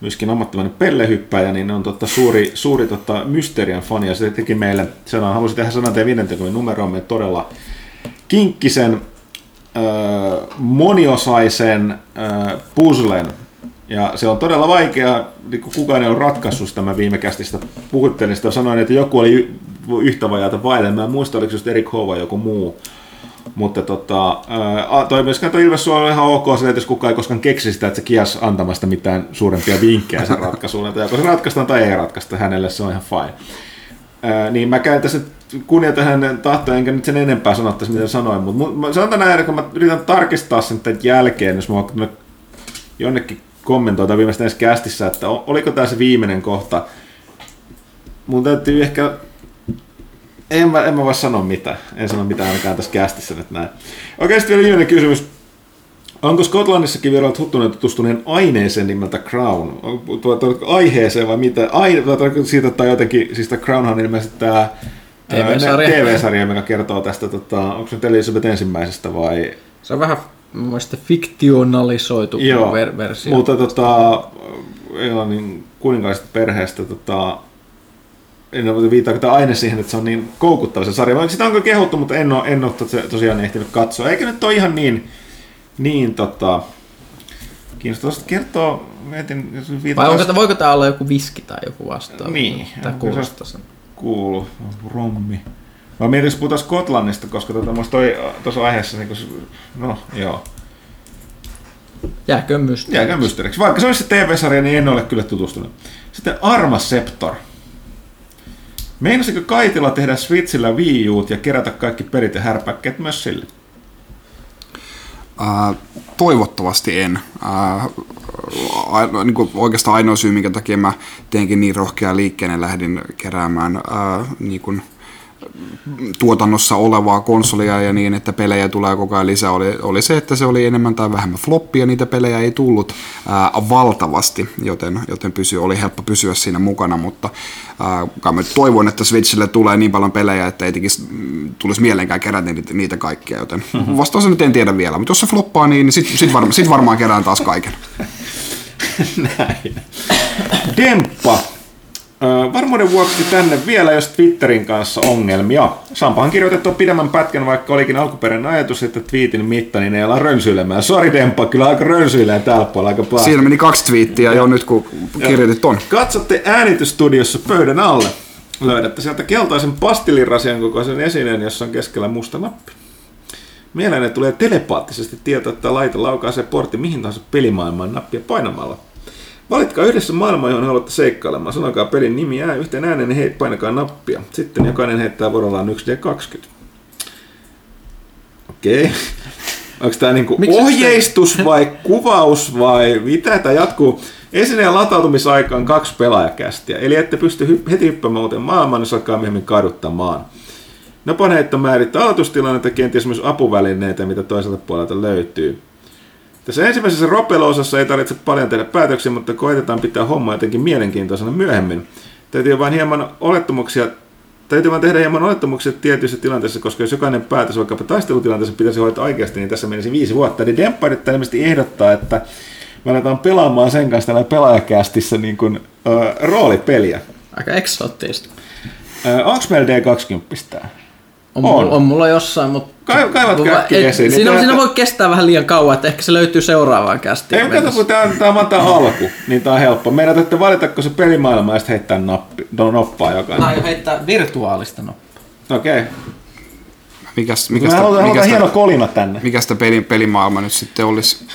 myöskin ammattimainen pellehyppäjä, niin on tota suuri, suuri tota Mysterian fani, ja se teki meille, sanan, halusin tehdä sanan 50 numeroon. Meille todella kinkkisen, ö, moniosaisen ö, puzzlen, ja se on todella vaikea, niin kuin kukaan ei ole ratkaissut sitä, mä viime kästistä puhuttelin sitä, sanoin, että joku oli yhtä vajaata vaille, mä en muista, oliko just Erik H. vai joku muu, mutta tota, ää, toi myöskään toi Ilves on ihan ok sille, että jos kukaan ei koskaan keksi sitä, että se kias antamasta mitään suurempia vinkkejä sen ratkaisuun, että joko se ratkaistaan tai ei ratkaista, hänelle se on ihan fine. Ää, niin mä käyn tässä kunnioitan hänen tahtoa, enkä nyt sen enempää sanottaisi, mitä sanoin, mutta sanotaan näin, kun mä yritän tarkistaa sen tämän jälkeen, jos mä jonnekin kommentoin tai viimeistä ensi kästissä, että oliko tämä se viimeinen kohta. Mun täytyy ehkä en mä, en mä voi sanoa mitä. En sano mitään ainakaan tässä kästissä nyt näin. Okei, sitten vielä viimeinen kysymys. Onko Skotlannissakin vielä huttuneen tutustuneen aineeseen nimeltä Crown? Tuo aiheeseen vai mitä? Aine, siitä tai jotenkin, siis tämä Crownhan on ilmeisesti tämä TV-sarja. TV-sarja, joka kertoo tästä, tota, onko se nyt Elisabeth ensimmäisestä vai... Se on vähän mielestä fiktionalisoitu Joo, ver- versio. mutta tota, Englannin kuninkaallisesta perheestä tota, en ole viittaako tämä aine siihen, että se on niin koukuttava se sarja. Vaikka sitä onko kehuttu, mutta en ole, en ole tos- tosiaan ehtinyt katsoa. Eikä nyt ole ihan niin, niin tota, kiinnostavaa Sitten kertoo, mietin, jos Vai onko, voiko tämä olla joku viski tai joku vastaava? Niin, se- kuulostaa sen. kuulu, rommi. Mä mietin, jos puhutaan Skotlannista, koska tota, musta toi tuossa aiheessa, niin kun, no joo, Jääkö mysteeri? Jääkää mysteeriksi. Vaikka se olisi se TV-sarja, niin en ole kyllä tutustunut. Sitten Arma Septor. Meinasiko Kaitila tehdä Switchillä Wii ja kerätä kaikki pelit ja härpäkkeet myös sille? Ää, toivottavasti en. Ää, a, niin kuin oikeastaan ainoa syy, minkä takia mä teinkin niin rohkea liikkeen ja lähdin keräämään ää, niin kuin, tuotannossa olevaa konsolia ja niin, että pelejä tulee koko ajan lisää, oli, oli se, että se oli enemmän tai vähemmän floppia, niitä pelejä ei tullut ää, valtavasti, joten, joten pysy, oli helppo pysyä siinä mukana, mutta ää, mä toivon, että Switchille tulee niin paljon pelejä, että ei tekisi, mm, tulisi mieleenkään kerätä niitä, niitä kaikkia, joten vastaus nyt en tiedä vielä, mutta jos se floppaa, niin sitten sit, varma, sit varmaan kerään taas kaiken. [LAUGHS] Näin. Demppa. Varmuuden vuoksi tänne vielä, jos Twitterin kanssa ongelmia. Sampahan kirjoitettu pidemmän pätkän, vaikka olikin alkuperäinen ajatus, että twiitin mitta, niin ei ala rönsyilemään. Sori Demppa, kyllä aika rönsyilee täällä puolella aika paljon. Siinä meni kaksi twiittiä jo nyt, kun kirjoitit ton. Katsotte äänitystudiossa pöydän alle. Löydätte sieltä keltaisen pastillirasian kokoisen esineen, jossa on keskellä musta nappi. Mieleenne tulee telepaattisesti tieto, että laite laukaisee portti mihin tahansa pelimaailmaan nappia painamalla. Valitkaa yhdessä maailma, johon haluatte seikkailemaan. Sanokaa pelin nimi ää yhteen ääneen ja heit, painakaa nappia. Sitten jokainen heittää vuorollaan 1D20. Okei. [LAUGHS] Onko tämä niinku Miksi ohjeistus vai [LAUGHS] kuvaus vai mitä? Tämä jatkuu. Esineen latautumisaika on kaksi pelaajakästiä, eli ette pysty hy- heti hyppäämään uuteen maailmaan, jos alkaa myöhemmin kaduttamaan. Nopan heitto määrittää aloitustilannetta kenties myös apuvälineitä, mitä toiselta puolelta löytyy. Tässä ensimmäisessä ropelo-osassa ei tarvitse paljon tehdä päätöksiä, mutta koitetaan pitää homma jotenkin mielenkiintoisena myöhemmin. Täytyy vain hieman olettamuksia Täytyy vain tehdä hieman olettamuksia tietyissä tilanteissa, koska jos jokainen päätös vaikkapa taistelutilanteessa pitäisi hoitaa oikeasti, niin tässä menisi viisi vuotta. Eli Demppa nyt ilmeisesti ehdottaa, että me aletaan pelaamaan sen kanssa tällä pelaajakästissä niin kuin, ö, roolipeliä. Aika eksoottista. Onko meillä D20 tää? On, On. on. on mulla jossain, mutta... Kai- kaivat ei- esiin, niin Siinä, tää- siinä voi kestää vähän liian kauan, että ehkä se löytyy seuraavaan kästiin. Ei, kato, kun tämä on, tää on tää alku, niin tämä on helppo. Meidän täytyy valitako se pelimaailma ja sitten heittää nappi, no, noppaa jokainen. Mä aion heittää virtuaalista no. Okei. Mikäs, Me mikäs, halutaan, halutaan mikäs, hieno kolina tänne. mikä sitä peli, pelimaailma nyt sitten olisi,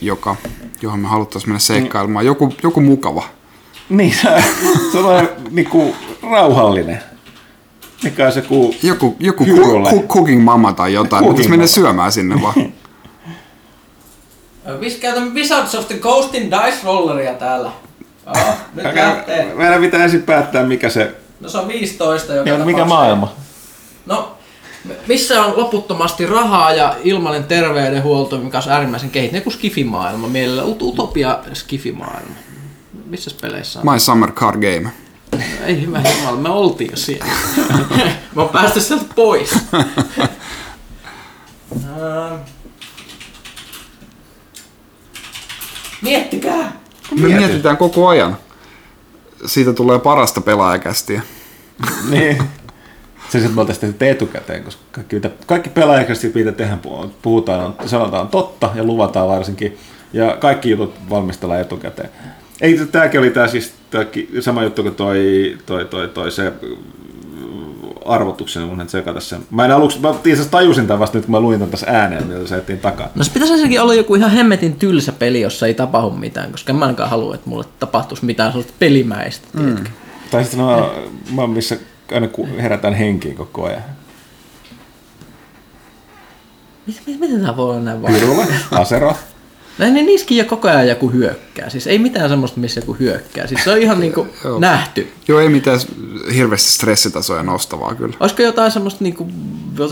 joka, johon me haluttaisiin mennä seikkailemaan. Joku, joku mukava. Niin, se [LAUGHS] se on niinku rauhallinen. Mikä on se ku... Joku, joku ku, ku, cooking mama tai jotain. Pitäisi mennä syömään sinne vaan. [LAUGHS] Käytämme Wizards of the Coastin Dice Rolleria täällä. Oh, nyt lähtee. Meidän pitää ensin päättää, mikä se... No se on 15 joka Ja mikä maailma? No, missä on loputtomasti rahaa ja ilmainen terveydenhuolto, mikä on äärimmäisen kehittynyt, kuin skifimaailma, mielellä ut- utopia skifimaailma. Missä peleissä on? My Summer Card Game. [LAUGHS] Ei hyvä jumala, me oltiin jo siellä. [LAUGHS] me on päästy sieltä pois. [LAUGHS] Ähm. Miettikää! Me mietitään koko ajan. Siitä tulee parasta pelaajakästiä. Niin. Se sitten me oltaisiin tehty etukäteen, koska kaikki, mitä, kaikki pelaajakästi mitä tehdään, puhutaan, sanotaan totta ja luvataan varsinkin. Ja kaikki jutut valmistellaan etukäteen. Ei, tämäkin oli tää siis sama juttu kuin toi, toi, toi, toi se äh, arvotuksen, mun en sekata sen. Mä en aluksi, mä itse tajusin tämän vasta nyt, kun mä luin tämän tässä ääneen, mitä se ettiin takaa. No se pitäisi ensinnäkin olla joku ihan hemmetin tylsä peli, jossa ei tapahdu mitään, koska en mä ainakaan halua, että mulle tapahtuisi mitään sellaista pelimäistä, mm. Tai sitten no, mä missä aina herätään henkiin koko ajan. Miten, miten tämä voi olla näin vaan? Pirula, Asero. [LAUGHS] No niin niissäkin jo koko ajan joku hyökkää. Siis ei mitään semmoista, missä joku hyökkää. Siis se on ihan niinku [LAUGHS] Joo. nähty. Joo, ei mitään hirveästi stressitasoja nostavaa kyllä. Olisiko jotain semmoista niinku,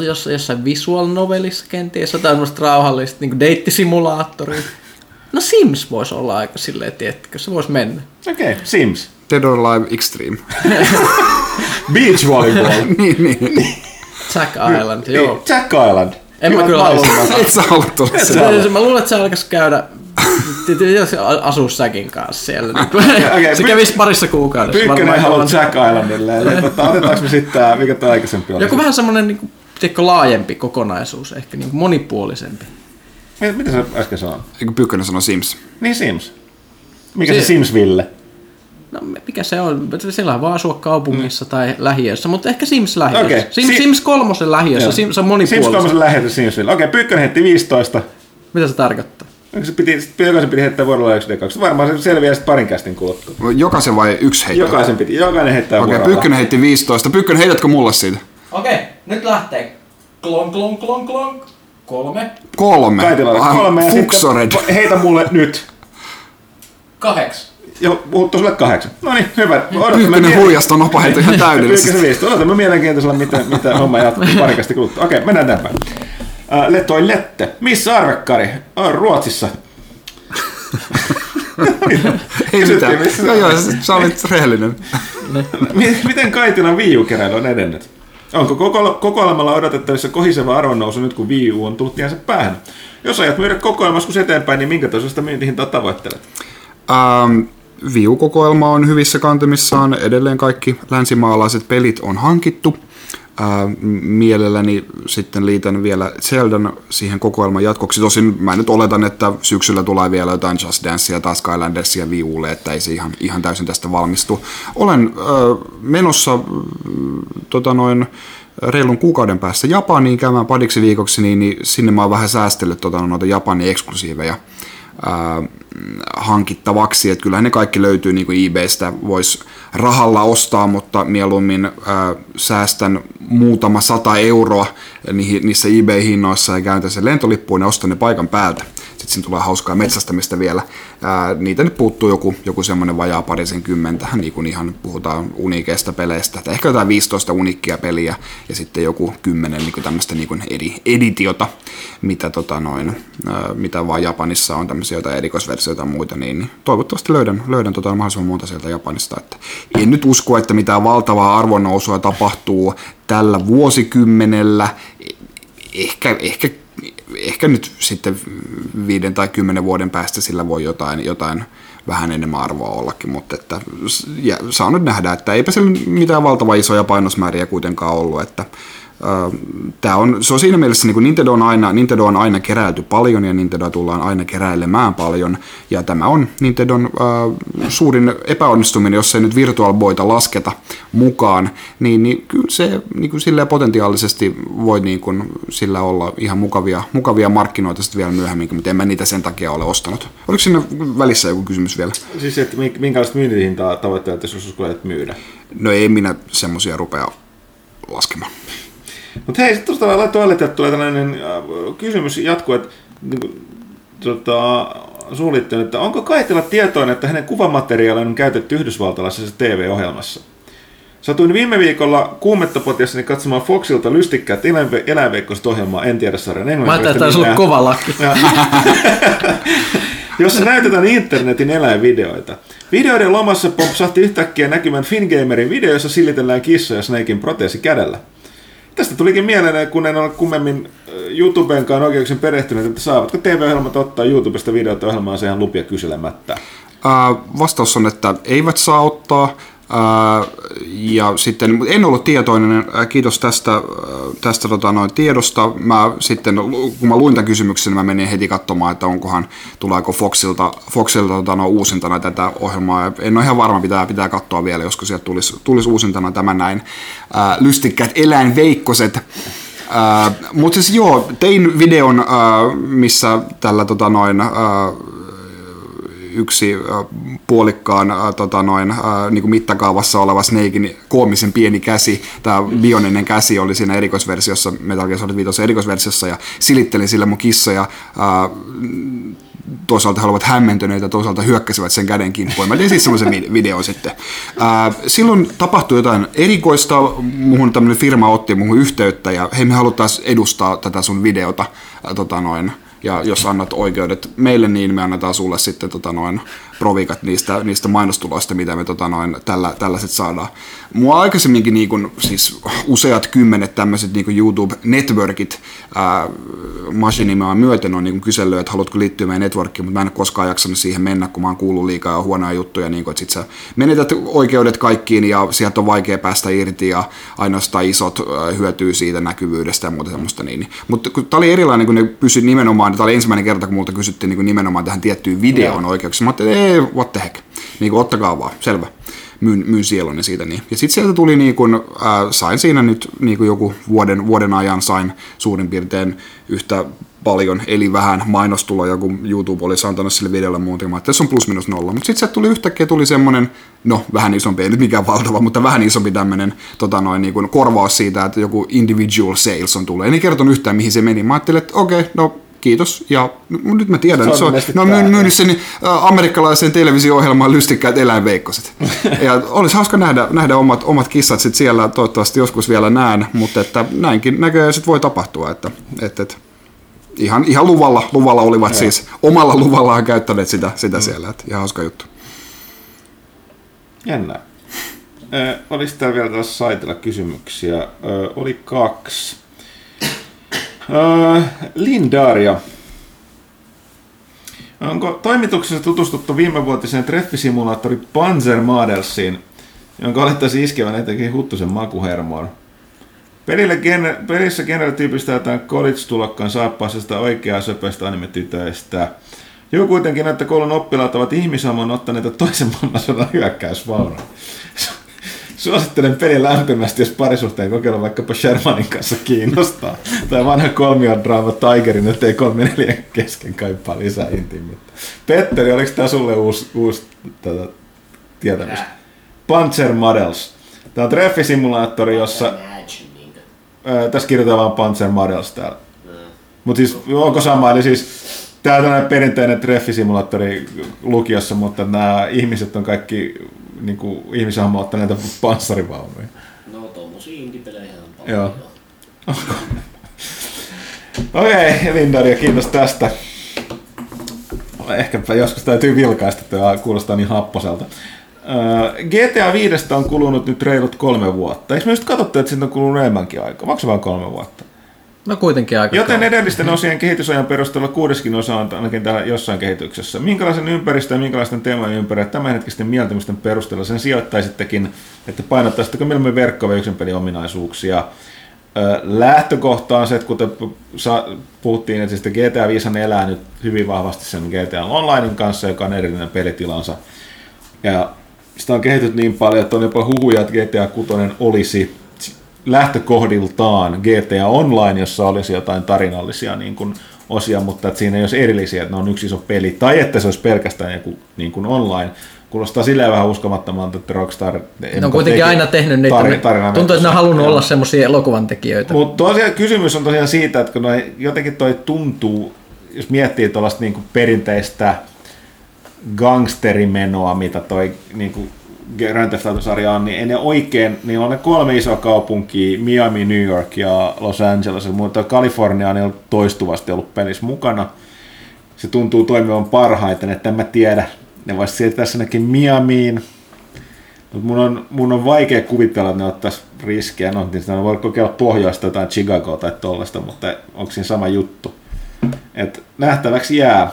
jossain, jossain visual novelissa kenties, jotain semmoista rauhallista niinku deittisimulaattoria? No Sims voisi olla aika silleen, tiettikö, se voisi mennä. Okei, okay, Sims. Dead or Alive Extreme. [LAUGHS] Beach volleyball. [LAUGHS] niin, niin. Jack Island, joo. Jack Island. En mä kyllä halua. Et sä halua tulla. Se, mä luulen, että se alkaisi käydä, jos asuu säkin kanssa siellä. Niin okei, se kävisi parissa kuukaudessa. Pyykkönen ei halua Jack Islandille. Eli tota, otetaanko me sitten tää, mikä tää aikaisempi oli? Joku vähän semmoinen niin tiedätkö, laajempi kokonaisuus, ehkä niin monipuolisempi. Mitä, mitä sä äsken sanoit? Eikö Pyykkönen sanoi Sims? Niin Sims. Mikä se Si- Sims-Ville? No mikä se on? Sillä voi asua kaupungissa tai lähiössä, mutta ehkä Sims lähiössä. Okei, Sims, si- Sims kolmosen lähiössä, Sims on Sims monipuolista. 3 lähetys Simsville. Okei, Pyykkönen heitti 15. Mitä se tarkoittaa? Se piti, jokaisen piti heittää vuorolla 1 d Varmaan se selviää sitten parin kästin kuluttua. Jokaisen vai yksi heitto? Jokaisen piti, jokainen heittää Okei, vuorolla. Pyykkönen heitti 15. Pyykkönen, heitätkö mulle siitä? Okei, nyt lähtee. Klonk, klonk, klonk, klonk. Kolme. Kolme. Kaitilalle kolme ja Fuksored. sitten heitä mulle nyt. Kahdeksi. Joo, puhuttu sulle kahdeksan. No niin, hyvä. Pyykkönen huijasta nopa heitä ihan täydellisesti. Pyykkösen viisi. Odotamme mielenkiintoisella, miten, miten homma jatkuu parikasti kuluttua. Okei, mennään eteenpäin. Äh, Letoi Lette. Missä arvekkari? On Ruotsissa. [LAUGHS] Ei mitään. missä Joo, se joo, on. sä- olit rehellinen. Mi- Miten Kaitilan Wii U-keräily on edennyt? Onko koko, kokoelmalla odotettavissa kohiseva arvonnousu nyt kun Wii U on tullut tiensä päähän? Jos ajat myydä kokoelmaskus eteenpäin, niin minkä tasoista myyntihintaa tavoittelet? Ähm, Viu-kokoelma on hyvissä kantimissaan. Edelleen kaikki länsimaalaiset pelit on hankittu. Ähm, mielelläni sitten liitän vielä Zeldan siihen kokoelman jatkoksi. Tosin mä nyt oletan, että syksyllä tulee vielä jotain Just Dancea tai Skylandersia Viulle, että ei se ihan, ihan täysin tästä valmistu. Olen äh, menossa tota noin, reilun kuukauden päästä Japaniin käymään pariksi viikoksi, niin, niin sinne mä oon vähän säästellyt tota, noita Japanin eksklusiiveja ää, hankittavaksi. Että kyllähän ne kaikki löytyy niin kuin eBaystä, voisi rahalla ostaa, mutta mieluummin ää, säästän muutama sata euroa niissä eBay-hinnoissa ja käytän sen lentolippuun ja ostan ne paikan päältä. Sitten siinä tulee hauskaa metsästämistä vielä. Ää, niitä nyt puuttuu joku, joku semmoinen vajaa parisen kymmentä, niin kuin ihan puhutaan unikeista peleistä. Tai ehkä jotain 15 unikkia peliä ja sitten joku kymmenen niin kuin tämmöistä niin edi, editiota, mitä, tota noin, ää, mitä vaan Japanissa on tämmöisiä jotain erikoisversioita ja muita, niin, niin toivottavasti löydän, löydän tota mahdollisimman monta sieltä Japanista. Että en nyt usko, että mitään valtavaa arvonnousua tapahtuu tällä vuosikymmenellä. Ehkä, ehkä, ehkä nyt sitten viiden tai kymmenen vuoden päästä sillä voi jotain, jotain vähän enemmän arvoa ollakin, mutta että, ja saa nyt nähdä, että eipä sillä mitään valtavan isoja painosmääriä kuitenkaan ollut, että Tämä on, se on siinä mielessä, niin kuin Nintendo, on aina, Nintendo on aina keräilty paljon ja Nintendo tullaan aina keräilemään paljon. Ja tämä on Nintendon äh, suurin epäonnistuminen, jos ei nyt Virtual Boyta lasketa mukaan, niin, niin kyllä se niin kuin silleen potentiaalisesti voi niin kuin, sillä olla ihan mukavia, mukavia markkinoita sitten vielä myöhemmin, mutta en mä niitä sen takia ole ostanut. Oliko siinä välissä joku kysymys vielä? Siis, että mink- minkälaista myyntihintaa tavoittelet, jos uskot myydä? No ei minä semmosia rupea laskemaan. Mutta hei, sitten tuosta toiletilta tulee tällainen äh, kysymys jatkuu, että niin kuin, tota, että onko Kaitila tietoinen, että hänen kuvamateriaalin on käytetty yhdysvaltalaisessa TV-ohjelmassa? Satuin viime viikolla kuumetta potiassani katsomaan Foxilta lystikkäät eläinveikkoiset ohjelmaa, en tiedä sarjan Mä englanniksi. ajattelin, että kova lakki. [LAUGHS] jossa näytetään internetin eläinvideoita. Videoiden lomassa pompsahti yhtäkkiä näkymän Fingamerin video, jossa silitellään kissoja ja Snakein proteesi kädellä. Tästä tulikin mieleen, kun en ole kummemmin äh, YouTubenkaan oikeuksien perehtynyt, että saavatko TV-ohjelmat ottaa YouTubesta videoita ohjelmaan ihan lupia kyselemättä. Ää, vastaus on, että eivät saa ottaa. Ja sitten en ollut tietoinen, kiitos tästä, tästä tota, noin, tiedosta. Mä sitten, kun mä luin tämän kysymyksen, mä menin heti katsomaan, että onkohan, tuleeko Foxilta, Foxilta tota, no, uusintana tätä ohjelmaa. En ole ihan varma, pitää, pitää katsoa vielä, josko sieltä tulisi, tulisi uusintana tämä näin. Ää, lystikkäät eläinveikkoset. Mutta siis joo, tein videon, missä tällä tota, noin, yksi puolikkaan tota noin, niin kuin mittakaavassa oleva Snakein koomisen pieni käsi, tämä bioninen käsi oli siinä erikoisversiossa, Metal Gear Solid 5 erikoisversiossa, ja silittelin sillä mun kissoja, toisaalta he olivat hämmentyneitä, toisaalta hyökkäsivät sen käden kimppuun. Mä tein siis semmoisen vi- videon sitten. Ää, silloin tapahtui jotain erikoista, muhun tämmöinen firma otti muhun yhteyttä, ja hei me haluttaisiin edustaa tätä sun videota, ää, tota noin, ja jos annat oikeudet meille, niin me annetaan sulle sitten tota noin, provikat niistä, niistä mainostuloista, mitä me tota noin, tällä, tällaiset saadaan. Mua aikaisemminkin niin kun, siis useat kymmenet tämmöiset niin YouTube-networkit ää, Machinimaa myöten on niin kysellyt, että haluatko liittyä meidän networkkiin, mutta mä en ole koskaan jaksanut siihen mennä, kun mä oon kuullut liikaa ja huonoja juttuja, niin kun, että sit sä menetät oikeudet kaikkiin ja sieltä on vaikea päästä irti ja ainoastaan isot hyötyy siitä näkyvyydestä ja muuta semmoista. Niin. Mutta kun tää oli erilainen, kun ne pysyi nimenomaan, tämä oli ensimmäinen kerta, kun multa kysyttiin niin nimenomaan tähän tiettyyn videoon oikeuksia. Mä ajattelin, ei, what the heck, niin kuin, ottakaa vaan, selvä myyn, myyn sieluni siitä. Niin. Ja sitten sieltä tuli, niin kun, ää, sain siinä nyt niin kun joku vuoden, vuoden ajan sain suurin piirtein yhtä paljon, eli vähän mainostuloja, kun YouTube oli antanut sille videolle muuten. Että se on plus minus nolla. Mutta sitten sieltä tuli yhtäkkiä tuli semmoinen, no vähän isompi, ei nyt mikään valtava, mutta vähän isompi tämmöinen tota noin, niin kun korvaus siitä, että joku individual sales on tullut. En kertonut yhtään, mihin se meni. Mä ajattelin, että okei, okay, no kiitos. Ja nyt mä tiedän, Se on se on, ne on tää, myy- myynyt sen amerikkalaiseen televisio-ohjelmaan lystikkäät eläinveikkoset. [LAUGHS] ja olisi hauska nähdä, nähdä omat, omat kissat sit siellä, toivottavasti joskus vielä näen, mutta että näinkin näköjään sit voi tapahtua, että, että, että ihan, ihan luvalla, luvalla olivat siis, omalla luvallaan käyttäneet sitä, sitä mm. siellä, että ihan hauska juttu. Jännä. Ö, olis täällä vielä tässä saitella kysymyksiä? Ö, oli kaksi. Ö, Lindaria. Onko toimituksessa tutustuttu viimevuotiseen treffisimulaattori Panzer Modelsiin, jonka olettaisi iskevän etenkin huttusen makuhermoon? Pelille gener- pelissä generatyypistä jotain college-tulokkaan saappaasesta oikeaa söpöistä animetytöistä. Joku kuitenkin, että koulun oppilaat ovat ihmisamon ottaneita toisen maailmansodan hyökkäysvaunuja. Suosittelen pelin lämpimästi, jos parisuhteen kokeilu vaikkapa Shermanin kanssa kiinnostaa. Tai vanha kolmion draama Tigerin, nyt ei kolme neljä kesken kaipaa lisää intiimiutta. Petteri, oliko tämä sulle uusi, uusi tätä, tietämys? Panzer Models. Tämä on treffisimulaattori, jossa... Ää, tässä kirjoitetaan vaan Panzer Models täällä. Mutta siis onko sama, eli siis tämä on perinteinen treffisimulaattori lukiossa, mutta nämä ihmiset on kaikki niin kuin, ihmisiä on ottaneita panssarivaunuja. No tommosia indie-pelejä on paljon. Joo. Okei, okay, Lindaria, kiitos tästä. Ehkäpä joskus täytyy vilkaista, että kuulostaa niin happoselta. GTA 5 on kulunut nyt reilut kolme vuotta. Eikö me just katsottu, että siitä on kulunut enemmänkin aikaa? Onko se vain kolme vuotta? No kuitenkin aika Joten kauan. edellisten osien kehitysajan perusteella kuudeskin osa on ainakin täällä jossain kehityksessä. Minkälaisen ympäristön ja minkälaisten teemojen ympärillä tämänhetkisten mieltymysten perusteella sen sijoittaisittekin, että painottaisitteko mieluummin verkko- vai yksin peliominaisuuksia? Ö, Lähtökohta on se, että kuten puhuttiin, että siis GTA 5 elää nyt hyvin vahvasti sen GTA Onlinein kanssa, joka on erillinen pelitilansa. Ja sitä on kehitetty niin paljon, että on jopa huhuja, että GTA 6 olisi lähtökohdiltaan GTA Online, jossa olisi jotain tarinallisia niin kuin, osia, mutta että siinä ei olisi erillisiä, että ne on yksi iso peli, tai että se olisi pelkästään joku niin kuin online. kuulostaa silleen vähän uskomattomalta, että Rockstar... Ne on kuitenkin aina tehnyt niitä. Tar- tarina- tuntuu, että ne on halunnut olla semmoisia elokuvan tekijöitä. Mutta tosiaan kysymys on tosiaan siitä, että kun noi, jotenkin toi tuntuu, jos miettii tuollaista niinku perinteistä gangsterimenoa, mitä toi niinku Grand Theft Auto-sarja on, niin ei ne oikein, niillä on ne kolme isoa kaupunkia, Miami, New York ja Los Angeles, mutta Kalifornia on niillä toistuvasti ollut pelissä mukana. Se tuntuu toimivan parhaiten, että en mä tiedä, ne voisi siirtää sinnekin Miamiin, Mut mun on, mun on vaikea kuvitella, että ne ottais riskejä. No, niin ne voi kokeilla pohjoista jotain Chicagoa tai tollasta, mutta onko siinä sama juttu? Et nähtäväksi jää.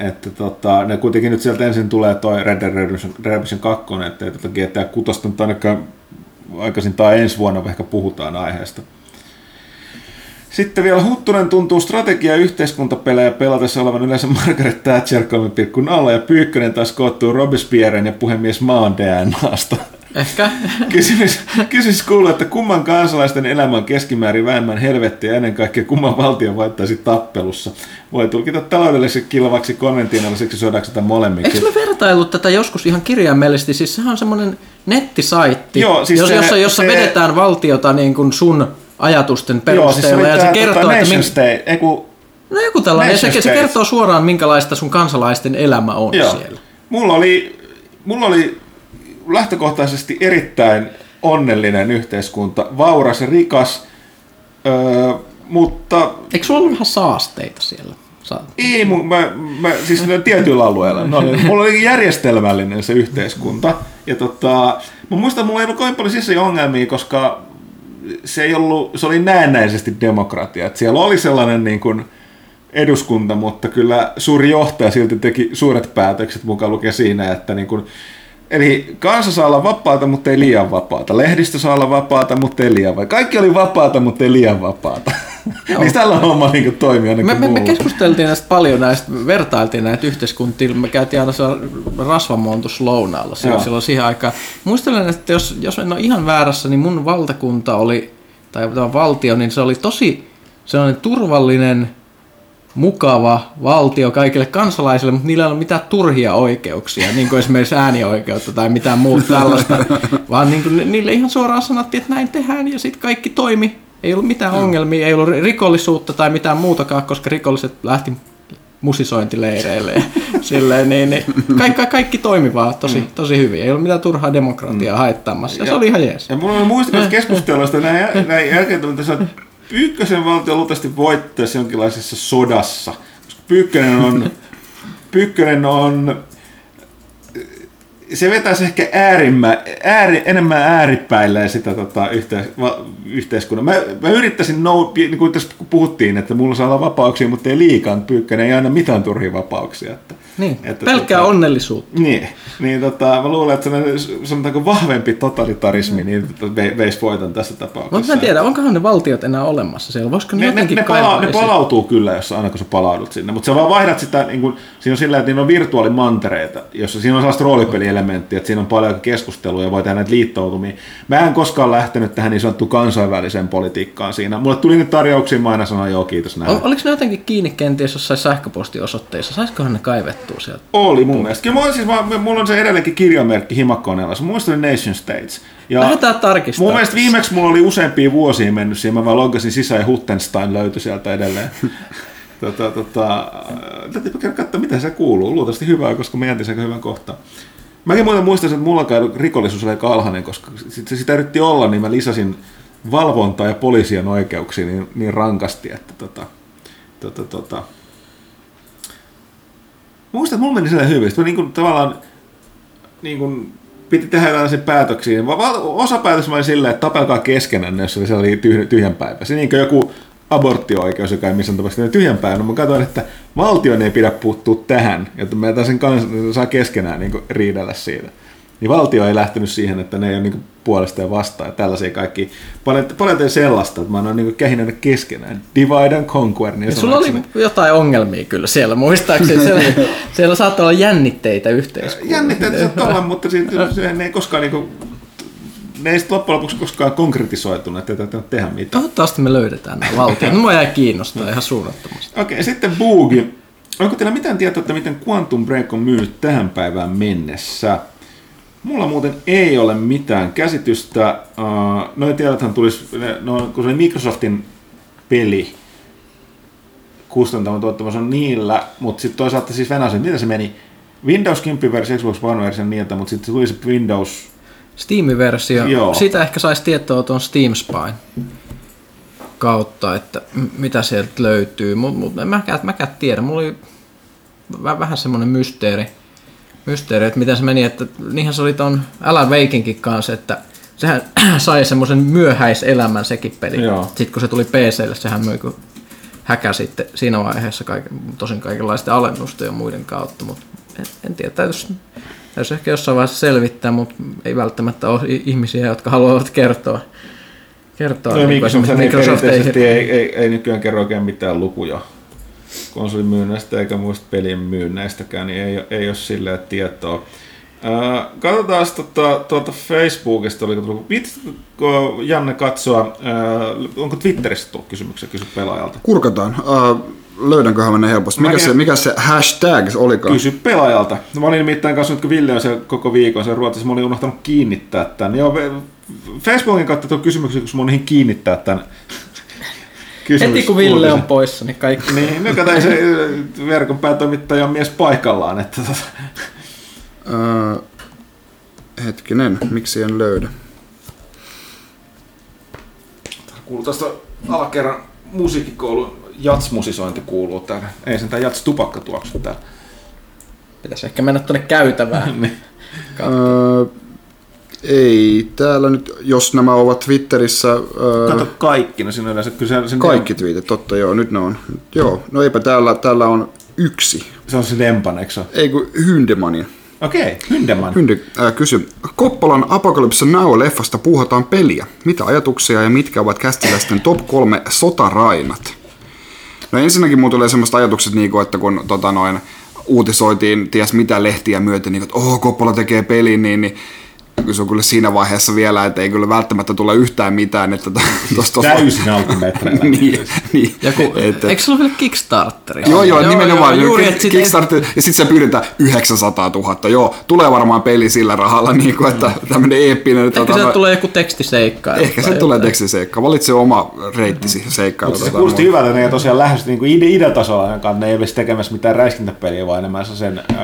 Että tota, ne kuitenkin nyt sieltä ensin tulee toi Red Dead Redemption, Redemption 2, että ei tota GTA 6 nyt ainakaan aikaisin tai ensi vuonna ehkä puhutaan aiheesta. Sitten vielä Huttunen tuntuu strategia- ja yhteiskuntapelejä pelatessa olevan yleensä Margaret Thatcher 3.0 ja Pyykkönen taas koottuu Robespierren ja puhemies maan DNAsta. Ehkä. [LAUGHS] Kysymys, kysymys kuuluu, että kumman kansalaisten elämä on keskimäärin vähemmän helvettiä ja ennen kaikkea kumman valtio voittaisi tappelussa. Voi tulkita taloudelliseksi kilvaksi, konventionaaliseksi sodaksi tai molemmiksi. Eikö me vertaillut tätä joskus ihan kirjaimellisesti? Siis sehän on semmoinen nettisaitti, Joo, siis jos, se- jossa, jossa se- vedetään valtiota niin kuin sun ajatusten Joo, siis perusteella. ja se kertoo, tota, että min... Ei kun, no joku tällainen, se, se kertoo suoraan, minkälaista sun kansalaisten elämä on Joo. siellä. Mulla oli, mulla oli lähtökohtaisesti erittäin onnellinen yhteiskunta, vauras ja rikas, öö, mutta Eikö sulla ollut vähän saasteita siellä? Ei, mu- mä, mä, siis tietyillä alueilla. No, niin, mulla oli järjestelmällinen se yhteiskunta. Ja tota, mä muistan, mulla ei ollut kovin paljon sisäisiä ongelmia, koska se, ei ollut, se oli näennäisesti demokratia. Et siellä oli sellainen niin kuin eduskunta, mutta kyllä suuri johtaja silti teki suuret päätökset mukaan lukee siinä, että niin kuin, Eli kansa saa olla vapaata, mutta ei liian vapaata. Lehdistö saa olla vapaata, mutta ei liian vapaata. Kaikki oli vapaata, mutta ei liian vapaata. niin tällä homma niin toimii ainakin Me, me, me keskusteltiin näistä paljon näistä, vertailtiin näitä yhteiskuntia, me käytiin aina rasvamontus lounaalla silloin, silloin siihen aikaan. Muistelen, että jos, jos en ole ihan väärässä, niin mun valtakunta oli, tai tämä valtio, niin se oli tosi sellainen turvallinen, mukava valtio kaikille kansalaisille, mutta niillä ei ole mitään turhia oikeuksia, niin kuin esimerkiksi äänioikeutta tai mitään muuta tällaista, vaan niin kuin, ni- niille ihan suoraan sanottiin, että näin tehdään ja sitten kaikki toimi. Ei ollut mitään ongelmia, ei ollut rikollisuutta tai mitään muutakaan, koska rikolliset lähti musisointileireille ja [LAUGHS] silleen, niin, niin kaikki, kaikki toimi vaan tosi, tosi hyvin. Ei ollut mitään turhaa demokratiaa haittamassa ja se oli ihan jees. Ja mulla on muistakas keskustelusta näin, näin jälkeen, että Pyykkösen valtio luultavasti voittaisi jonkinlaisessa sodassa. Koska Pyykkönen on, [LAUGHS] Pyykkönen on se vetäisi ehkä äärimmä, ääri, enemmän ääripäille sitä tota, yhteis, va, yhteiskunnan. Mä, mä yrittäisin, nou, niin kuin tässä puhuttiin, että mulla saa olla vapauksia, mutta ei liikaa. Pyykkönen ei aina mitään turhia vapauksia. Että, Niin, että, pelkkää tota- onnellisuutta. niin, niin tota, mä luulen, että sanotaanko vahvempi totalitarismi niin ve- veisi voiton tässä tapauksessa. Mutta mä en tiedä, onkohan ne valtiot enää olemassa siellä. Voisiko ne, Ne, ne, jotenkin ne, kaivaa pala- ne palautuu kyllä, jos aina kun sä palaudut sinne, mutta sä vaan vaihdat sitä, niin kun, siinä on sillä, että niillä on virtuaalimantereita, jossa siinä on sellaista roolipelielementtiä, että siinä on paljon keskustelua ja voi tehdä näitä liittoutumia. Mä en koskaan lähtenyt tähän niin sanottuun kansainväliseen politiikkaan siinä. Mulle tuli nyt tarjouksia, mä aina sanoin joo kiitos näin. Ol, oliko ne jotenkin kiinni kenties jossain sähköpostiosoitteissa? Saisikohan ne kaivettua sieltä? Oli mun mielestä. Kyllä mulla, on siis, mulla on se edelleenkin kirjamerkki himakoneella. Se muisteli Nation States. Ja Lähdetään tarkistamaan. mun mielestä viimeksi mulla oli useampia vuosia mennyt siihen. Mä vaan logasin sisään ja Huttenstein löytyi sieltä edelleen. [LAUGHS] tota, tota, täytyypä käydä katsoa, mitä se kuuluu. Luultavasti hyvää, koska mä jätin sen hyvän kohtaan. Mäkin muuten muistan, että mulla rikollisuus oli aika alhainen, koska sit se sitä yritti olla, niin mä lisäsin valvontaa ja poliisien oikeuksia niin, niin rankasti, että tota, tota, tota, Muistan, että mulla meni sellainen hyvin. Sitten mä niin kuin, tavallaan niin kuin, piti tehdä tällaisia päätöksiä. Osa päätös oli silleen, että tapelkaa keskenään, jos oli sellainen tyhjän, tyhjänpäivä. Se niin kuin joku aborttio-oikeus, joka ei missään tapauksessa tyhjänpäivä. Mä katsoin, että valtion ei pidä puuttua tähän, jotta me sen kanssa saa keskenään niin kuin, riidellä siitä. Niin valtio ei lähtenyt siihen, että ne ei ole niin kuin, puolesta ja vastaan ja tällaisia kaikki. Paljon, paljon sellaista, että mä annoin niin kehinnä ne keskenään. Divide and conquer. Niin Sulla oli jotain ongelmia kyllä siellä, muistaakseni. [LAUGHS] Siellä, siellä saattaa olla jännitteitä yhteiskunnassa. Jännitteitä se olla, mutta siitä, [LAUGHS] se, ei koskaan niinku, ne ei sit loppujen lopuksi koskaan konkretisoitunut, että ei täytynyt tehdä mitään. Toivottavasti me löydetään nämä valtiot. Mua jäi kiinnostaa ihan suunnattomasti. Okei, sitten Boogi. onko teillä mitään tietoa, että miten Quantum Break on myynyt tähän päivään mennessä? Mulla muuten ei ole mitään käsitystä. Noin tiedothan tulisi, no, kun se oli Microsoftin peli, kustantama tuottamus on niillä, mutta sitten toisaalta siis Venäjä, miten se meni? Windows 10 versio, Xbox One versio niiltä, mutta sitten tuli se Windows Steam-versio, Joo. siitä ehkä saisi tietoa tuon Steam Spyn kautta, että mitä sieltä löytyy, mutta mut en mäkään, mäkään tiedä. Mulla oli vä- vähän semmoinen mysteeri, mysteeri, että miten se meni, että niinhän se oli ton Alan Wakenkin kanssa, että sehän [CLEARS THROAT] sai semmoisen myöhäiselämän sekin peli. Joo. Sitten kun se tuli PClle, sehän myi kuin häkä sitten siinä vaiheessa kaiken, tosin kaikenlaisten alennusten ja muiden kautta, mutta en, en tiedä, täytyisi, täytyisi ehkä jossain vaiheessa selvittää, mutta ei välttämättä ole ihmisiä, jotka haluavat kertoa. kertoa No, niin kuin Microsoft, ei, ei, ei, ei, ei, nykyään kerro oikein mitään lukuja konsolimyynnäistä eikä muista pelien myynneistäkään, niin ei, ei ole silleen tietoa. Katsotaan tuota, tuolta Facebookista, oliko tullut, vitsikö Janne katsoa, onko Twitterissä tullut kysymyksiä kysy pelaajalta? Kurkataan. Uh, löydänköhän mä ne helposti. Mikä Mäkin- se, mikä se hashtag olikaan? Kysy pelaajalta. Mä olin nimittäin kanssa nyt, kun Ville on siellä koko viikon siellä Ruotsissa, mä olin unohtanut kiinnittää tämän. Joo, Facebookin kautta tuon kysymyksen, kun mä olin kiinnittää tämän. heti kun Ville on poissa, niin kaikki. Niin, no kato, se äh, verkon päätoimittaja on mies paikallaan. Että, tota, Uh, hetkinen, miksi en löydä? kuuluu tuosta alakerran musiikkikoulun jatsmusisointi kuuluu täällä. Ei sen tää jats tupakka tuoksu täällä. Pitäisi ehkä mennä tuonne käytävään. [LAUGHS] Niin. Uh, ei, täällä nyt, jos nämä ovat Twitterissä, uh, Kato kaikki, no siinä on yleensä kyllä se, se, kaikki twiitit, totta joo, nyt ne on. Joo, no eipä täällä, täällä on yksi. Se on se Dempan, eikö se? Ei kun Hyndemanin. Okei, Hyndeman. Hyndi äh, kysy. Koppolan Apocalypse Now-leffasta puhutaan peliä. Mitä ajatuksia ja mitkä ovat kästiläisten top kolme sotarainat? No ensinnäkin mulla tulee semmoista ajatukset, niinku, että kun tota noin, uutisoitiin ties mitä lehtiä myöten, niin, että oh, Koppola tekee pelin, niin, niin se on kyllä siinä vaiheessa vielä, että ei kyllä välttämättä tule yhtään mitään. Että to, [LAUGHS] tos, tos, Täysin alkumetreillä. [LAUGHS] niin, niin, Joku, että- eikö se ole vielä Kickstarteri? Joo, joo, nimenomaan. Joo, juuri, Kick- Kickstarter, ja sitten se pyydetään 900 000. Joo, tulee varmaan peli sillä rahalla, niin kuin, että tämmöinen eeppinen. Ehkä tota, no- tulee joku tekstiseikka. Ehkä se tulee tekstiseikka. Valitse oma reittisi seikkailu. Mutta se tota, kuulosti hyvältä, ne ei tosiaan lähes niin kuin ide- idetasolla ainakaan, ne ei olisi tekemässä mitään räiskintäpeliä, vaan enemmän sen äh,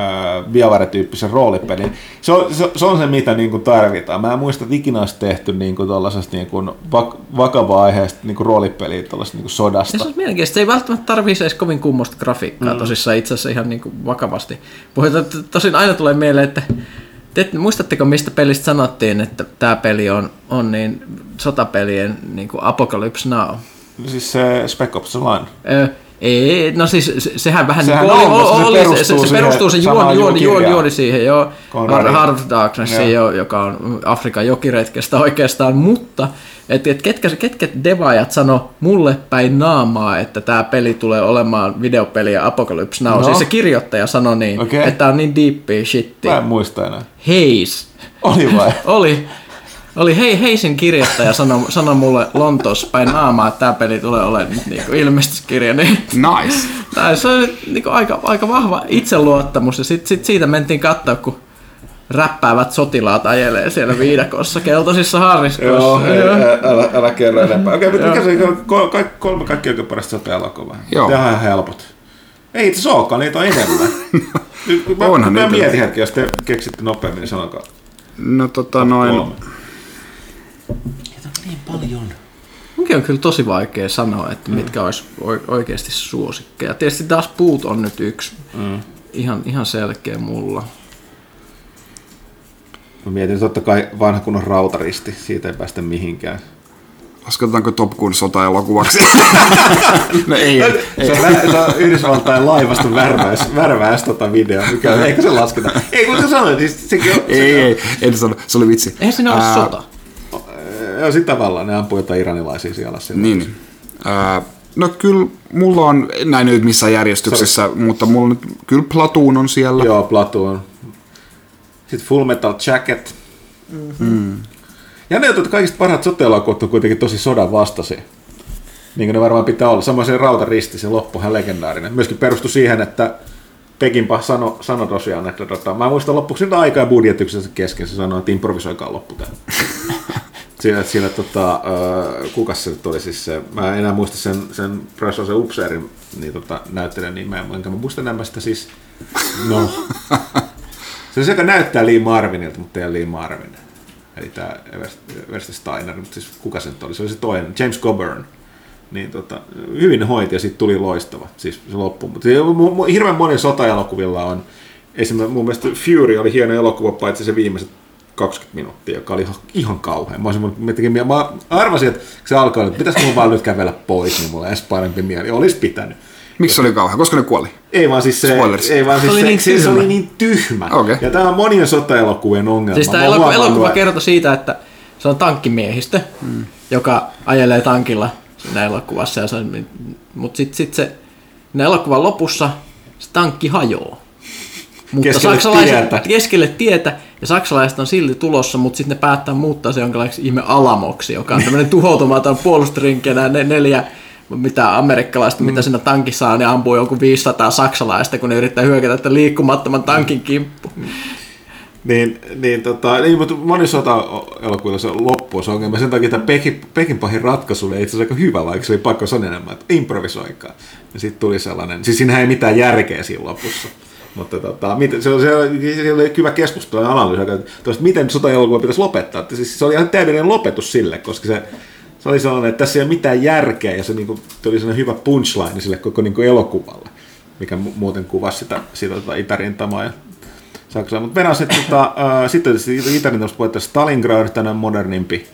BioWare-tyyppisen roolipelin. Se on se, se, on se mitä niin kuin tarvitaan. Mä en muista, että ikinä olisi tehty niin kuin niin kuin vak, vakavaa aiheesta niin kuin roolipeliä tuollaisesta niin kuin Ja sodasta. se on mielenkiintoista. Se ei välttämättä tarvitse edes kovin kummosta grafiikkaa mm. tosissaan itse asiassa ihan niin kuin vakavasti. Puhutaan, että tosin aina tulee mieleen, että te, muistatteko mistä pelistä sanottiin, että tämä peli on, on niin sotapelien niin kuin Apocalypse Now? Siis se Spec Ops Online. Ö, ei, no siis se, sehän vähän Sehän niin kuin on, mutta se oli, oli, se, perustuu se, se perustuu se juoni, juoni, juoni, juoni siihen. Heart of Darknessiin, jo, joka on Afrikan jokiretkestä oikeastaan, mutta et, et ketkä, ketkä devaajat sano mulle päin naamaa, että tämä peli tulee olemaan videopeli ja Apocalypse Now. No. Siis se kirjoittaja sanoi niin, Okei. että tää on niin deeppia shittiä. Mä en muista enää. Heis. Oli vai? [LAUGHS] Oli. Oli hei, Heisin kirjoittaja sanoi sano mulle Lontoossa päin naamaa, että tämä peli tulee olemaan nyt niinku ilmestyskirja. Niin Nice. tai se on niinku aika, aika vahva itseluottamus ja sit, sit siitä mentiin katsoa, kun räppäävät sotilaat ajelee siellä viidakossa keltaisissa harniskoissa. Joo, ei, ä- älä, älä kerro enempää. Okei, mutta mikä se ko- kaikki, kolme kaikki oikein parasta sote-elokuvaa? Joo. Tämä on ihan helpot. Ei itse asiassa olekaan, niitä on enemmän. [LAUGHS] Nyt, mä, Onhan mä mietin hetki, jos te keksitte nopeammin, niin sanokaa. No tota noin. Kolme. Munkin on kyllä tosi vaikea sanoa, että mitkä olisi oi- oikeasti suosikkeja. Tietysti taas puut on nyt yksi. Mm. Ihan, ihan selkeä mulla. Mä mietin totta kai vanha kunnon rautaristi, siitä ei päästä mihinkään. Lasketaanko Top Gun sota-elokuvaksi? [LAUGHS] no ei, ei. Se on, lä- se on Yhdysvaltain laivaston värväys, värväys tota video, mikä, eikö se lasketa? Ei, kun sä sanoit, niin sekin on, Ei, ei, en sano, se oli vitsi. Eihän siinä ole Ää, sota. Joo, sit tavallaan ne ampuu jotain iranilaisia siellä. Niin. Ää, no kyllä mulla on, näin nyt missään järjestyksessä, mutta mulla nyt, kyllä Platoon on siellä. Joo, Platoon. Sitten Full Metal Jacket. Mm-hmm. Ja ne, että kaikista parhaat sote on kuitenkin tosi sodan vastaisia. niin kuin ne varmaan pitää olla. Samoin se rautaristi, se loppuhan legendaarinen. Myöskin perustui siihen, että Pekinpa sano, sano tosiaan, että tota, mä muistan loppuksi nyt aikaa budjetyksensa kesken, se sanoi, että improvisoikaa loppu tähän. [LAUGHS] Siinä, siinä tota, äh, kukas se nyt oli siis se, mä en enää muista sen, sen Presosen upseerin niin tota, näyttelijän nimeä, enkä mä muista enää sitä siis, no, [LAUGHS] se on se, joka näyttää Lee Marvinilta, mutta ei ole Lee Marvin. Eli tämä Eversti Steiner, mutta siis kuka se nyt oli? Se oli se toinen, James Coburn. Niin tota, hyvin hoiti ja sitten tuli loistava, siis se loppu. Mutta hirveän monen sotaelokuvilla on, esimerkiksi mun mielestä Fury oli hieno elokuva, paitsi se viimeiset 20 minuuttia, joka oli ihan, ihan kauhean. Mä, olisin, mä, tekin, mä arvasin, että se alkoi, että pitäisikö mun vaan nyt kävellä pois, niin mulla edes parempi mieli. Olisi pitänyt. Miksi se oli kauhean? Koska ne kuoli? Ei vaan siis se, Spoilers. ei vaan siis Se se, oli niin se, se, tyhmä. oli niin tyhmä. Okei. Ja tämä on monien sotaelokuvien ongelma. Siis tämä elokuva, elokuva kertoi siitä, että se on tankkimiehistö, mm. joka ajelee tankilla siinä elokuvassa. Ja se, mutta sitten sit se, ne elokuvan lopussa se tankki hajoaa. Mutta Keskelle saksalaiset, tietä. keskelle tietä, ja saksalaiset on silti tulossa, mutta sitten ne päättää muuttaa se jonkinlaiseksi ihme alamoksi, joka on tämmöinen tuhoutumaton [LAUGHS] nämä ne neljä mitä amerikkalaista, Mm. mitä siinä tankissa on, ne ampuu joku 500 saksalaista, kun ne yrittää hyökätä tämän liikkumattoman tankin kimppu. Niin, niin, tota, niin mutta monissa sota-elokuvissa se loppuu se ongelma. Sen takia tämä Pekin, Pekin pahin ratkaisu oli itse asiassa aika hyvä, vaikka se oli pakko sanoa enemmän, että improvisoikaa. Ja sitten tuli sellainen, siis siinähän ei mitään järkeä siinä lopussa. Mutta tota, miten, se, oli, se, oli, se oli hyvä keskustelu ja analyysi, että miten sota-elokuva pitäisi lopettaa. Että siis se oli ihan täydellinen lopetus sille, koska se, se oli sellainen, että tässä ei ole mitään järkeä ja se niinku, tuli sellainen hyvä punchline sille koko niinku elokuvalle, mikä mu- muuten kuvasi sitä, sitä tota itärintamaa ja Saksaa. Mutta mennään sitten, tota, äh, sitten Itärintamasta Stalingrad, tänään modernimpi,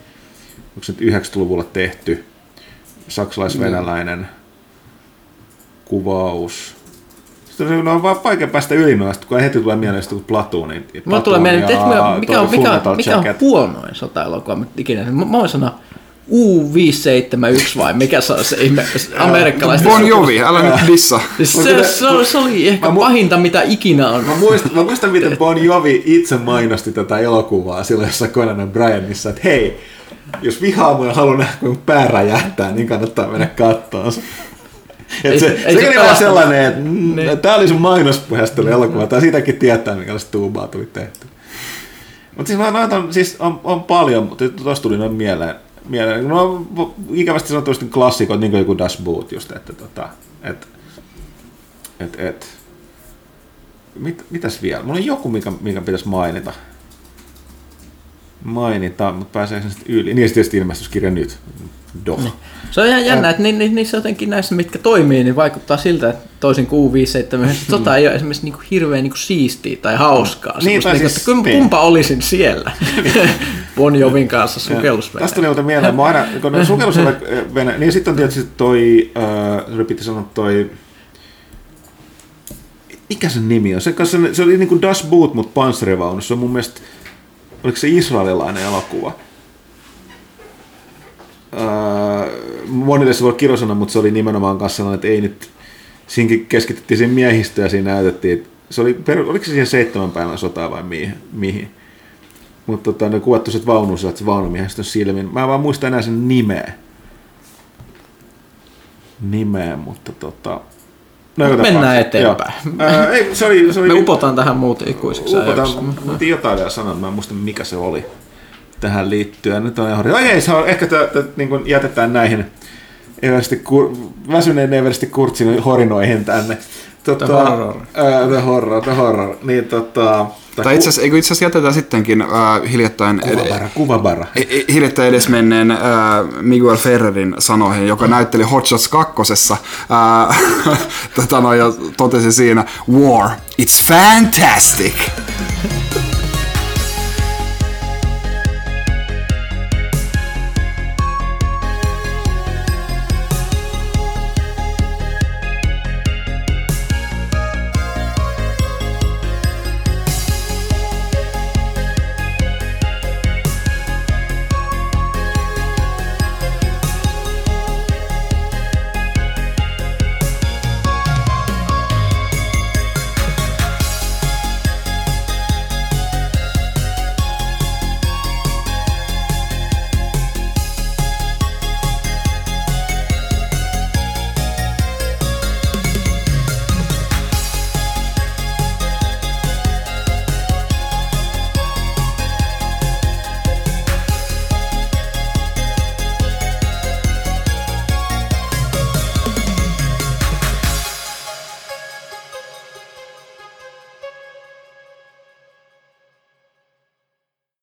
onko se nyt 90-luvulla tehty, saksalais-venäläinen kuvaus. Sitten se on vaan vaikea päästä yli noista, kun heti tulee mieleen sitten Platoon. Niin, Mulla tulee mieleen, että mikä on, mikä on, mikä on, mikä on on huonoin sotaelokuva ikinä. Mä, mä voin sanoa U571 vai mikä se on se amerikkalaisten... Bon Jovi, älä nyt dissa. [LAUGHS] Se, se, oli, se oli ehkä Mä pahinta, mitä ikinä on. Mä muistan, mä muistan, miten Bon Jovi itse mainosti tätä elokuvaa silloin jossain Conan O'Brienissa, että hei, jos vihaa mua ja haluaa nähdä, kun pää räjähtää, niin kannattaa mennä. Ei Et se, se- se, ei se oli sellainen, että mm, Niin. tämä oli sun mainospuheesta elokuva, tai siitäkin tietää, minkälaista tuubaa tuli tehty. Mutta siis, noita on, siis on, on, paljon, mutta tuossa tuli noin mieleen. mieleen. No, ikävästi sanottu sitten klassikot, niin kuin joku Das Boot just, että tota, et, et, et. Mit, mitäs vielä? Mulla on joku, mikä, mikä pitäisi mainita. Mainita, mutta pääseekö se sitten yli? Niin, tietysti ilmestyskirja nyt. Doh. Niin. Se on ihan jännä, että ni, ni, niissä jotenkin näissä, mitkä toimii, niin vaikuttaa siltä, että toisin kuin U571, sota ei ole esimerkiksi niinku hirveän niinku siistiä tai hauskaa. Niin, tai niinku, siis- että kumpa, niin. olisin siellä [LAUGHS] Bon Jovin kanssa Tästä sukellusveneellä. tuli muuten mieleen, mä aina, kun ne sukellus venä, niin sitten on tietysti toi, äh, se piti sanoa toi, mikä sen nimi on? Se, kanssa, se oli niinku Das Boot, mutta panssarivaunus. Se on mun mielestä, oliko se israelilainen elokuva? Äh, monille se voi kirosana, mutta se oli nimenomaan kanssa sellainen, että ei nyt, siinäkin keskityttiin siihen miehistöön ja siinä näytettiin, että se oli, oliko se siihen seitsemän päivän sotaa vai mihin? mihin? Mutta tota, ne kuvattu sit vaunussa, että se vaunumiehistön silmin. Mä en vaan muista enää sen nimeä. Nimeä, mutta tota... No, Mennään eteenpäin. joo. Ää, ei, se oli, se oli Me upotaan tähän muuten ikuisiksi ajaksi. upotan, mä piti jotain vielä sanoa, mä en muista mikä se oli tähän liittyen. Nyt on ihan Ai ei, se on, ehkä tä, tä, niin jätetään näihin Eversti, kur, väsyneen Eversti Kurtsin horinoihin tänne. Tota, The horror. Ää, the horror, the horror. Niin, tota, Tai itse asiassa, eikö itse asiassa jätetään sittenkin äh, hiljattain, Kuvabara, kuvabara. e- e- hiljattain edesmenneen äh, Miguel Ferrerin sanoihin, joka näytteli Hot Shots 2. Äh, [LAUGHS] tota, no, ja totesi siinä, War, it's fantastic! [LAUGHS]